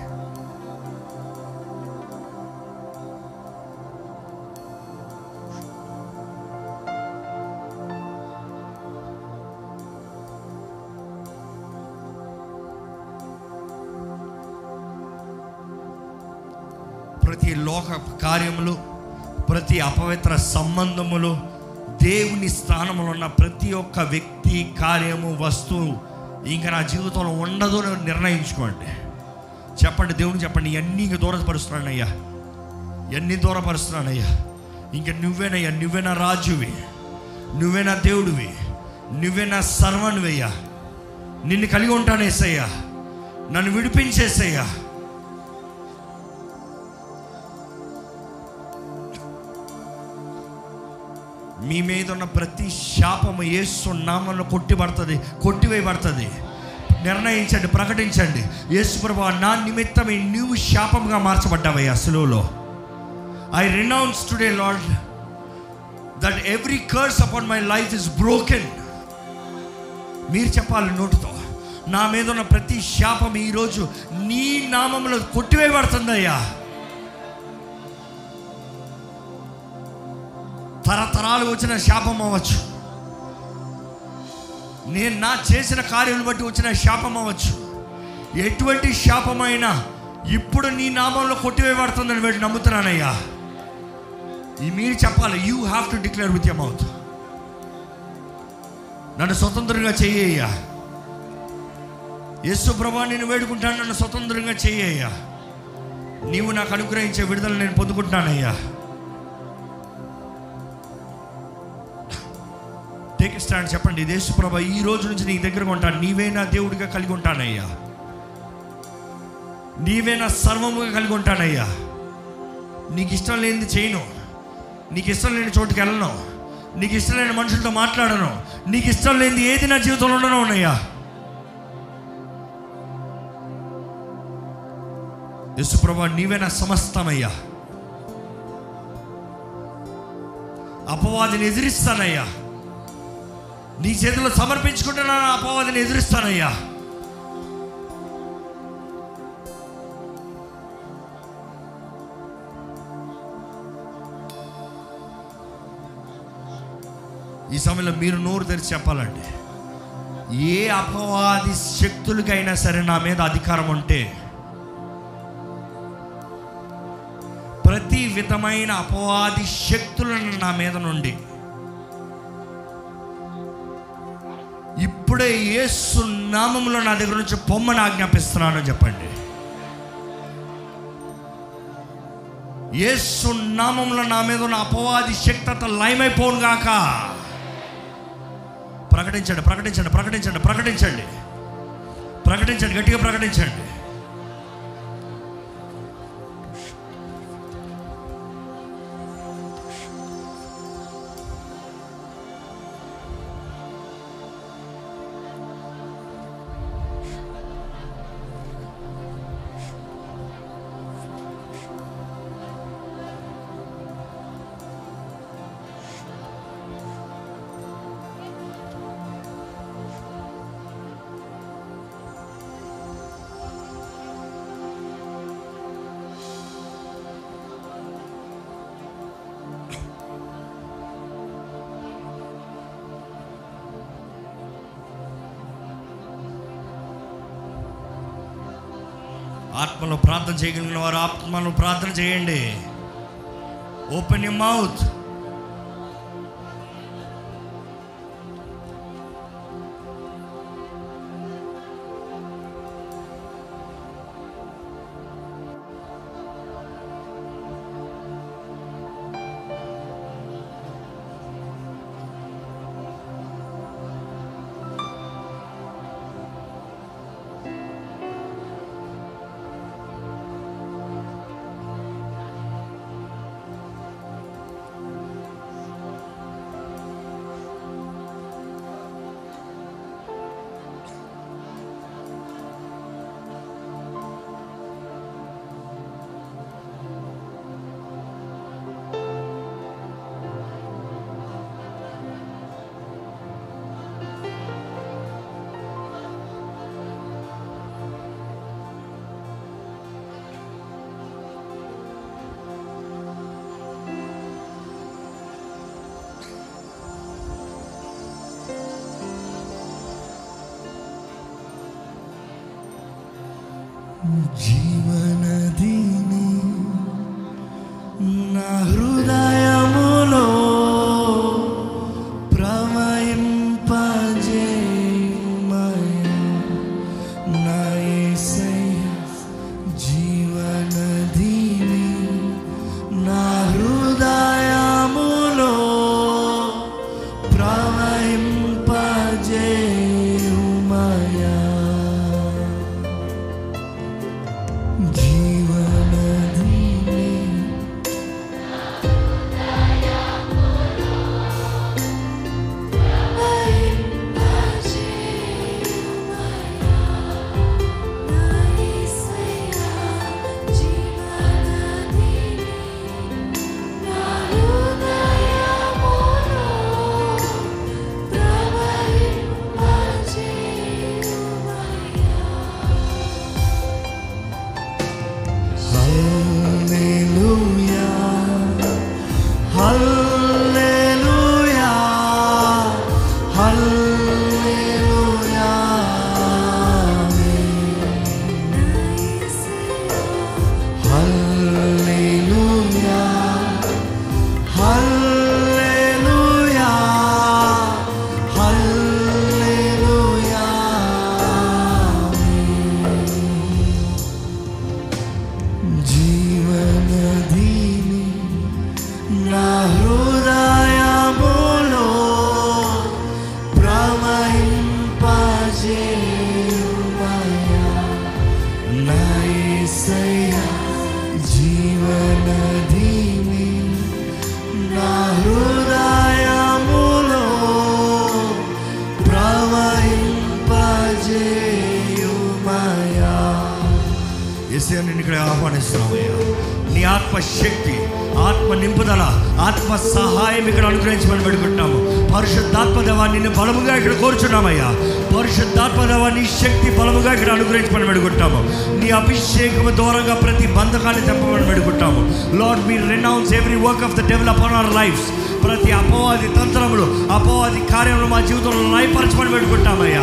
ప్రతి లోక కార్యములు ప్రతి అపవిత్ర సంబంధములు దేవుని స్థానంలో ఉన్న ప్రతి ఒక్క వ్యక్తి కార్యము వస్తువు ఇంకా నా జీవితంలో ఉండదు అని నిర్ణయించుకోండి. చెప్పండి దేవుని చెప్పండి ఇవన్నీ ఇంక దూరపరుస్తున్నానయ్యా. ఎన్ని దూరపరుస్తున్నానయ్యా. ఇంక నువ్వేనయ్యా నువ్వేనా రాజువి. నువ్వేనా దేవుడివి. నువ్వేనా సర్వనువయ్యా. నిన్ను కలిగి ఉంటానేసయ్యా నన్ను విడిపించేసయ్యా. మీ మీద ఉన్న ప్రతి శాపము యేసు నామంలో కొట్టిబడుతుంది కొట్టివేయబడుతుంది. నిర్ణయించండి ప్రకటించండి. యేసు ప్రభు నా నిమిత్తమే నీవు శాపంగా మార్చబడ్డావయ్యా సులువులో. I renounce today Lord that every curse upon my life is broken మీరు చెప్పాలి నోటితో. నా మీద ఉన్న ప్రతి శాపం ఈరోజు నీ నామంలో కొట్టివేయబడుతుందయ్యా. తరతరాలు వచ్చిన శాపం అవ్వచ్చు. నేను నా చేసిన కార్యాలను బట్టి వచ్చిన శాపం అవ్వచ్చు. ఎటువంటి శాపమైనా ఇప్పుడు నీ నామంలో కొట్టివేయబడుతుందని వీడు నమ్ముతున్నానయ్యా. ఈ మీరు చెప్పాలి you have to declare with a mouth నన్ను స్వతంత్రంగా చెయ్యయ్యా. యేసు ప్రభా నేను వేడుకుంటాను నన్ను స్వతంత్రంగా చెయ్యయ్యా. నీవు నాకు అనుగ్రహించే విడుదల నేను పొందుకుంటున్నానయ్యా. టేక్ స్టాండ్ చెప్పండి. దేశప్రభ ఈ రోజు నుంచి నీ దగ్గర ఉంటాను. నీవే నా దేవుడిగా కలిగి ఉంటానయ్యా. నీవే నా సర్వముగా కలిగి ఉంటానయ్యా. నీకు ఇష్టం లేనిది చేయను. నీకు ఇష్టం లేని చోటుకి వెళ్ళను. నీకు ఇష్టం లేని మనుషులతో మాట్లాడను. నీకు ఇష్టం లేనిది ఏది నా జీవితంలో ఉండను ఉన్నాయా యశుప్రభ నీవే నా సమస్తమయ్యా. అపవాదిని ఎదిరిస్తానయ్యా. నీ చేతిలో సమర్పించుకుంటున్నాను అపవాదిని ఎదిరిస్తానయ్యా. ఈ సమయంలో మీరు నోరు తెరిచి చెప్పాలండి. ఏ అపవాది శక్తులకైనా సరే నా మీద అధికారం ఉంటే ప్రతి విధమైన అపవాది శక్తులను నా మీద నుండి ఇప్పుడే యేసు నామంలో నా దగ్గర నుంచి పొమ్మని ఆజ్ఞాపిస్తున్నాను చెప్పండి. యేసు నామంలో నా మీద ఉన్న అపవాది శక్తి అంతా లయమైపోను గాక. ప్రకటించండి ప్రకటించండి ప్రకటించండి ప్రకటించండి. ప్రకటించండి గట్టిగా ప్రకటించండి. ఆత్మలో ప్రార్థన చేయగలిగిన వారు ఆత్మలో ప్రార్థన చేయండి. ఓపెన్ యూ మౌత్ జీవనదిని నా ఇక్కడ నీ ఆత్మ నింపుదల ఆత్మ సహాయం ఇక్కడ అనుగ్రహించమని పెడుకుంటున్నాము పరిశుద్ధాత్మదేవా నిన్ను బలముగా ఇక్కడ కోరుచున్నామయ్యా. పరిశుద్ధాత్మదేవా నీ శక్తి బలముగా ఇక్కడ అనుగ్రహించమని పెడుకుంటాము నీ అభిషేకం దూరంగా ప్రతి బంధకాన్ని తెప్పమని పెడుకుంటాము Lord me renounce every work of the devil up on our lives ప్రతి అపవాది తంత్రములు అపవాది కార్యములు మా జీవితంలో నయపరచమని పెట్టుకుంటామయ్యా.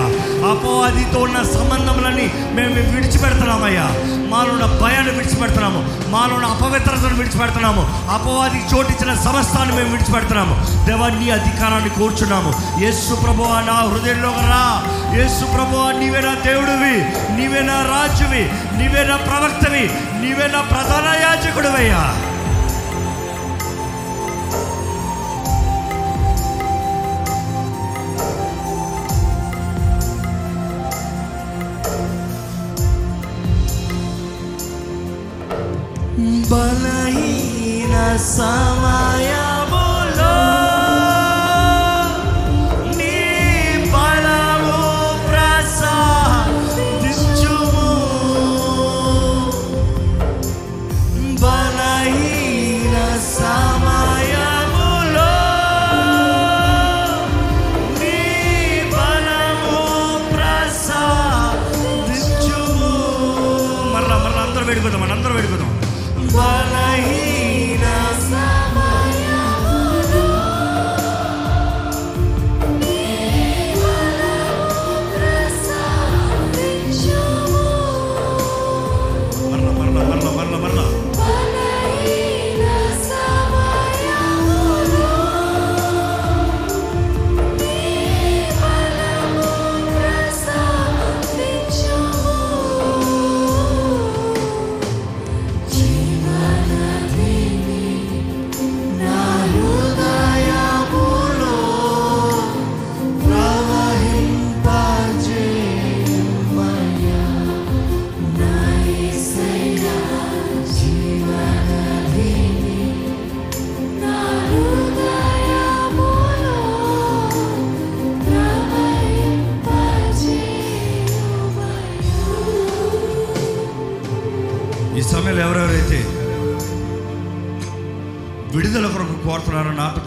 అపవాదితో ఉన్న సంబంధములన్నీ మేము విడిచిపెడుతున్నామయ్యా. మాలో ఉన్న భయాన్ని విడిచిపెడుతున్నాము. మాలో ఉన్న అపవిత్రతను విడిచిపెడుతున్నాము. అపవాదికి చోటించిన సమస్తాన్ని మేము విడిచిపెడుతున్నాము. దేవా నీ అధికారాన్ని కోర్చున్నాము. యేసు ప్రభు నా హృదయంలో రా. యేసు ప్రభు నీవేనా దేవుడివి. నీవేనా రాజువి. నీవేనా ప్రవక్తవి. నీవే ప్రధాన యాజకుడివయ్యా. బలహీన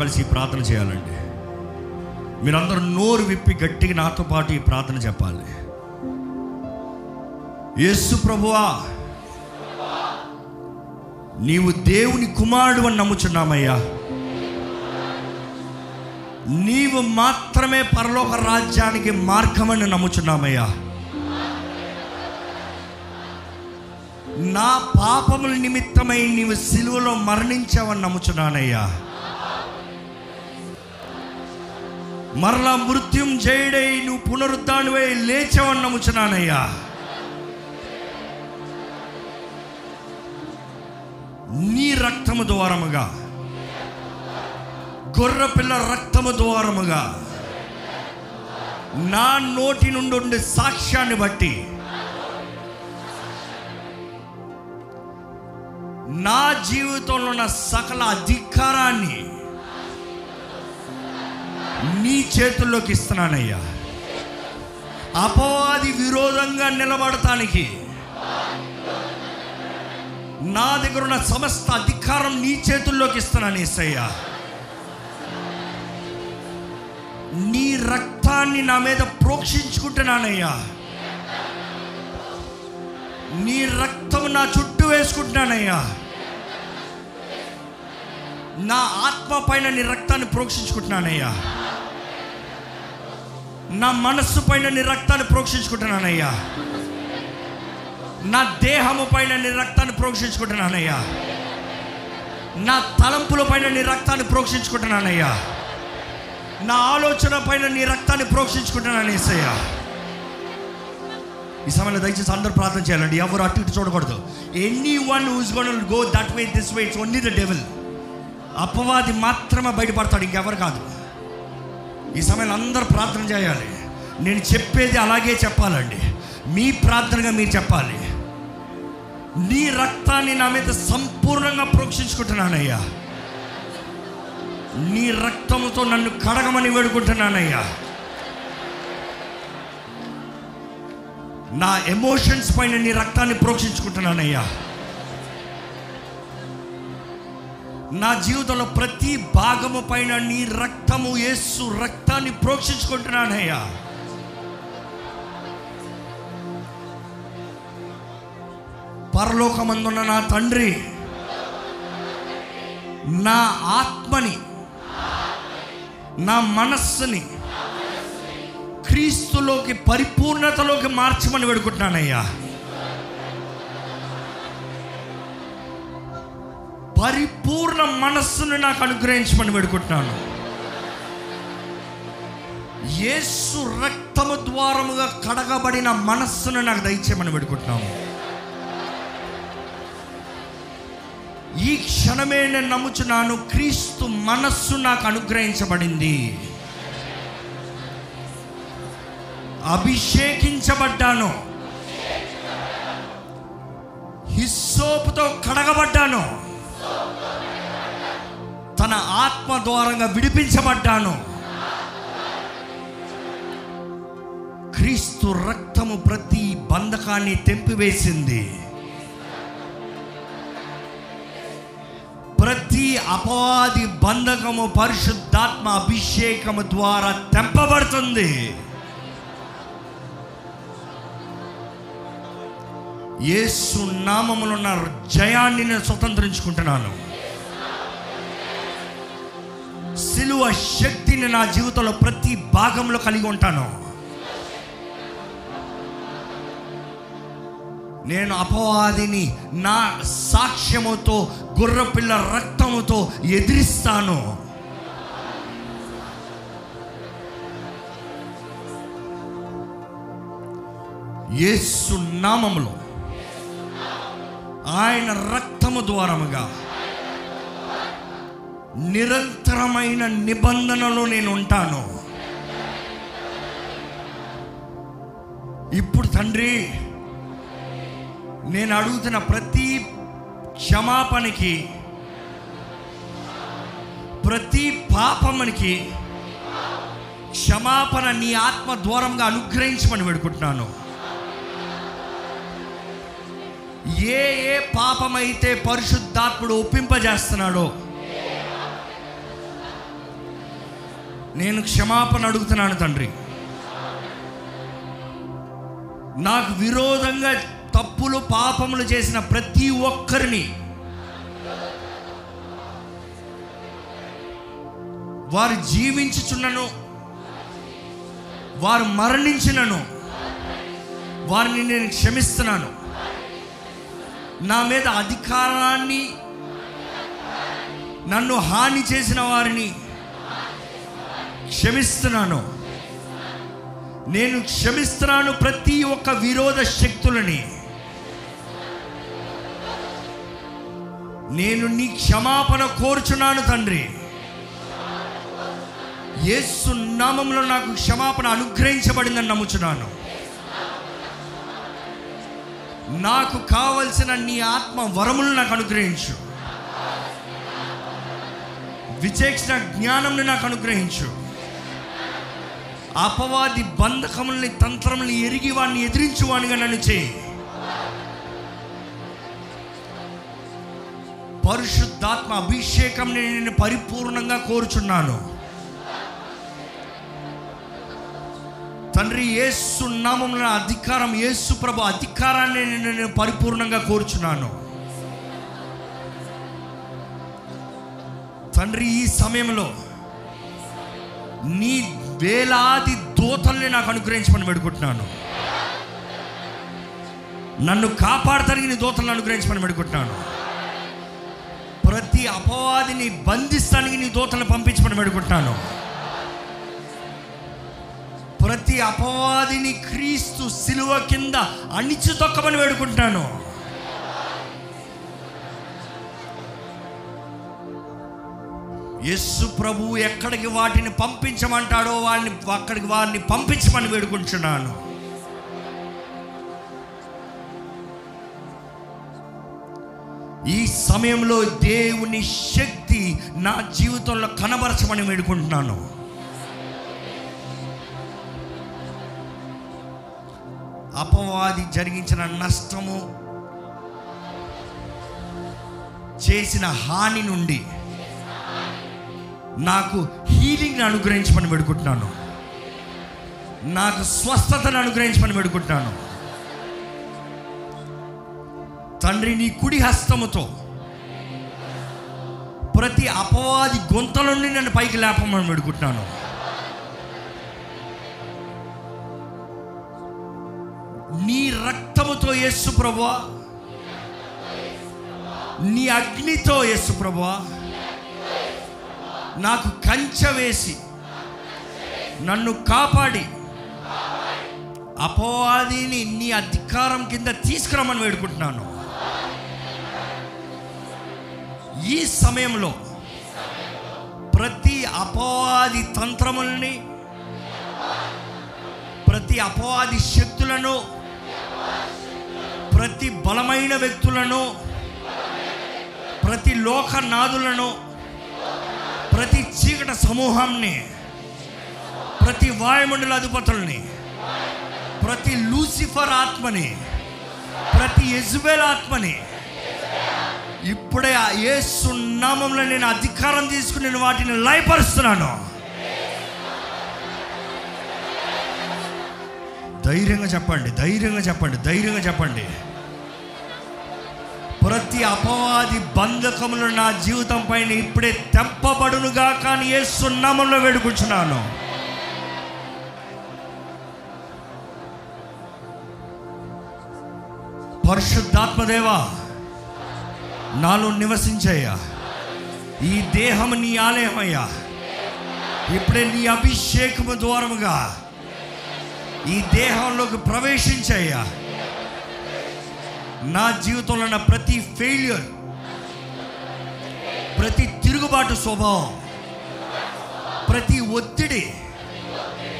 కలిసి ప్రార్థన చేయాలండి. మీరందరూ నోరు విప్పి గట్టిగా నాతో పాటు ఈ ప్రార్థన చెప్పాలి. యేసు ప్రభువా నీవు దేవుని కుమారుడు అని నమ్ముచున్నామయ్యా. నీవు మాత్రమే పరలోక రాజ్యానికి మార్గమని నమ్ముచున్నామయ్యా. నా పాపముల నిమిత్తమై నీవు సిలువలో మరణించావని నమ్ముచున్నానయ్యా. మరలా మృత్యుం జయుడై నువ్వు పునరుద్ధానువై లేచావని నమ్ముచున్నానయ్యా నీ రక్తము ద్వారముగా గొర్రె పిల్ల రక్తము ద్వారముగా నా నోటి నుండి ఉండే సాక్ష్యాన్ని బట్టి నా జీవితంలో ఉన్న సకల అధికారాన్ని నీ చేతుల్లోకి ఇస్తున్నానయ్యా. అపవాది విరోధంగా నిలబడటానికి నా దగ్గర ఉన్న సమస్త అధికారం నీ చేతుల్లోకి ఇస్తున్నాను ఏసయ్యా. నీ రక్తాన్ని నా మీద ప్రోక్షించుకుంటున్నానయ్యా. నీ రక్తం నా చుట్టూ వేసుకుంటున్నానయ్యా. నా ఆత్మ పైన నీ రక్తాన్ని ప్రోక్షించుకుంటున్నానయ్యా. నా మనస్సు పైన నీ రక్తాన్ని ప్రోక్షించుకుంటున్నానయ్యా. నా దేహము పైన నీ రక్తాన్ని ప్రోక్షించుకుంటున్నానయ్యా. నా తలంపుల పైన నీ రక్తాన్ని ప్రోక్షించుకుంటున్నానయ్యా. నా ఆలోచన పైన నీ రక్తాన్ని ప్రోక్షించుకుంటున్నాను ఏసయ్యా. ఈ సమయంలో దయచేసి అందరూ ప్రార్థన చేయాలండి. ఎవరు అటు ఇటు చూడకూడదు. Anyone who's gone go that way this way it's only the devil అపవాది మాత్రమే బయటపడతాడు ఇంకెవరు కాదు. ఈ సమయంలో అందరూ ప్రార్థన చేయాలి. నేను చెప్పేది అలాగే చెప్పాలండి. మీ ప్రార్థనగా మీరు చెప్పాలి. నీ రక్తాన్ని నా మీద సంపూర్ణంగా ప్రోక్షించుకుంటున్నానయ్యా. నీ రక్తముతో నన్ను కడగమని వేడుకుంటున్నానయ్యా. నా ఎమోషన్స్ పైన నీ రక్తాన్ని ప్రోక్షించుకుంటున్నానయ్యా. నా జీవితంలో ప్రతి భాగము పైన నీ రక్తము యేసు రక్తాన్ని ప్రోక్షించుకుంటున్నానయ్యా. పరలోకమందున్న నా తండ్రి నా ఆత్మని నా మనస్సుని క్రీస్తులోకి పరిపూర్ణతలోకి మార్చమని వేడుకుంటున్నానయ్యా. పరిపూర్ణ మనస్సును నాకు అనుగ్రహించమని వేడుకుంటున్నాను. యేసు రక్తము ద్వారముగా కడగబడిన మనస్సును నాకు దయచేయమని పెడుకుంటున్నాము ఈ క్షణమే నేను నమ్ముచున్నాను క్రీస్తు మనస్సు నాకు అనుగ్రహించబడింది. అభిషేకించబడ్డాను. హిస్సోపుతో కడగబడ్డాను. తన ఆత్మ ద్వారంగా విడిపించబడ్డాను. క్రీస్తు రక్తము ప్రతి బంధకాన్ని తెంపివేసింది. ప్రతి అపవాది బంధకము పరిశుద్ధాత్మ అభిషేకము ద్వారా తెంపబడుతుంది. యేసు నామములో ఉన్న జయాన్ని నేను స్వతంత్రించుకుంటున్నాను. సిలువ శక్తిని నా జీవితంలో ప్రతి భాగంలో కలిగి ఉంటాను. నేను అపవాదిని నా సాక్ష్యముతో గుర్రపిల్ల రక్తముతో ఎదిరిస్తాను. యేసు నామములో ఆయన రక్తము ద్వారముగా. నిరంతరమైన నిబంధనలో నేను ఉంటాను. ఇప్పుడు తండ్రి నేను అడుగుతున్న ప్రతి క్షమాపణకి ప్రతి పాపమునికి క్షమాపణ నీ ఆత్మ ద్వారంగా అనుగ్రహించమని వేడుకుంటున్నాను. ఏ ఏ పాపమైతే పరిశుద్ధాత్ముడు ఒప్పింపజేస్తున్నాడో నేను క్షమాపణ అడుగుతున్నాను తండ్రి. నాకు విరోధంగా తప్పులు పాపములు చేసిన ప్రతి ఒక్కరిని వారు జీవించుచున్నను వారు మరణించినను వారిని నేను క్షమిస్తున్నాను. నా మీద అధికారాన్ని నన్ను హాని చేసిన వారిని క్షమిస్తున్నాను. నేను క్షమిస్తున్నాను ప్రతి ఒక్క విరోధ శక్తులని. నేను నీ క్షమాపణ కోరుచున్నాను తండ్రి. యేసు నామంలో నాకు క్షమాపణ అనుగ్రహించబడిందని నమ్ముచున్నాను. నాకు కావలసిన నీ ఆత్మ వరములు నాకు అనుగ్రహించు. విచేక్షణ జ్ఞానంని నాకు అనుగ్రహించు. అపవాది బంధకముల్ని తంత్రముల్ని ఎరిగి వాడిని ఎదిరించువాడిగా నన్ను చేయి. పరిశుద్ధాత్మ అభిషేకం నేను పరిపూర్ణంగా కోరుచున్నాను. తండ్రి యేసు నామమున అధికారం యేసు ప్రభు అధికారాన్ని నేను పరిపూర్ణంగా కోరుచున్నాను. తండ్రి ఈ సమయంలో నీ వేలాది దూతల్ని నాకు అనుగ్రహించమని పెడుకుంటున్నాను నన్ను కాపాడతానికి నీ దూతలను అనుగ్రహించమని పెడుకుంటున్నాను ప్రతి అపవాదిని బంధిస్తానికి నీ దూతలను పంపించమని పెడుకుంటున్నాను ప్రతి అపవాదిని క్రీస్తు సిలువ కింద అణిచి తొక్కమని వేడుకుంటాను యస్సు ప్రభు ఎక్కడికి వాటిని పంపించమంటాడో వాడిని అక్కడికి వారిని పంపించమని వేడుకుంటున్నాను. ఈ సమయంలో దేవుని శక్తి నా జీవితంలో కనబరచమని వేడుకుంటున్నాను. అపవాది జరిగించిన నష్టము చేసిన హాని నుండి నాకు హీలింగ్ని అనుగ్రహించమని పెడుకుంటున్నాను నాకు స్వస్థతను అనుగ్రహించమని పెడుకుంటున్నాను తండ్రి నీ కుడి హస్తముతో ప్రతి అపవాది గొంతల నుండి నన్ను పైకి లేపమని పెడుకుంటున్నాను నీ రక్తముతో యేసు ప్రభా నీ అగ్నితో యేసు ప్రభా నాకు కంచె వేసి నన్ను కాపాడి. అపవాదిని నీ అధికారం కింద తీసుకురమ్మని వేడుకుంటున్నాను. ఈ సమయంలో ప్రతి అపవాది తంత్రముల్ని ప్రతి అపవాది శక్తులను ప్రతి బలమైన వ్యక్తులను ప్రతి లోకనాథులను ప్రతి చీకట సమూహాన్ని ప్రతి వాయుమండల అధిపతుల్ని ప్రతి లూసిఫర్ ఆత్మని ప్రతి యజ్బేల్ ఆత్మని ఇప్పుడే ఆ యేసు నేను అధికారం తీసుకుని నేను వాటిని లయపరుస్తున్నాను. ధైర్యంగా చెప్పండి ధైర్యంగా చెప్పండి ధైర్యంగా చెప్పండి. ప్రతి అపవాది బంధకములు నా జీవితం పైన ఇప్పుడే తెంపబడునుగా కానీ ఏ సున్నామంలో వేడుకుంటున్నాను పరిశుద్ధాత్మదేవా నాలో నివసించయ్యా. ఈ దేహం నీ ఆలయమయ్యా. ఇప్పుడే నీ అభిషేకము ద్వారముగా ఈ దేహంలోకి ప్రవేశించయ్యా. నా జీవితంలో ఉన్న ప్రతి ఫెయిల్యూర్ ప్రతి తిరుగుబాటు స్వభావం ప్రతి ఒత్తిడి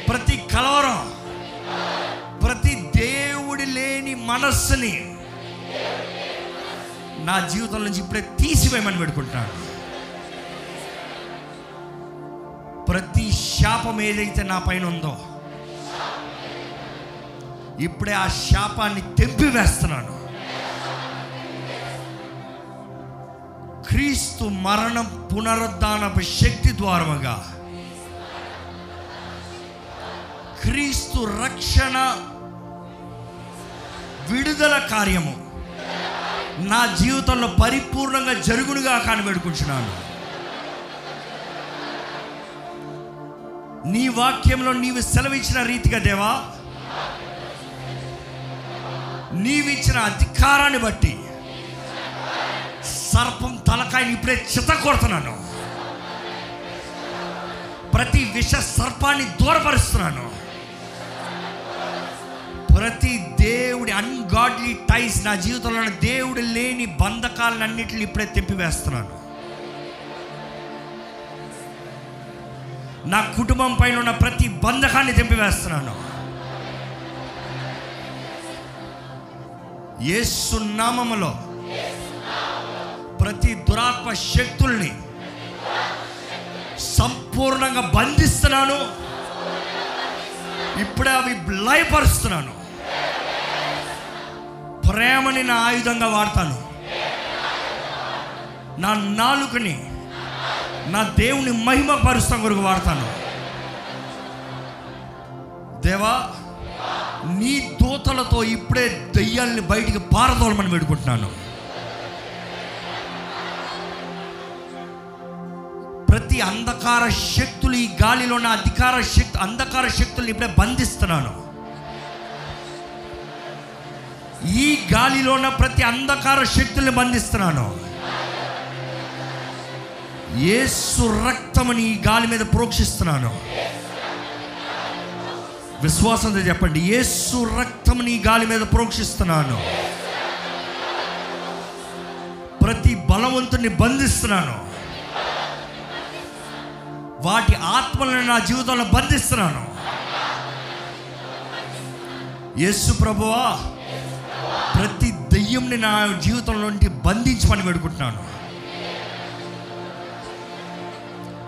ప్రతి కలవరం ప్రతి దేవుడి లేని మనస్సుని నా జీవితం నుంచి ఇప్పుడే తీసివేయమని పెట్టుకుంటాను ప్రతి శాపం ఏదైతే నా పైన ఉందో ఇప్పుడే ఆ శాపాన్ని తెంపివేస్తున్నాను. క్రీస్తు మరణం పునరుద్ధానపు శక్తి ద్వారముగా. క్రీస్తు రక్షణ విడుదల కార్యము. నా జీవితంలో పరిపూర్ణంగా జరుగునుగా కాని పెడుకుంటున్నాను నీ వాక్యంలో నీవు సెలవిచ్చిన రీతిగా దేవా నీవిచ్చిన అధికారాన్ని బట్టి సర్పం తలకాయని ఇప్పుడే చిత కొడుతున్నాను ప్రతి విష సర్పాన్ని దూరపరుస్తున్నాను. ప్రతి దేవుడి అన్గాడ్లీ టైస్ నా జీవితంలో ఉన్న దేవుడు లేని బంధకాలన్నింటిని ఇప్పుడే తెంపివేస్తున్నాను. నా కుటుంబం పైన ఉన్న ప్రతి బంధకాన్ని తెంపివేస్తున్నాను. యేసు నామములో. ప్రతి దురాత్మ శక్తుల్ని సంపూర్ణంగా బంధిస్తున్నాను. ఇప్పుడే అవి లయపరుస్తున్నాను ప్రేమని నా ఆయుధంగా వాడతాను. నా నాలుకని నా దేవుని మహిమ పరుస్తాం కొరకు వాడతాను. దేవా నీ దూతలతో ఇప్పుడే దెయ్యాల్ని బయటికి పారదోలమని వేడుకుంటున్నాను. ప్రతి అంధకార శక్తులు ఈ గాలిలో ఉన్న అధికార శక్తి అంధకార శక్తులు ఇప్పుడే బంధిస్తున్నాను. ఈ గాలిలో ఉన్న ప్రతి అంధకార శక్తుల్ని బంధిస్తున్నాను. ఏసు రక్తముని ఈ గాలి మీద ప్రోక్షిస్తున్నాను. విశ్వాసంతో చెప్పండి యేసు రక్తముని ఈ గాలి మీద ప్రోక్షిస్తున్నాను. ప్రతి బలవంతుని బంధిస్తున్నాను. వాటి ఆత్మలను నా జీవితంలో బంధిస్తున్నాను. యేసు ప్రభువా ప్రతి దెయ్యంని నా జీవితంలో నుండి బంధించమని పెడుకుంటున్నాను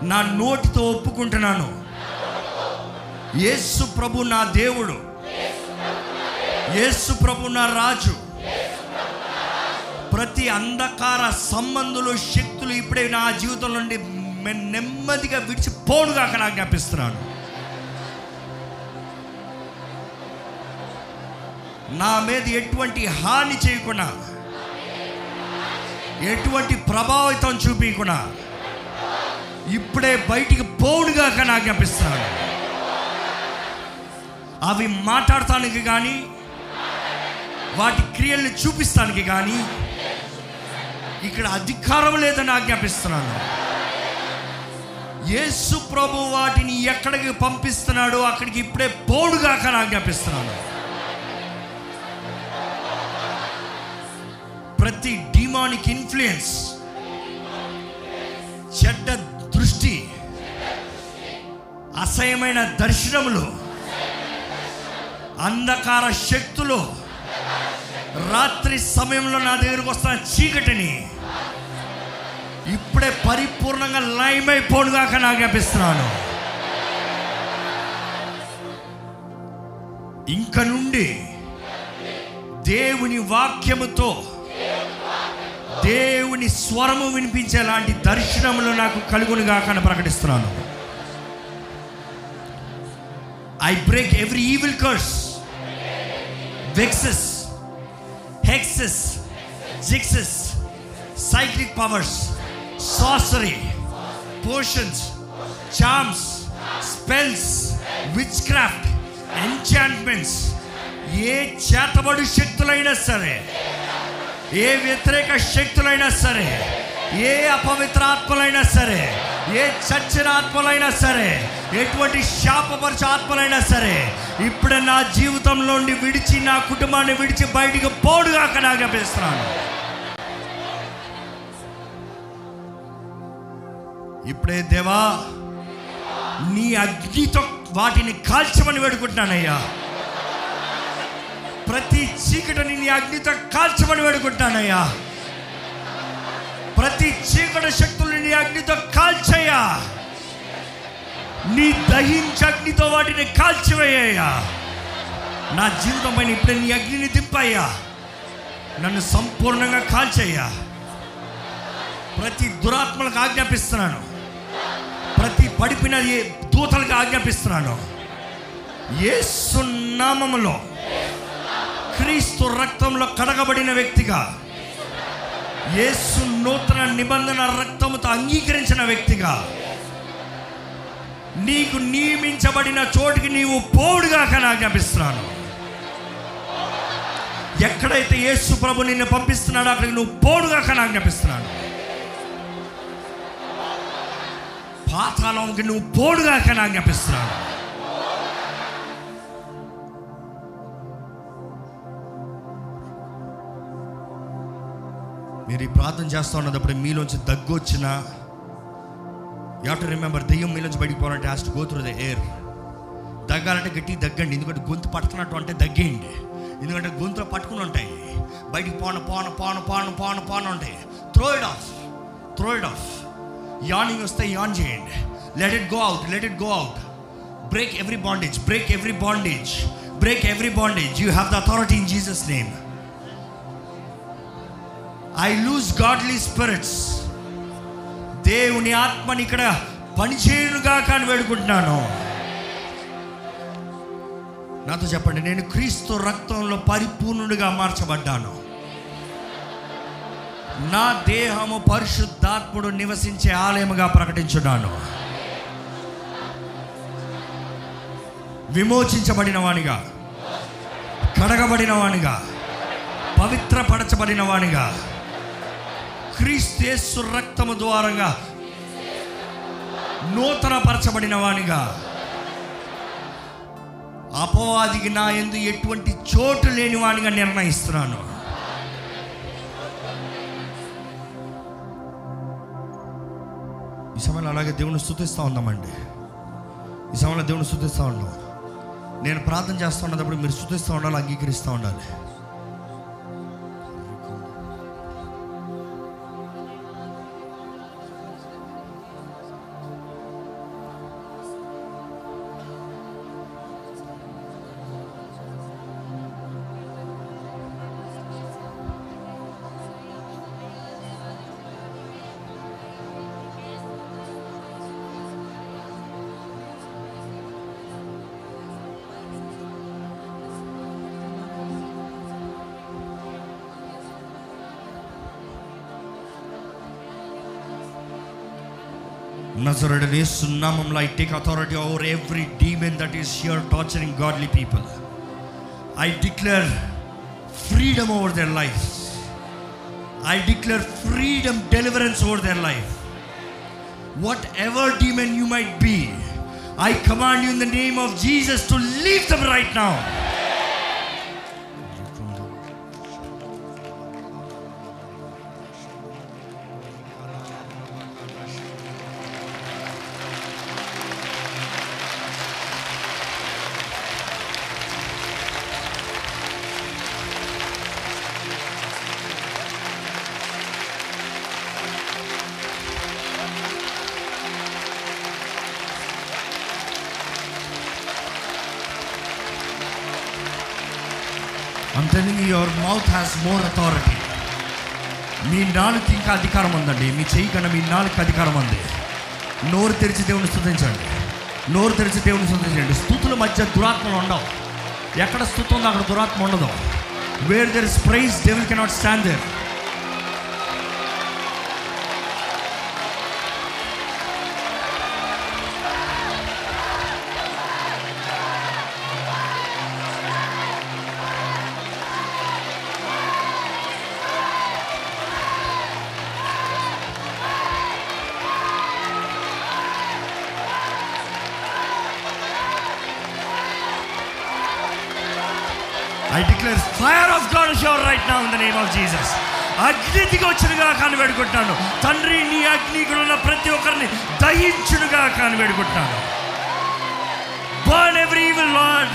నా నోటితో ఒప్పుకుంటున్నాను. యేసు ప్రభు నా దేవుడు. యేసు ప్రభు నా రాజు. ప్రతి అంధకార సంబంధులు శక్తులు ఇప్పుడే నా జీవితం నుండి మె- నెమ్మదిగా విడిచిపోడుగా అక్కడ జ్ఞాపిస్తున్నాను నా మీద ఎటువంటి హాని చేయకుండా ఎటువంటి ప్రభావితం చూపించకుండా ఇప్పుడే బయటికి పోవుడుగా కానీ ఆజ్ఞాపిస్తున్నాను అవి మాట్లాడటానికి కానీ వాటి క్రియల్ని చూపిస్తానికి కానీ ఇక్కడ అధికారం లేదని ఆజ్ఞాపిస్తున్నాను యేసు ప్రభు వాటిని ఎక్కడికి పంపిస్తున్నాడో అక్కడికి ఇప్పుడే పోడుగాక ఆజ్ఞాపిస్తున్నాను ప్రతి డిమానిక్ ఇన్ఫ్లుయెన్స్ చెడ్డ దృష్టి అసహ్యమైన దర్శనములు అంధకార శక్తులు రాత్రి సమయంలో నా దగ్గరకు వస్తున్న చీకటిని ఇప్పుడే పరిపూర్ణంగా లయమైపోడుగాక నాకు జ్ఞాపిస్తున్నాను ఇంక నుండి దేవుని వాక్యముతో దేవుని స్వరము వినిపించేలాంటి దర్శనములు నాకు కలుగునుగాక కానీ ప్రకటిస్తున్నాను. I break every evil curse vexes hexes jinxes cyclic powers sorcery potions charms spells witchcraft enchantments ఏ చేతబడు శక్తులైనా సరే ఏ వ్యతిరేక శక్తులైనా సరే ఏ అపవిత్ర ఆత్మలైనా సరే ఏ చచ్చిన ఆత్మలైనా సరే ఎటువంటి శాపపరచ ఆత్మలైనా సరే ఇప్పుడు నా జీవితంలోండి విడిచి నా కుటుంబాన్ని విడిచి బయటికి పోడుగా నాకు ఇప్పుడే దేవా నీ అగ్నితో వాటిని కాల్చమని వేడుకుంటున్నానయ్యా. ప్రతి చీకటిని నీ అగ్నితో కాల్చమని వేడుకుంటానయ్యా ప్రతి చీకటి శక్తుల్ని నీ అగ్నితో కాల్చయ్యా. నీ దహించ అగ్నితో వాటిని కాల్చివేయ్యా. నా జీవితం పైన ఇప్పుడే నీ అగ్నిని దింపయ్యా. నన్ను సంపూర్ణంగా కాల్చయ్యా. ప్రతి దురాత్మలకు ఆజ్ఞాపిస్తున్నాను. ప్రతి పడిపిన ఏ దూతలకు ఆజ్ఞాపిస్తున్నాను యేసు నామములో. క్రీస్తు రక్తంలో కడగబడిన వ్యక్తిగా. యేసు నూతన నిబంధన రక్తముతో అంగీకరించిన వ్యక్తిగా. నీకు నియమించబడిన చోటికి నీవు పోవుడుగా కానీ ఆజ్ఞాపిస్తున్నాను ఎక్కడైతే యేసు ప్రభు నిన్ను పంపిస్తున్నాడో అక్కడికి నువ్వు పోడుగా కానీ ఆజ్ఞాపిస్తున్నాను పాతాళంకి నువ్వు పోడుగాక కానీ జ్ఞాపిస్తున్నాను మీరు ఈ ప్రార్థన చేస్తూ ఉన్నప్పుడు మీలోంచి దగ్గు వచ్చిన యూ టు రిమెంబర్ దెయ్యం మీలోంచి బయటికి పోవాలంటే has to go through the air దగ్గాలంటే గట్టి దగ్గండి ఎందుకంటే గొంతు పట్టుకున్నట్టు అంటే దగ్గేయండి. ఎందుకంటే గొంతులో పట్టుకుని ఉంటాయి. బయటికి పోను పోను పోను పోను పోను పోను ఉంటాయి. Throw it off throw it off yawning వస్తే యాన్ చేయండి. Let it go out let it go out break every bondage break every bondage break every bondage you have the authority in Jesus name I loose godly spirits దేవుని ఆత్మని ఇక్కడ పనిచేయునుగా కానీ వేడుకుంటున్నాను. నాతో చెప్పండి నేను క్రీస్తు రక్తంలో పరిపూర్ణుడిగా మార్చబడ్డాను. నా దేహము పరిశుద్ధాత్ముడు నివసించే ఆలయముగా ప్రకటించున్నాను. విమోచించబడిన వానిగా కడగబడిన వానిగా పవిత్రపరచబడిన వానిగా క్రీస్తేసు రక్తము ద్వారంగా నూతనపరచబడిన వానిగా అపవాదికి నా ఎందు ఎటువంటి చోటు లేని వానిగా నిర్ణయిస్తున్నాను. ఈ సమయంలో అలాగే దేవుని స్థుతిస్తూ ఉందామండి ఈ సమయంలో దేవుని స్థుతిస్తూ ఉన్నాం. నేను ప్రార్థన చేస్తూ ఉన్నప్పుడు మీరు స్థుతిస్తూ ఉండాలి అంగీకరిస్తూ ఉండాలి. பிரியமானவர்களிடத்தில் Yesu I take authority over every demon that is here torturing godly people. I declare freedom over their lives. I declare freedom, deliverance over their life. Whatever demon you might be, I command you in the name of Jesus to leave them right now. Your mouth has more authority మీ నాలుగు ఇంకా అధికారం ఉందండి. మీ చెయ్యి కన్నా మీ నాలుగు అధికారం ఉంది. నోరు తెరిచి దేవుని స్థుతించండి నోరు తెరిచి దేవుని స్థుతించండి స్థుతుల మధ్య దురాత్మలు ఉండవు. ఎక్కడ స్థుతి ఉందో అక్కడ దురాత్మ ఉండదు. Where there is praise devil cannot stand there I declare fire of God shower right now in the name of Jesus అగ్నిదిగా వచ్చినగా కాని వేడుకుంటున్నాను. తండ్రి నీ అగ్ని ఇక్కడ ఉన్న ప్రతి ఒక్కరిని దహించునుగా కాని వేడుకుంటున్నాను. బర్న్ ఎవ్రీ ఈవిల్ లాడ్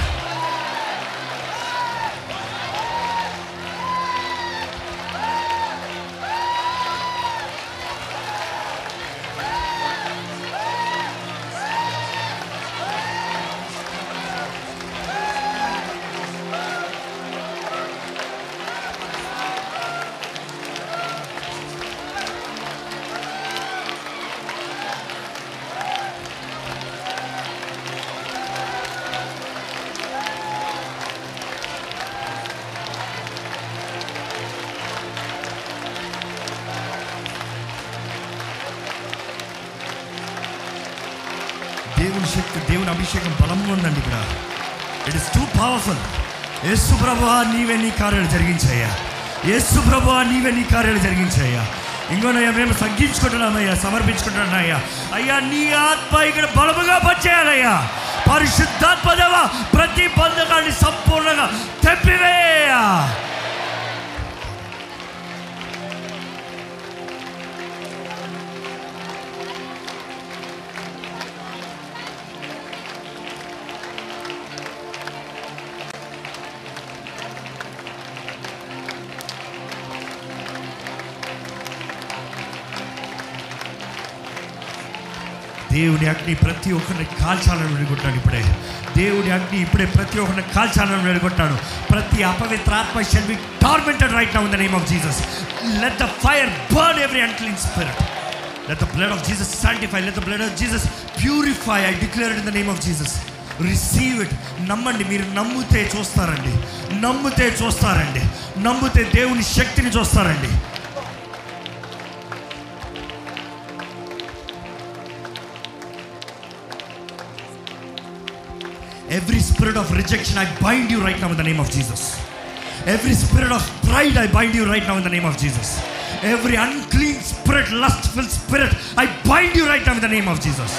ప్రభా నీవే నీ కార్యాలు జరిగించాయా యేసు ప్రభా నీవే నీ కార్యాలు జరిగించాయా ఇంకోనయ్యా మేము తగ్గించుకుంటున్నామయ్యా సమర్పించుకుంటున్నాయ్యా అయ్యా నీ ఆత్మ ఇక్కడ బలముగా పనిచేయాలయ్యా. పరిశుద్ధాత్మ దేవ ప్రతి బంధకాన్ని సంపూర్ణంగా తెప్పివేయ దేవుని అగ్ని ప్రతి ఒక్కరిని కాల్చాలని వేడుకుంటాను ఇప్పుడే. దేవుని అగ్ని ఇప్పుడే ప్రతి ఒక్కరిని కాల్చాలని వేడుకుంటాను ప్రతి అపవిత్ర ఆత్మ shall be tormented right now in the name of Jesus let the fire burn every unclean spirit let the blood of Jesus sanctify let the blood of Jesus purify I declare in the name of Jesus receive it నమ్మండి మీరు నమ్మితే చూస్తారండి. నమ్మితే చూస్తారండి. నమ్మితే దేవుని శక్తిని చూస్తారండి. spirit of rejection, I bind you right now in the name of Jesus. Every spirit of pride, I bind you right now in the name of Jesus. Every unclean spirit, lustful spirit, I bind you right now in the name of Jesus.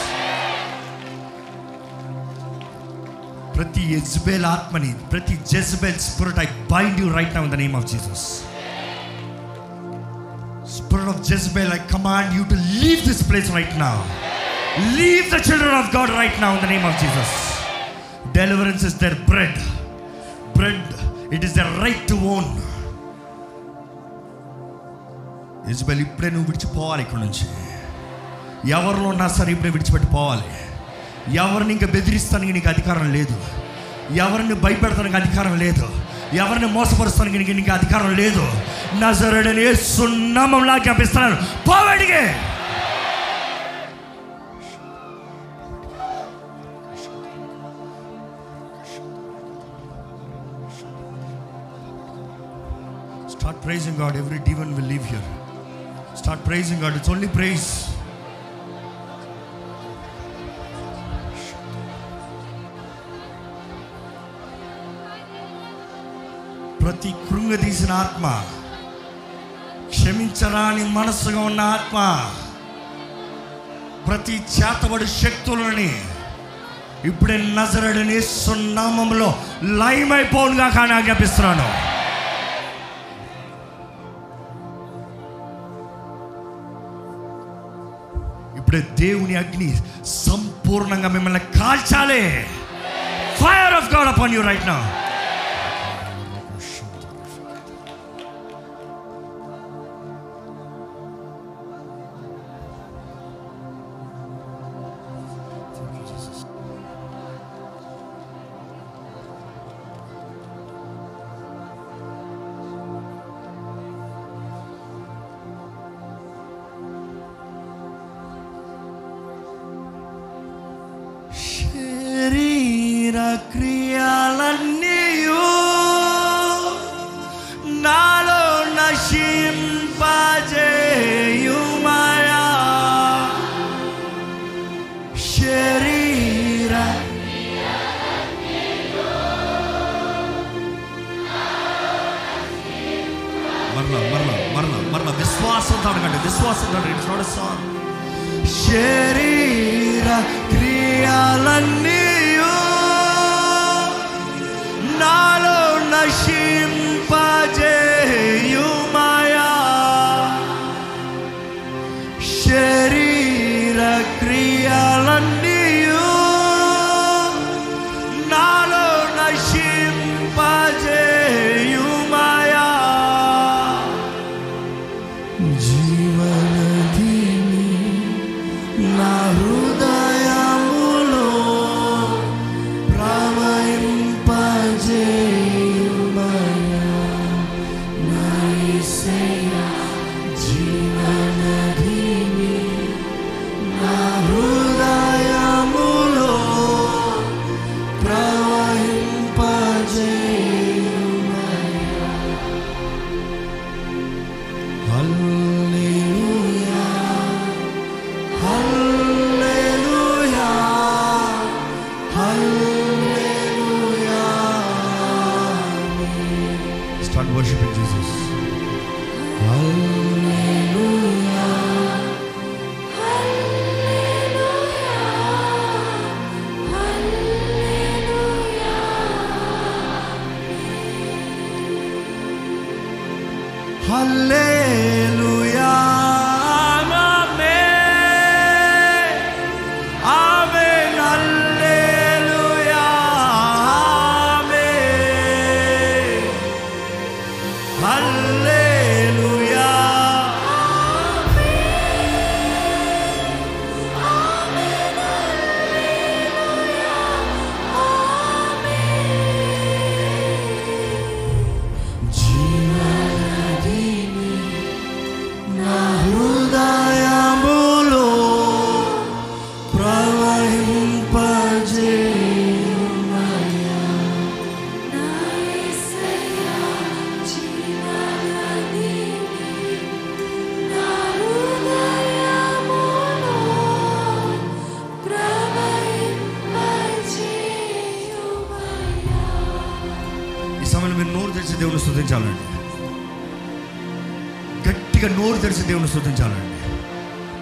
ప్రతి యజ్బేల్ ఆత్మని ప్రతి Jezebel spirit I bind you right now in the name of Jesus spirit of Jezebel I command you to leave this place right now leave the children of God right now in the name of Jesus deliverance is their bread bread it is the right to own Jezebel ఇప్పుడే నువ్వు విడిచిపోవాలి ఇక్కడ నుంచి. ఎవరిలో ఉన్నా సరే ఇప్పుడే విడిచిపెట్టి పోవాలి ఎవరిని ఇంకా బెదిరిస్తానికి నీకు అధికారం లేదు. ఎవరిని భయపెడతానికి అధికారం లేదు. ఎవరిని మోసపరుస్తానికి నీకు నీకు అధికారం లేదు. నజరడని సున్నామంలా జ్ఞాపిస్తున్నాను పోవడిగే start praising God every demon will leave here. Start praising God it's only praise ప్రతి కృంగదీసిన ఆత్మ క్షమించరాని మనస్సుగా ఉన్న ఆత్మ ప్రతి చేతబడి శక్తులని ఇప్పుడే నజరడని సున్నామంలో లైమైపోనుగా కానీ ఆజ్ఞాపిస్తున్నాను. ఇప్పుడే దేవుని అగ్ని సంపూర్ణంగా మిమ్మల్ని కాల్చాలి fire of God upon you right now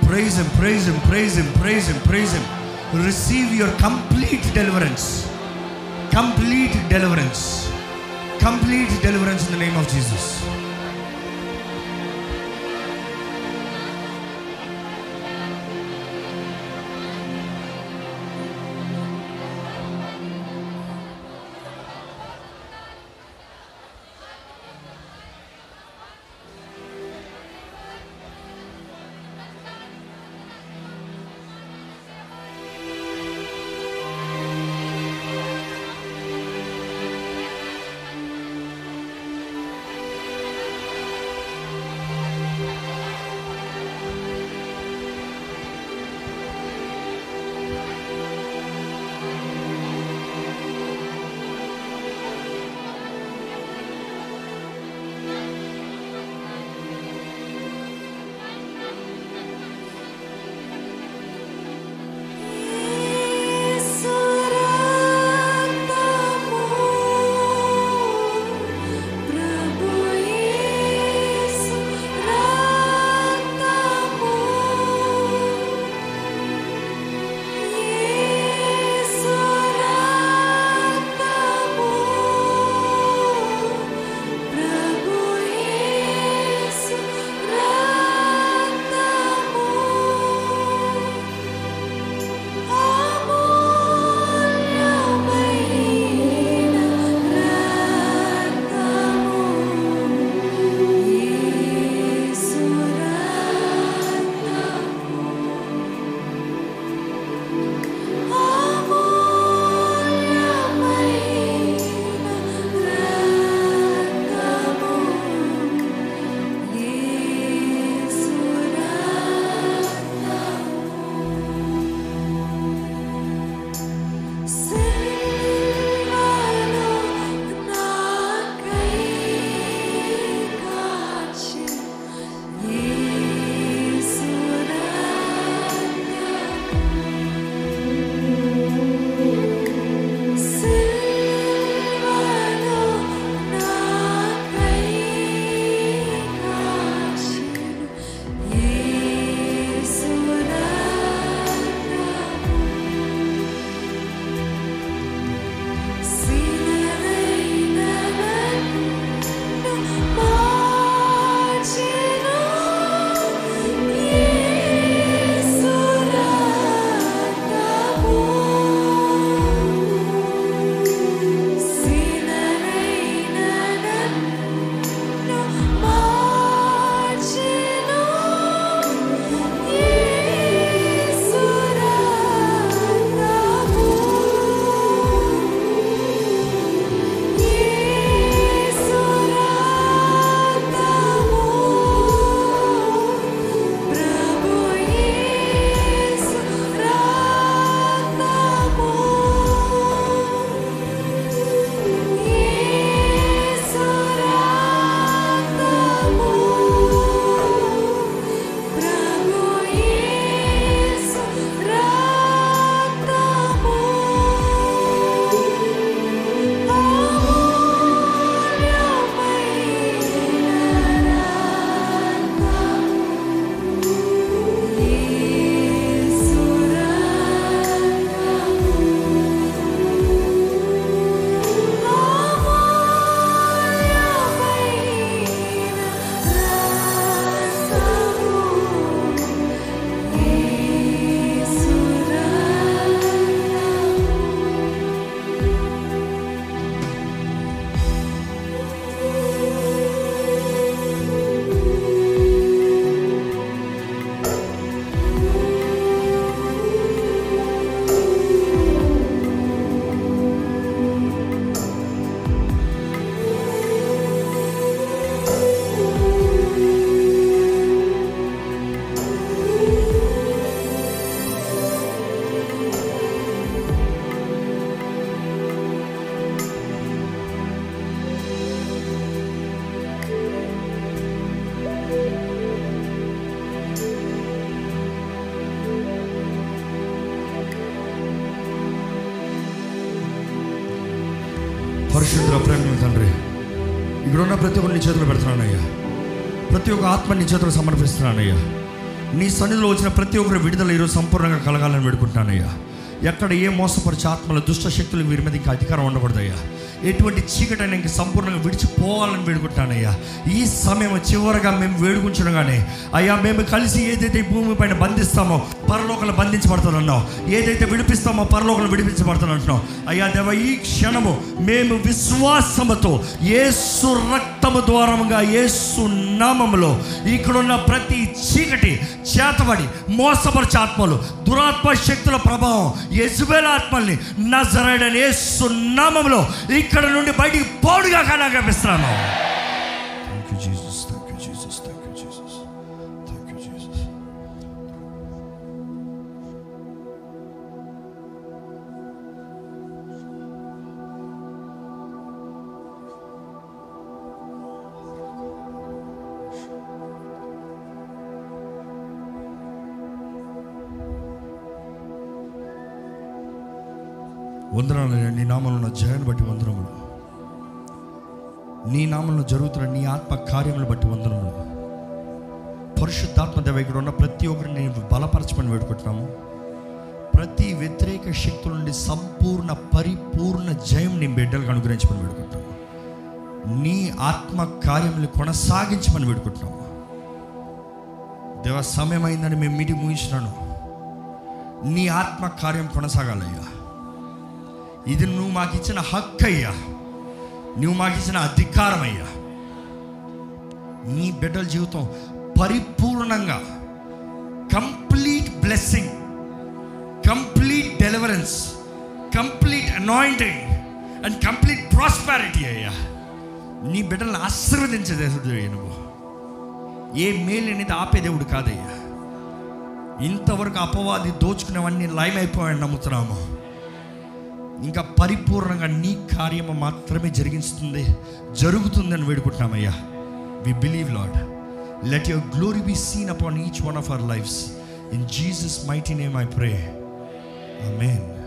Praise Him, praise Him, praise Him, praise Him, praise Him. Receive your complete deliverance. Complete deliverance. Complete deliverance in the name of Jesus. నీ చేతులు పెడుతున్నానయ్యా. ప్రతి ఒక్క ఆత్మ నీ చేతులు సమర్పిస్తున్నానయ్యా నీ సన్నిధిలో వచ్చిన ప్రతి ఒక్కరి విడుదల ఈరోజు సంపూర్ణంగా కలగాలని పెడుకుంటున్నానయ్యా ఎక్కడ ఏ మోసపరిచే ఆత్మల దుష్ట శక్తులు వీరి మీద ఇంకా అధికారం ఉండకూడదయ్యా. ఎటువంటి చీకటైనా ఇంక సంపూర్ణంగా విడిచిపోవాలని వేడుకుంటానయ్యా ఈ సమయం చివరగా మేము వేడుకుంటుండగానే అయ్యా మేము కలిసి ఏదైతే భూమి పైన బంధిస్తామో పరలోకలు బంధించబడుతున్నాం ఏదైతే విడిపిస్తామో పరలోకలు విడిపించబడుతున్నాం అయ్యా దేవ ఈ క్షణము మేము విశ్వాసముతో ఏ సురక్ రక్తము ద్వారముగా యేసు నామములో ఇక్కడున్న ప్రతి చీకటి చేతబడి మోసపరిచే ఆత్మలు దురాత్మ శక్తుల ప్రభావం యజుబేల ఆత్మల్ని నజరడని యేసు నామములో ఇక్కడ నుండి బయటికి పోడుగా కానీ కనిపిస్తున్నాను వందనాలు నీ నామంలో ఉన్న జయాన్ని బట్టి వందనములు. నీ నామంలో జరుగుతున్న నీ ఆత్మ కార్యములు బట్టి వందనములు. పరిశుద్ధాత్మ దేవ ఇక్కడ ఉన్న ప్రతి ఒక్కరిని నేను బలపరచమని వేడుకుంటున్నాము. ప్రతి వ్యతిరేక శక్తుల నుండి సంపూర్ణ పరిపూర్ణ జయం నీ బిడ్డలకు అనుగ్రహించమని వేడుకుంటున్నాము. నీ ఆత్మ కార్యములు కొనసాగించమని వేడుకుంటున్నాము. దేవ సమయం అయిందని మేము మీటింగ్ ముగించినాను. నీ ఆత్మ కార్యం కొనసాగాలయ్యా. ఇది నువ్వు మాకు ఇచ్చిన హక్కు అయ్యా. నువ్వు మాకు ఇచ్చిన అధికారం అయ్యా. నీ బిడ్డల జీవితం పరిపూర్ణంగా complete blessing complete deliverance complete anointing and complete prosperity అయ్యా. నీ బిడ్డలను ఆశీర్వదించే దేవుడు నువ్వు. ఏ మేలు అనేది ఆపే దేవుడు కాదయ్యా. ఇంతవరకు అపవాది దోచుకునేవన్నీ లైవ్ అయిపోయాడు నమ్ముతున్నాము. ఇంకా పరిపూర్ణంగా నీ కార్యము మాత్రమే జరిగిస్తుంది జరుగుతుందని వేడుకుంటున్నామయ్యా. We believe lord let your glory be seen upon each one of our lives in Jesus mighty name I pray amen